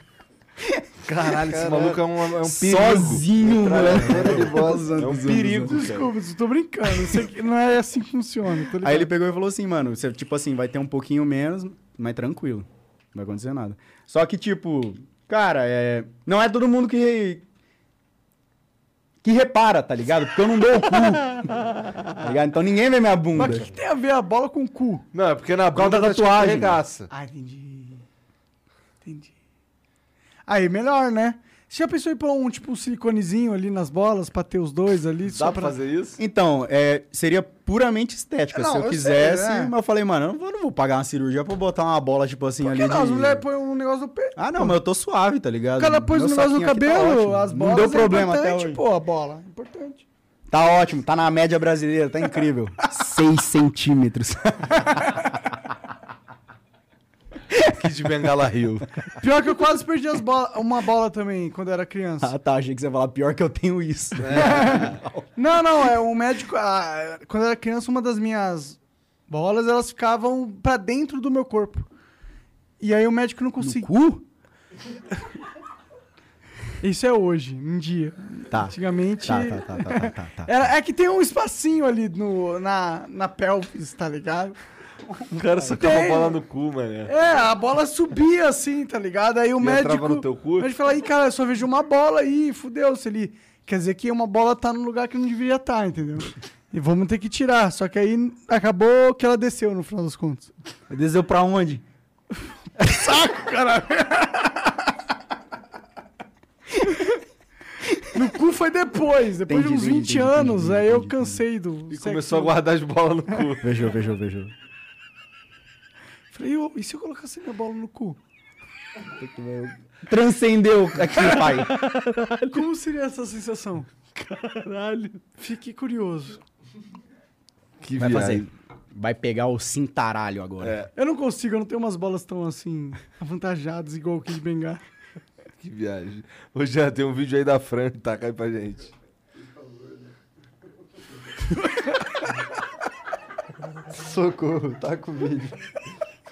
Caralho, esse maluco é um, é um perigo. Sozinho, moleque. É um perigo. Desculpa, eu tô brincando. Não é assim que funciona. Aí ele pegou e falou assim, mano, você, tipo assim, vai ter um pouquinho menos, mas tranquilo. Não vai acontecer nada. Só que, tipo, cara, é... não é todo mundo que. que repara, tá ligado? Porque eu não dou o cu. tá ligado? Então ninguém vê minha bunda. Mas o que, que tem a ver a bola com o cu? Não, é porque na bunda da tá escrito tatuagem. regaça. Ah, entendi. Entendi. Aí, melhor, né? Você já pensou em pôr um, tipo, um siliconezinho ali nas bolas pra ter os dois ali? só Dá pra fazer isso? Então, é, seria puramente estética. Não, se eu eu sei, quisesse, né? mas eu falei, mano, eu não vou, eu não vou pagar uma cirurgia pra botar uma bola, tipo assim, Por ali que não? de... As mulheres põem um negócio no peito. Ah, não, mas eu tô suave, tá ligado? O cara pôs um negócio no tá cabelo, ótimo. as bolas. Não deu é problema até importante, hoje. Pô, a bola. Importante. Tá ótimo, tá na média brasileira, tá incrível. 6 centímetros. Kid Bengala Rio. Pior que eu quase perdi as bolas, uma bola também, quando eu era criança. ah, tá, achei que você ia falar pior que eu tenho isso. Não, não, é um médico. ah, quando eu era criança, uma das minhas bolas, elas ficavam pra dentro do meu corpo. E aí o médico não conseguia. Isso é hoje, um dia. Tá. Antigamente. Tá, tá, tá, tá, tá, tá, tá. Era, é que tem um espacinho ali no, na, na pelvis, tá ligado? O cara socava a bola no cu, mané. É, a bola subia assim, tá ligado? Aí o E médico. entrava no teu cu? O médico fala, aí, cara, eu só vejo uma bola aí, fudeu. Se ele. Quer dizer que uma bola tá no lugar que não deveria estar, entendeu? E vamos ter que tirar. Só que aí acabou que ela desceu no final das contas. Desceu pra onde? No cu foi depois, depois Entendi, de uns entendi, 20 entendi, anos. entendi, aí eu entendi, cansei do. E sexo. começou a guardar as bolas no cu. Vejo, vejo, vejo. Falei, ô, e se eu colocasse minha bola no cu? Transcendeu aqui, pai. Como seria essa sensação? Caralho. Fique curioso. Que Vai viagem. fazer. Vai pegar o cintaralho agora. É. Eu não consigo, eu não tenho umas bolas tão assim, avantajadas, igual o Kid Bengala. Que viagem. Hoje já tem um vídeo aí da Fran, taca aí pra gente. Socorro, tá com o vídeo.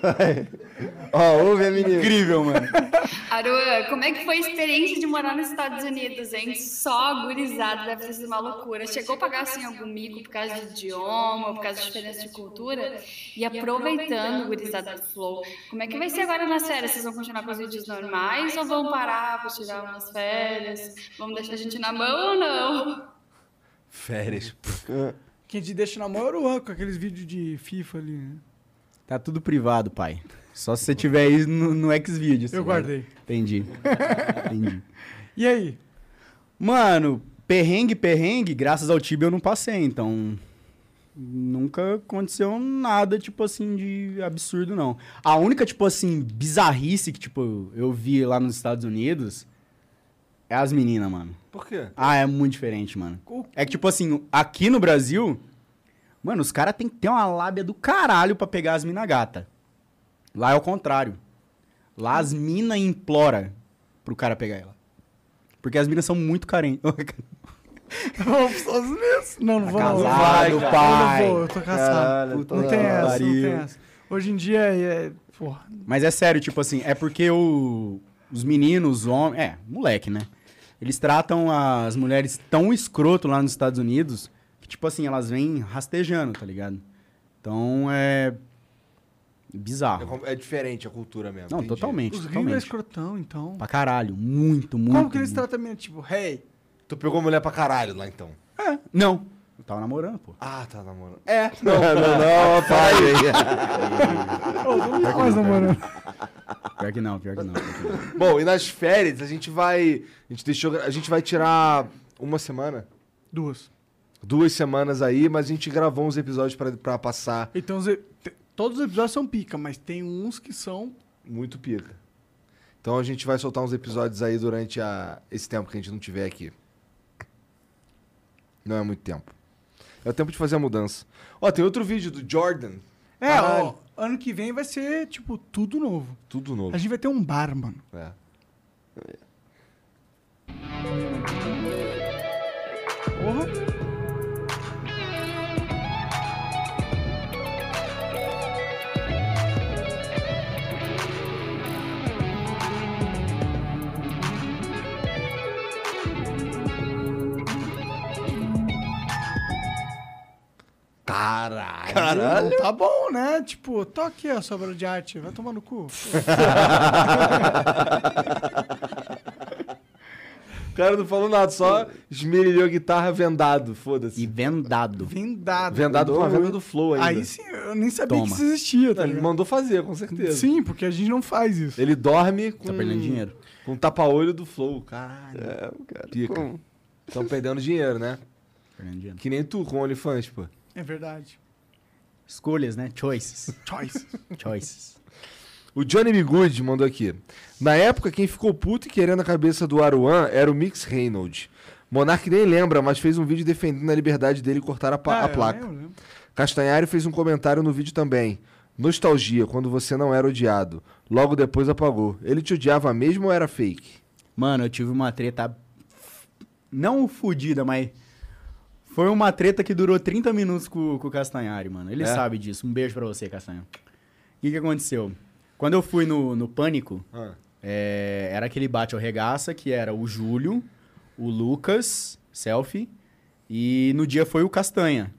Ó, ouve a menina. Incrível, mano. Aruan, como é que foi a experiência de morar nos Estados Unidos, hein? Só gurizada deve ter sido uma loucura. Chegou a pagar assim algum mico por causa de idioma, por causa de diferença de cultura? E aproveitando, gurizada do Flow, como é que vai ser agora nas férias? Vocês vão continuar com os vídeos normais ou vão parar para tirar umas férias? Vão deixar a gente na mão ou não? Férias. Quem te deixa na mão é o Juan, com aqueles vídeos de FIFA ali. né? Tá tudo privado, pai. Só se você tiver aí no, no Xvideos. Eu tá ligado? guardei. Entendi. Entendi. E aí? Mano, perrengue, perrengue, graças ao Tibia eu não passei, então. Nunca aconteceu nada, tipo assim, de absurdo, não. A única, tipo assim, bizarrice que, tipo, eu vi lá nos Estados Unidos é as meninas, mano. Por quê? Ah, é muito diferente, mano. É que, tipo assim, aqui no Brasil, mano, os caras têm que ter uma lábia do caralho pra pegar as mina gata. Lá é o contrário. Lá as mina implora pro cara pegar ela. Porque as minas são muito carentes. Vamos pros Estados Unidos? Não, não vou não. Casado, Eu pai. não vou, eu tô caçado. Caralho, não tem essa, não tem essa. Hoje em dia é... Porra. Mas é sério, tipo assim, é porque o- os meninos, os homens. É, moleque, né? Eles tratam as mulheres tão escroto lá nos Estados Unidos tipo assim, elas vêm rastejando, tá ligado? Então é. É, Bizarro. com- é diferente a cultura mesmo. Não, entendi. totalmente. Os gringos é totalmente. escrotão, então. Pra caralho. Muito, muito. Como que eles muito. tratam a menina? Tipo, hey, Tu pegou mulher pra caralho lá então. É, não. Eu tava namorando, pô. Ah, tá namorando. É. Não, não, não, ô, não tá mais namorando. Pior que não, pior que não. Pior que não. Bom, e nas férias a gente vai. A gente deixou. A gente vai tirar uma semana. Duas. Duas semanas aí, mas a gente gravou uns episódios pra, pra passar Então, todos os episódios são pica, mas tem uns que são... muito pica. Então a gente vai soltar uns episódios aí durante a, esse tempo que a gente não tiver aqui. Não é muito tempo. É o tempo de fazer a mudança. Ó, tem outro vídeo do Jordan. É, Caralho. ó, ano que vem vai ser, tipo, tudo novo. Tudo novo. A gente vai ter um bar, mano. É. Porra. Caralho. Caralho. Tá bom, né? Tipo, tô aqui a sobra de arte. Vai tomar no cu. O cara não falou nada, só esmerilhou a guitarra vendado. E Foda-se. vendado. Vendado. Vendado com a venda do Flow ainda. Aí sim, eu nem sabia Toma. que isso existia, tá Ele ligado? mandou fazer, com certeza. Sim, porque a gente não faz isso. Ele dorme com. Tá perdendo dinheiro. Com tapa-olho do Flow. Caralho. É, cara. Pica. Estão perdendo dinheiro, né? Perdendo dinheiro. Que nem tu com OnlyFans, pô. É verdade. Escolhas, né? Choices. Choice. Choices. O Johnny B. Good mandou aqui. Na época, quem ficou puto e querendo a cabeça do Aruan era o Mix Reynolds. Monark nem lembra, mas fez um vídeo defendendo a liberdade dele cortar a, pa- Ah, a eu placa. lembro, lembro. Castanhari fez um comentário no vídeo também. Nostalgia, quando você não era odiado. Logo depois apagou. Ele te odiava mesmo ou era fake? Mano, eu tive uma treta. Não fodida, mas. Foi uma treta que durou 30 minutos com, com o Castanhari, mano. Ele É? sabe disso. Um beijo pra você, Castanho. O que, que aconteceu? Quando eu fui no, no Pânico, Ah. é, era aquele bate ou regaça, que era o Júlio, o Lucas, selfie, e no dia foi o Castanha.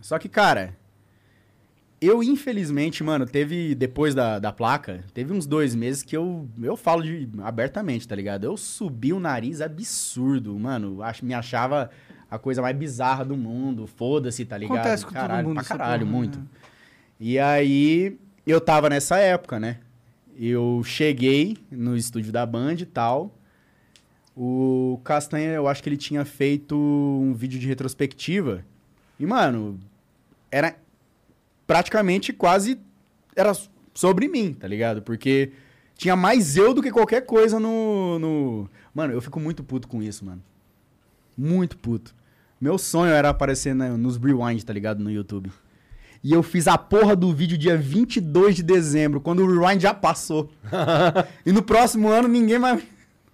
Só que, cara, eu infelizmente, mano, teve, depois da, da placa, teve uns dois meses que eu, eu falo de, abertamente, tá ligado? Eu subi o nariz absurdo, mano, ach, me achava a coisa mais bizarra do mundo, foda-se, tá ligado? Acontece com todo caralho, mundo pra caralho, porra, muito. né? E aí, eu tava nessa época, né? Eu cheguei no estúdio da Band e tal. O Castanha, eu acho que ele tinha feito um vídeo de retrospectiva. E, mano, era praticamente quase. Era sobre mim, tá ligado? Porque tinha mais eu do que qualquer coisa no. no... Mano, eu fico muito puto com isso, mano. Muito puto. Meu sonho era aparecer na- nos Rewind, tá ligado? No YouTube. E eu fiz a porra do vídeo dia 22 de dezembro, quando o Rewind já passou. e no próximo ano ninguém mais.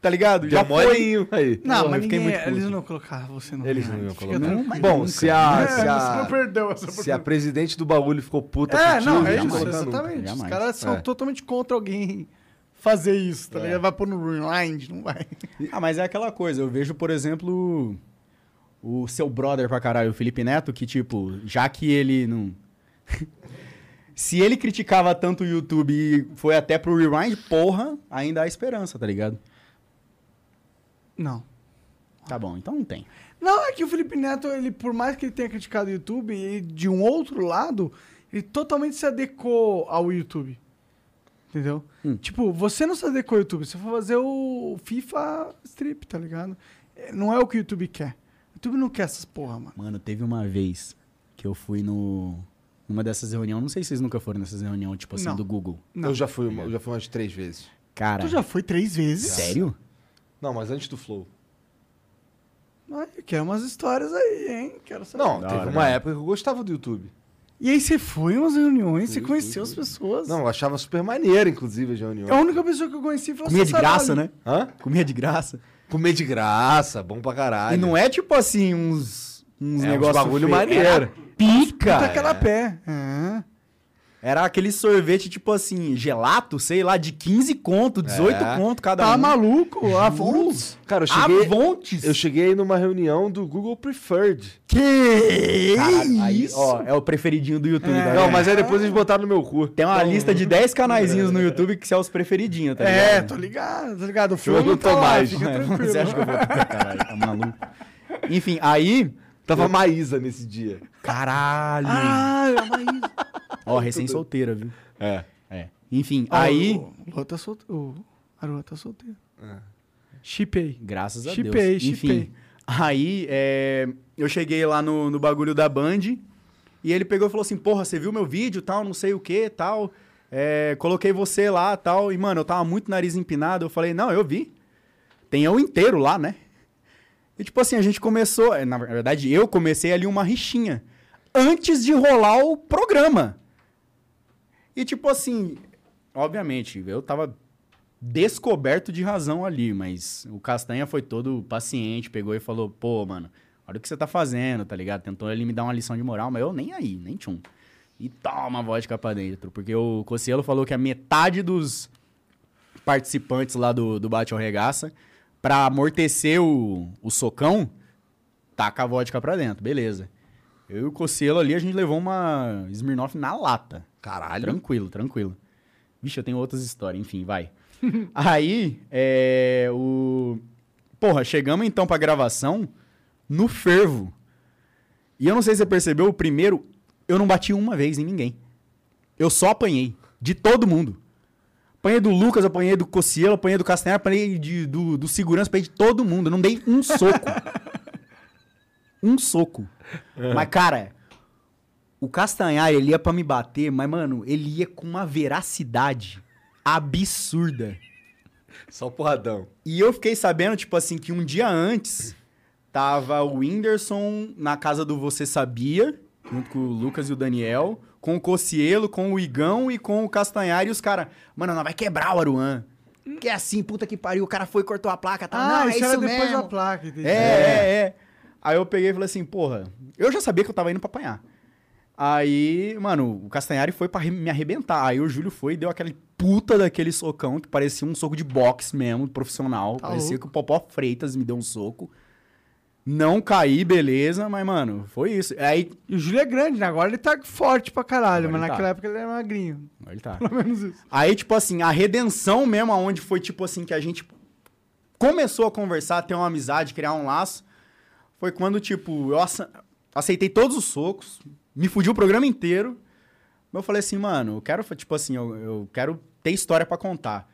Tá ligado? Já foi. molinho aí. Não, Porra, mas ninguém, muito puto. eles não colocaram você no Eles não iam colocar. tranquilo. Bom, se a, É, se, você não a, se a presidente do bagulho ficou puta É, não, é eles isso, colocar nunca. exatamente. Os caras são É. totalmente contra alguém fazer isso, tá ligado? Vai pôr no rewind, não vai. Ah, mas é aquela coisa. Eu vejo, por exemplo, o seu brother pra caralho, o Felipe Neto, que, tipo, já que ele não. Se ele criticava tanto o YouTube e foi até pro rewind, porra, ainda há esperança, tá ligado? Não. Tá bom, então não tem. Não, é que o Felipe Neto, ele, por mais que ele tenha criticado o YouTube, ele, de um outro lado, ele totalmente se adequou ao YouTube. Entendeu? Hum. Tipo, você não se adequou ao YouTube, você foi fazer o FIFA Strip, tá ligado? É, Não é o que o YouTube quer. O YouTube não quer essas porra, mano. Mano, teve uma vez que eu fui no. Numa dessas reuniões, não sei se vocês nunca foram nessas reuniões, tipo assim, Não. do Google. Não. Eu já fui, uma- eu já fui umas três vezes. Cara. Tu já foi três vezes? Sério? Não, mas antes do Flow. Ai, eu quero umas histórias aí, hein? Quero saber. Não, Da teve hora, uma né? época que eu gostava do YouTube. E aí você foi em umas reuniões, você Fui, conheceu fui, as pessoas. Não, eu achava super maneiro, inclusive, as reuniões. É a única pessoa que eu conheci foi a Comia de graça, né? Hã? Comia de graça. Comer de graça, bom pra caralho. E não é tipo assim, uns. Uns É, negócios. bagulho feios. maneiro. Era Pica! Puta aquela pé. Ah. Era aquele sorvete, tipo assim, gelato, sei lá, de 15 conto, 18 É. conto cada Tá um. maluco? Avontes? Cara, eu cheguei, Avontes? eu cheguei numa reunião do Google Preferred. Que Caralho, aí, isso? ó, é o preferidinho do YouTube, É. tá Não, mas aí depois eles botaram no meu cu. Tem uma lista de 10 canaizinhos no YouTube que são os preferidinhos, tá ligado? É, tô ligado, tô ligado. O Eu filme não não tô tá lá, mais. fica É, tranquilo. Você acha que eu vou... Caralho, tá maluco. Enfim, aí... Tava a Maísa nesse dia. Caralho! Ah, é uma isso. Ó, recém-solteira, viu? É. É. Enfim, Ah, aí... O Lua tá solteiro. O Aruan tá solteiro. Chipei. Graças a Chipei, Deus. chipei. Enfim, aí é, eu cheguei lá no, no bagulho da Band e ele pegou e falou assim, porra, você viu meu vídeo, tal, não sei o que, tal. É, coloquei você lá, tal. E, mano, eu tava muito nariz empinado. Eu falei, não, eu vi. Tem eu inteiro lá, né? E, tipo assim, a gente começou... é, Na verdade, eu comecei ali uma rixinha. Antes de rolar o programa. E, tipo assim... Obviamente, eu tava descoberto de razão ali, mas o Castanha foi todo paciente, pegou e falou, pô, mano, olha o que você tá fazendo, tá ligado? Tentou ele me dar uma lição de moral, mas eu nem aí, nem tchum. E toma vodka pra dentro, porque o Cocielo falou que a metade dos participantes lá do, do Bate ao Regaça, pra amortecer o, o socão, taca a vodka pra dentro, beleza. Eu e o Cocielo ali, a gente levou uma Smirnoff na lata. Caralho. Tranquilo, tranquilo. Vixe, eu tenho outras histórias, enfim, vai. Aí, é, o... Porra, chegamos então pra gravação no fervo. E eu não sei se você percebeu, o primeiro, eu não bati uma vez em ninguém. Eu só apanhei. De todo mundo. Apanhei do Lucas, apanhei do Cocielo, apanhei do Castanhar, apanhei de- do, do segurança, apanhei de todo mundo. Eu não dei um soco. um soco. Mas, cara, o Castanhar, ele ia pra me bater, mas, mano, ele ia com uma veracidade absurda. Só porradão. E eu fiquei sabendo, tipo assim, que um dia antes tava o Whindersson na casa do Você Sabia, junto com o Lucas e o Daniel, com o Cocielo, com o Igão e com o Castanhar e os caras, mano, nós vai quebrar o Aruan. Que é assim, puta que pariu, o cara foi e cortou a placa, tá? Ah, não, é isso isso era depois mesmo. da placa, entendi. É, é, é. Aí eu peguei e falei assim, porra, eu já sabia que eu tava indo pra apanhar. Aí, mano, o Castanhari foi pra arre- me arrebentar. Aí o Júlio foi e deu aquele puta daquele socão que parecia um soco de boxe mesmo, profissional. Tá parecia louco. que o Popó Freitas me deu um soco. Não caí, beleza, mas, mano, foi isso. Aí. E o Júlio é grande, né? Agora ele tá forte pra caralho, Agora mas ele tá. naquela época ele era magrinho. Ele tá. Pelo menos isso. Aí, tipo assim, a redenção mesmo, aonde foi, tipo assim, que a gente começou a conversar, ter uma amizade, criar um laço, foi quando, tipo, eu ace- aceitei todos os socos, me fudi o programa inteiro, mas eu falei assim, mano, eu quero, tipo assim, eu, eu quero ter história pra contar.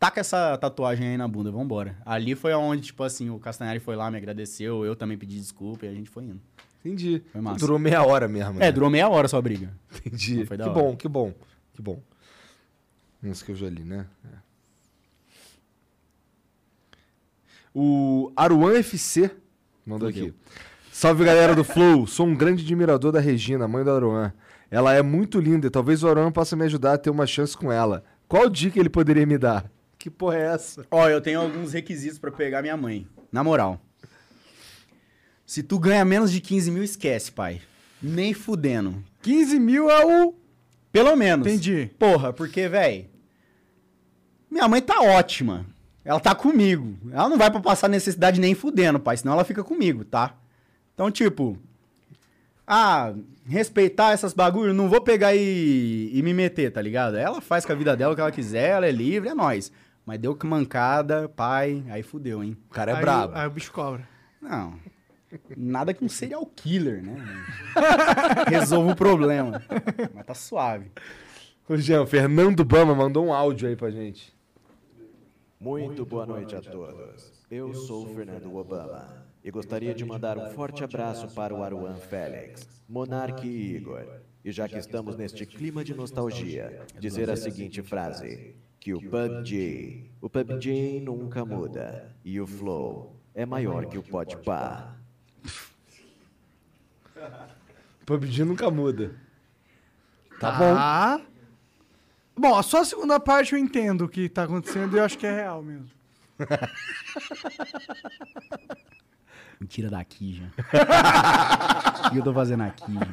Taca essa tatuagem aí na bunda, vambora. Ali foi aonde, tipo assim, o Castanhari foi lá, me agradeceu, eu também pedi desculpa e a gente foi indo. Entendi. Foi massa. Durou meia hora mesmo. É, né? durou meia hora só a briga. Entendi. Não, foi da que hora. bom, que bom, que bom. Isso que eu já li, né? É. O Aruan FC mandou Fudeu. aqui. Salve galera do Flow, sou um grande admirador da Regina, mãe do Aruan. Ela é muito linda e talvez o Aruan possa me ajudar a ter uma chance com ela. Qual dica ele poderia me dar? Que porra é essa? Ó, eu tenho alguns requisitos pra pegar minha mãe. Na moral. Se tu ganha menos de 15 mil, esquece, pai. Nem fudendo. 15 mil é o. Pelo menos. Entendi. Porra, porque, véi. Minha mãe tá ótima. Ela tá comigo. Ela não vai pra passar necessidade nem fudendo, pai. Senão ela fica comigo, tá? Então, tipo. Ah, respeitar essas bagulho, não vou pegar e, e me meter, tá ligado? Ela faz com a vida dela o que ela quiser, ela é livre, é nóis. Mas deu que mancada, pai, aí fudeu, hein? O cara é aí, brabo. Aí o bicho cobra. Não. Nada que um serial killer, né? Resolva o problema. Mas tá suave. Ô, Jean, o Fernando Bama mandou um áudio aí pra gente. Muito boa noite a todos. Eu sou o Fernando Obama e gostaria de mandar um forte abraço para o Aruan Félix, Monarque e Igor. E já que estamos neste clima de nostalgia, dizer a seguinte frase: que o PUBG, o PUBG nunca muda e o Flow é maior que o Podpah. PUBG nunca muda. Tá bom. Tá. Bom, só a segunda parte eu entendo o que tá acontecendo e eu acho que é real mesmo. Me tira daqui, já. o que eu tô fazendo aqui, já?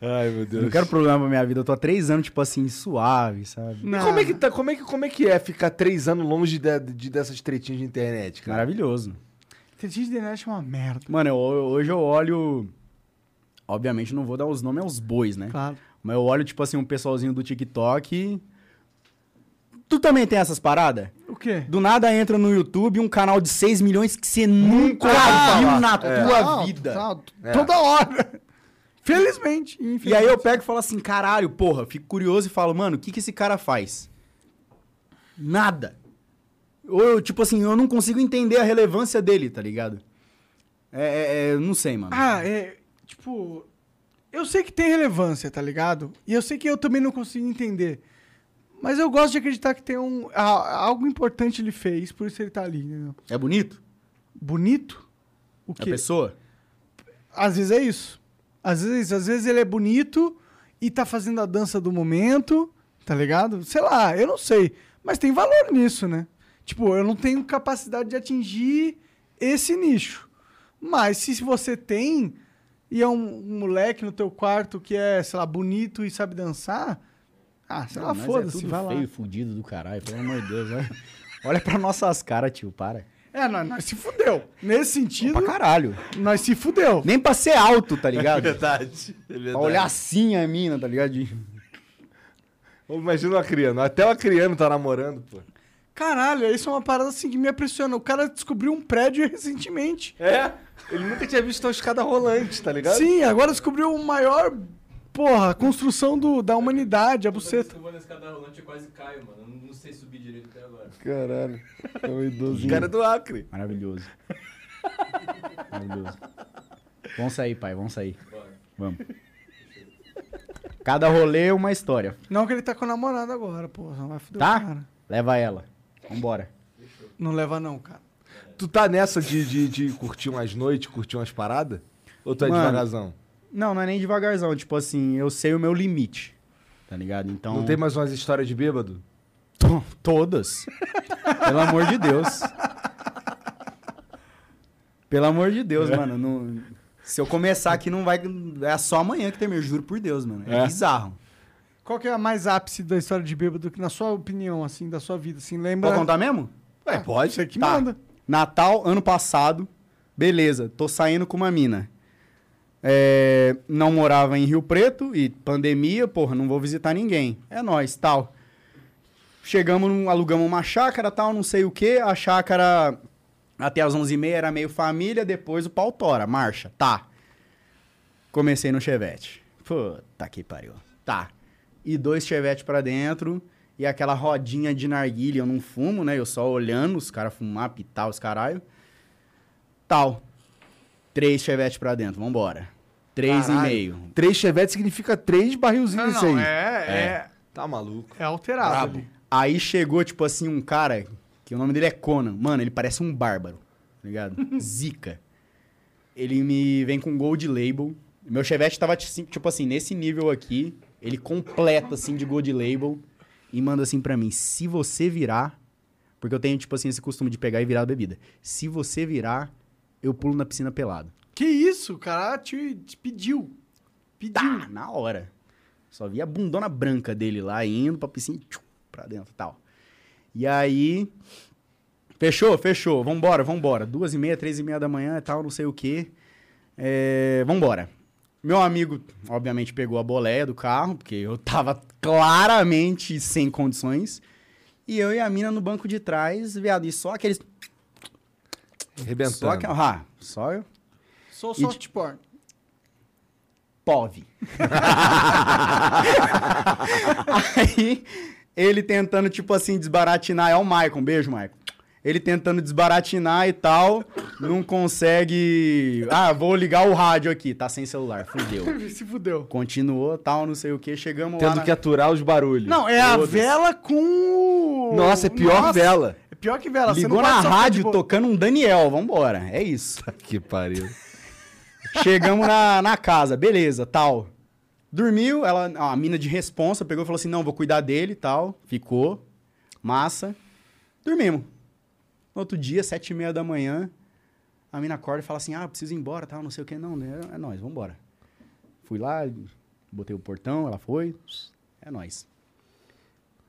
Ai, meu Eu Deus. não quero problema pra minha vida. Eu tô há três anos, tipo assim, suave, sabe? E como é que tá, como é que, como é que é ficar três anos longe de, de- dessas tretinhas de internet, cara? Maravilhoso. Inteligência de internet é uma merda. Mano, eu- hoje eu olho. Obviamente não vou dar os nomes aos bois, né? Claro. Mas eu olho, tipo assim, um pessoalzinho do TikTok. Tu também tem essas paradas? O quê? Do nada entra no YouTube um canal de 6 milhões que você nunca viu na tua Não, vida. tá, Toda hora. Felizmente. E infelizmente. aí eu pego e falo assim, caralho, porra, fico curioso e falo, mano, o que, que esse cara faz? Nada. Ou eu, tipo assim, eu não consigo entender a relevância dele, tá ligado? É, é, é, não sei, mano. Ah, é. Tipo. Eu sei que tem relevância, tá ligado? E eu sei que eu também não consigo entender. Mas eu gosto de acreditar que tem um. a- algo importante ele fez, por isso ele tá ali, entendeu? É bonito? Bonito? O A quê? pessoa? Às vezes é isso. Às vezes, às vezes ele é bonito e tá fazendo a dança do momento, tá ligado? Sei lá, eu não sei. Mas tem valor nisso, né? Tipo, eu não tenho capacidade de atingir esse nicho. Mas se você tem e é um, um moleque no teu quarto que é, sei lá, bonito e sabe dançar, ah, sei lá, Não, nós foda-se, é vai lá. feio, fudido do caralho, pelo amor de Deus. Olha, olha pra nossas caras, tio, para. É, nós, nós se fudeu. Nesse sentido, Pra caralho. nós se fudeu. Nem pra ser alto, tá ligado? Verdade. É verdade. pra olhar assim a mina, tá ligado? Imagina uma criança. Até uma criança tá namorando, pô. Caralho, isso é uma parada assim que me impressiona. O cara descobriu um prédio recentemente. É? Ele nunca tinha visto uma escada rolante, tá ligado? Sim, agora descobriu o maior, porra, construção do, da humanidade, a buceta. Eu vou na escada rolante e quase caio, mano. Eu não, sei subir direito até agora. Caralho. É um idosinho. O cara é do Acre. Maravilhoso. Maravilhoso. Vamos sair, pai, vamos sair. Vamos. Cada rolê é uma história. Não que ele tá com a namorada agora, porra. Não vai foder Tá? o cara. Leva ela. Vambora. Não leva não, cara. Tu tá nessa de, de, de curtir umas noites, curtir umas paradas? Ou tu é Mano, devagarzão? Não, não é nem devagarzão. Tipo assim, eu sei o meu limite. Tá ligado? Então. Não tem mais umas histórias de bêbado? To- Todas. Pelo amor de Deus. Pelo amor de Deus, mano. não- Se eu começar aqui, não vai. É só amanhã que termina, eu juro por Deus, mano. É, É? bizarro. Qual que é a mais ápice da história de bêbado, que na sua opinião, assim, da sua vida, assim, lembra... Pode contar mesmo? É, pode. Você que Tá. manda. Natal, ano passado. Beleza, tô saindo com uma mina. É, não morava em Rio Preto e pandemia, porra, não vou visitar ninguém. É nóis, tal. Chegamos, alugamos uma chácara, tal, não sei o que. A chácara, até as 11h30 era meio família, depois o pau tora, marcha, tá. Comecei no chevette. Puta que pariu. Tá. E dois chevette pra dentro e aquela rodinha de narguilha. Eu não fumo, né? Eu só olhando os caras fumar, pitar os caralho. Tal. Três chevette pra dentro, vambora. Três Caralho. e meio. Três chevetes significa três barrilzinhos Não, isso aí. não, é, é, Tá maluco. é alterado Brabo. ali. Aí chegou, tipo assim, um cara, que o nome dele é Conan. Mano, ele parece um bárbaro, tá ligado? Zica. Ele me vem com gold label. Meu Chevette tava, ti- tipo assim, nesse nível aqui. Ele completa, assim, de gold label. E manda assim pra mim, se você virar... Porque eu tenho, tipo assim, esse costume de pegar e virar a bebida. Se você virar, eu pulo na piscina pelado. Que isso, o cara te, te pediu. Pediu. Tá, na hora. Só via a bundona branca dele lá, indo pra piscina, tchum, pra dentro e tal. E aí... Fechou, fechou. Vambora, vambora. Duas e meia, três e meia da manhã e tal, não sei o quê. É, vambora. Meu amigo, obviamente, pegou a boleia do carro, porque eu tava claramente sem condições. E eu e a mina no banco de trás, viado, e só aqueles... Arrebentando. Só que, ah, só eu. Sou E soft porn. POV. Aí, ele tentando, tipo assim, desbaratinar. É o Maicon, beijo, Maicon. Ele tentando desbaratinar e tal, não consegue. Ah, vou ligar o rádio aqui, tá sem celular, fudeu. Se fudeu. Continuou, tal, não sei o que, chegamos lá. Tendo na- que aturar os barulhos. Não, é a Foda-se. vela com. Nossa, é pior Nossa, vela. É pior que vela. você Ligou na rádio de tocando um Daniel, vambora. É isso. Que pariu. Chegamos na, na casa, beleza, tal. Dormiu, ela, a mina de responsa pegou e falou assim: não, vou cuidar dele tal. Ficou. Massa. Dormimos. No outro dia, sete e meia da manhã, a mina acorda e fala assim: ah, preciso ir embora, tal, não sei o que. Não, né, é nóis, vambora. Fui lá, botei o portão, ela foi. É nóis.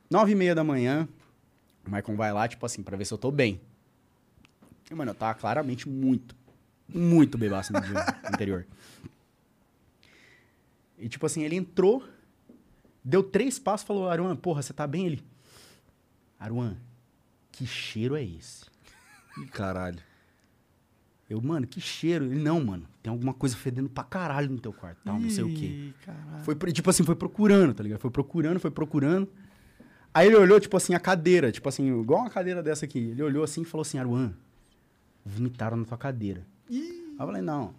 Nove e meia da manhã, o Maicon vai lá, tipo assim, pra ver se eu tô bem. E, mano, eu tava claramente muito, muito bebaço no dia anterior. E, tipo assim, ele entrou, deu três passos falou, Aruan, porra, você tá bem? Ele, Aruan, que cheiro é esse? Ih, caralho. Eu, mano, que cheiro? Ele, não, mano, tem alguma coisa fedendo pra caralho no teu quarto, tal, não sei o quê. Ih, caralho. Foi, tipo assim, foi procurando, tá ligado? Foi procurando, foi procurando. Aí ele olhou, tipo assim, a cadeira, tipo assim, igual uma cadeira dessa aqui. Ele olhou assim e falou assim, Aruan, vomitaram na tua cadeira. Aí eu falei, não,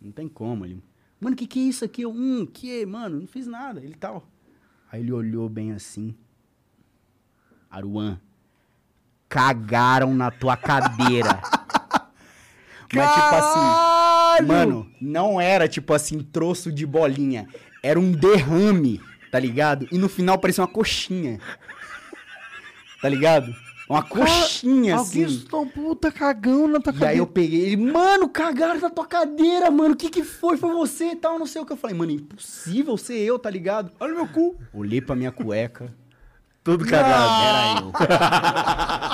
não tem como. Ele, mano, que que é isso aqui? Eu, hum, que, mano, não fiz nada. Ele tal. Aí ele olhou bem assim. Aruan, cagaram na tua cadeira. Mas tipo assim, mano, não era tipo assim, troço de bolinha. Era um derrame, tá ligado? E no final parecia uma coxinha. Tá ligado? Uma coxinha, Alguém assim. estou puta cagão na tua E aí cabeça. eu peguei ele, mano, cagaram na tua cadeira, mano. O que que foi? Foi você e tal, não sei o que. Eu falei, mano, impossível ser eu, tá ligado? Olha o meu cu. Olhei pra minha cueca. Tudo cagado. Era eu.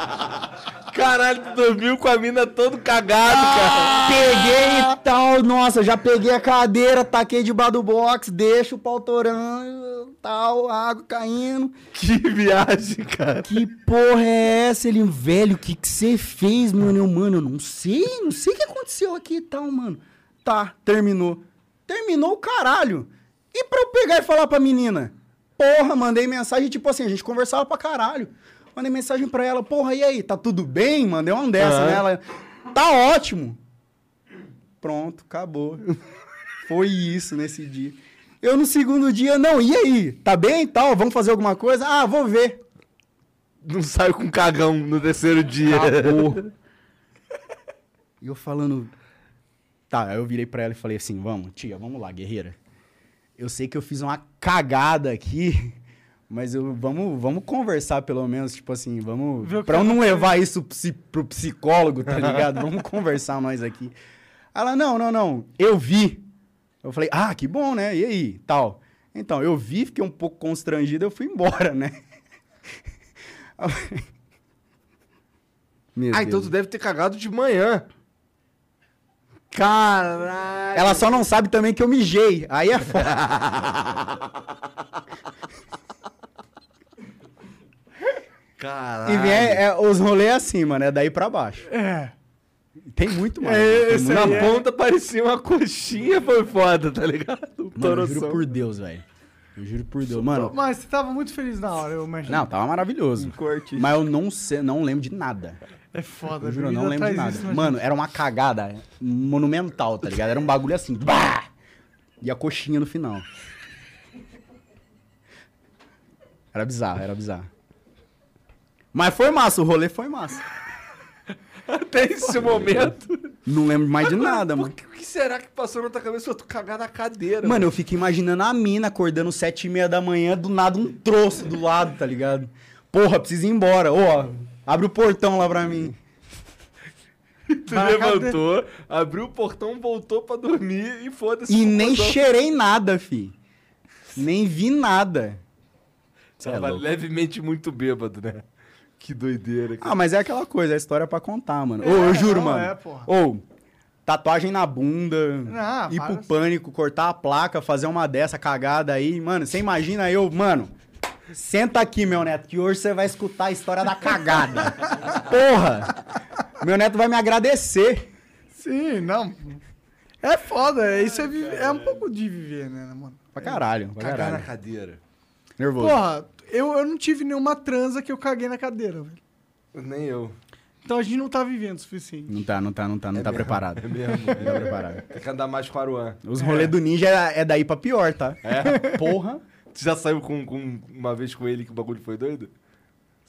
Caralho, tu dormiu com a mina todo cagado, cara. Peguei e tal, nossa, já peguei a cadeira, taquei debaixo do box, deixo o pau torando, tal, água caindo. Que viagem, cara. Que porra é essa? Ele, velho, o que que você fez, mano? Eu, mano, eu não sei, não sei o que aconteceu aqui e tal, mano. Tá, terminou. Terminou o caralho. E pra eu pegar e falar pra menina? Porra, mandei mensagem, tipo assim, a gente conversava pra caralho. Mandei mensagem pra ela, porra, e aí, tá tudo bem? Mandei uma dessa Aham. nela. Tá ótimo. Pronto, acabou. Foi isso nesse dia. Eu no segundo dia, não, e aí? Tá bem e tal? Vamos fazer alguma coisa? Ah, vou ver. Não saiu com cagão no terceiro dia. Acabou. E eu falando. Tá, aí eu virei pra ela e falei assim: vamos, tia, vamos lá, guerreira. Eu sei que eu fiz uma cagada aqui, mas eu, vamos, vamos conversar pelo menos, tipo assim, vamos. Pra eu não levar isso pro psicólogo, tá ligado? vamos conversar nós aqui. Ela, não, não, não, eu vi. Eu falei, ah, que bom, né? E aí? Tal. Então, eu vi, fiquei um pouco constrangido, eu fui embora, né? Meu Ah, então Deus. tu deve ter cagado de manhã. Caralho. Ela só não sabe também que eu mijei. Aí é foda. Caralho. E vem, é, é, os rolês é assim, mano. É daí pra baixo. É. Tem muito mais. É, Na é- ponta parecia uma coxinha, foi foda, tá ligado? Mano, eu juro por Deus, velho. Eu juro por Deus. Mano, Mas você tava muito feliz na hora, eu imagino. não, tava maravilhoso. corte. Mas eu não sei, não lembro de nada. É foda, Eu juro, não lembro de nada. isso. Mano, era uma cagada monumental, tá ligado? Era um bagulho assim. Bah! E a coxinha no final. Era bizarro, era bizarro. Mas foi massa, o rolê foi massa. Até esse momento. Não lembro mais de nada, mano. o que será que passou na tua cabeça? Eu tô cagado na cadeira. Mano, eu fico imaginando a mina acordando sete e meia da manhã, do nada um troço do lado, tá ligado? Porra, preciso ir embora. Ô, ó, abre o portão lá pra mim. Tu Vai, levantou, abriu o portão, voltou pra dormir e foda-se. E nem portão. cheirei nada, fi. Nem vi nada. Cê é Tava louco. levemente muito bêbado, né? Que doideira. cara. Ah, mas é aquela coisa, é história pra contar, mano. É, Ô, eu juro, não, mano. é, porra. Ô, tatuagem na bunda, Não, ir para- pro pânico, cortar a placa, fazer uma dessa cagada aí. Mano, você imagina eu, mano. Senta aqui, meu neto, que hoje você vai escutar a história da cagada. Porra! Meu neto vai me agradecer. Sim, não. É foda, é- isso é, é um pouco de viver, né, mano? Pra caralho, pra Cagar na caralho. cadeira. Nervoso. Porra, eu, eu não tive nenhuma transa que eu caguei na cadeira, velho. Nem eu. Então a gente não tá vivendo o suficiente. Não tá, não tá, não tá, não É tá mesmo, preparado. É mesmo. Não tá preparado. Tem que andar mais com o Aruan. Os rolês do ninja é, é daí pra pior, tá? É? Porra. Tu já saiu com, com uma vez com ele que o bagulho foi doido?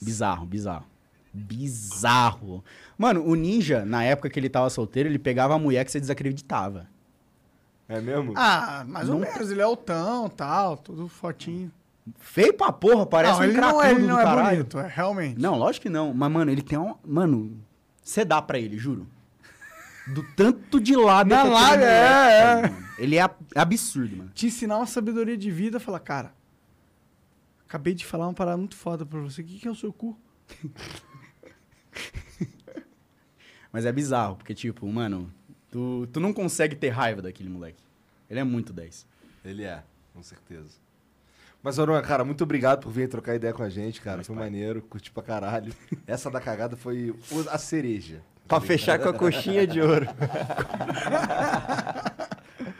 Bizarro, bizarro. Bizarro. Mano, o ninja, na época que ele tava solteiro, ele pegava a mulher que você desacreditava. É mesmo? Ah, mais ou Não- menos, ele é altão, tal, tudo fortinho. Feio pra porra, parece não, um ele não, é, ele do não é caralho. bonito, é realmente. Não, lógico que não. Mas, mano, ele tem um... Mano, você dá pra ele, juro. Do tanto de lábia Na moleque é, mano. Ele é ab- absurdo, mano. Te ensinar uma sabedoria de vida, falar, cara, acabei de falar uma parada muito foda pra você, o que, que é o seu cu? Mas é bizarro, porque, tipo, mano, tu, tu não consegue ter raiva daquele moleque. Ele é muito 10. Ele é, com certeza. Mas, Aruan, cara, muito obrigado por vir trocar ideia com a gente, cara. foi maneiro, curti pra caralho. Essa da cagada foi a cereja. Pra fechar com a coxinha de ouro.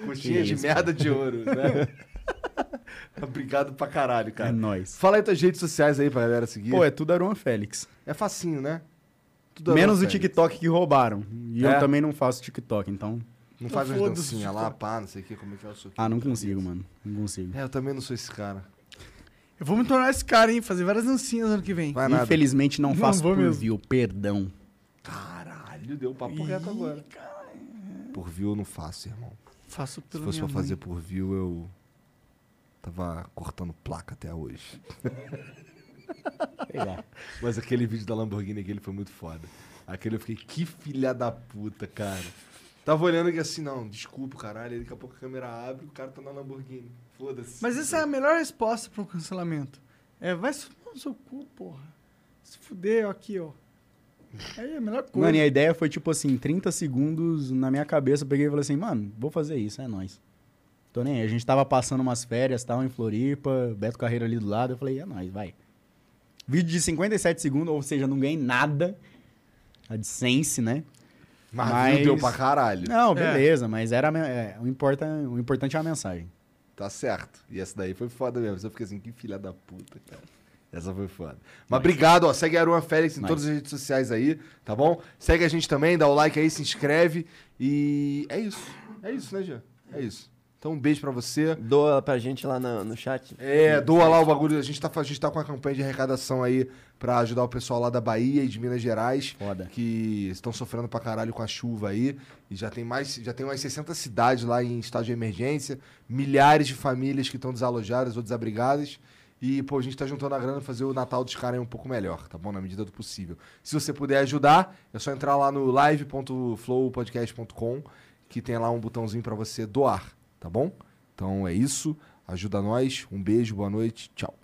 Coxinha de isso, merda de ouro, né? Obrigado pra caralho, cara. É nóis. Fala aí tuas redes sociais aí pra galera seguir. Pô, é tudo Aruan Félix. É facinho, né? Tudo Menos o Félix. TikTok que roubaram. E É? eu também não faço TikTok, então... Não faz umas dancinhas lá, pá, não sei o que, como é que é o seu Ah, não consigo, mano. Não consigo. É, eu também não sou esse cara. Eu vou me tornar esse cara, hein? Fazer várias dancinhas ano que vem. Vai nada. Infelizmente não Não faço vou por mesmo. view, perdão. Caralho, deu um papo reto agora. Por view eu não faço, irmão. Faço Se pela fosse minha pra fazer por view, eu tava cortando placa até hoje. Sei lá. Mas aquele vídeo da Lamborghini aquele foi muito foda. Aquele eu fiquei, que filha da puta, cara. Tava olhando aqui assim, não, desculpa, caralho. Aí daqui a pouco a câmera abre e o cara tá na Lamborghini. Foda-se. Mas essa é a melhor resposta pra um cancelamento. É, vai se fuder no seu cu, porra. Se fuder, ó, aqui, ó. Aí é a melhor coisa. Mano, e a ideia foi tipo assim, 30 segundos na minha cabeça. Eu peguei e falei assim, mano, vou fazer isso, é nóis. Tô nem aí. A gente tava passando umas férias, tal, em Floripa, Beto Carreiro ali do lado. Eu falei, é nóis, vai. Vídeo de 57 segundos, ou seja, não ganhei nada. AdSense, né? Mas, mas- deu pra caralho. Não, beleza, mas era é, o, importa, o importante é a mensagem. Tá certo. E essa daí foi foda mesmo. Eu fiquei assim, que filha da puta, cara. Essa foi foda. Mas obrigado, ó. Segue a Aruan Félix em Nice. todas as redes sociais aí, tá bom? Segue a gente também, dá o like aí, se inscreve. E é isso. É isso, né, Jean? É isso. Então um beijo pra você. Doa pra gente lá no, no chat. É, doa lá o bagulho. A gente, tá, a gente tá com a campanha de arrecadação aí pra ajudar o pessoal lá da Bahia e de Minas Gerais. Foda. Que estão sofrendo pra caralho com a chuva aí. E já tem mais, já tem umas 60 cidades lá em estado de emergência. Milhares de famílias que estão desalojadas ou desabrigadas. E, pô, a gente tá juntando a grana pra fazer o Natal dos caras um pouco melhor, tá bom? Na medida do possível. Se você puder ajudar, é só entrar lá no live.flowpodcast.com que tem lá um botãozinho pra você doar, tá bom? Então é isso. Ajuda nós. Um beijo, boa noite. Tchau.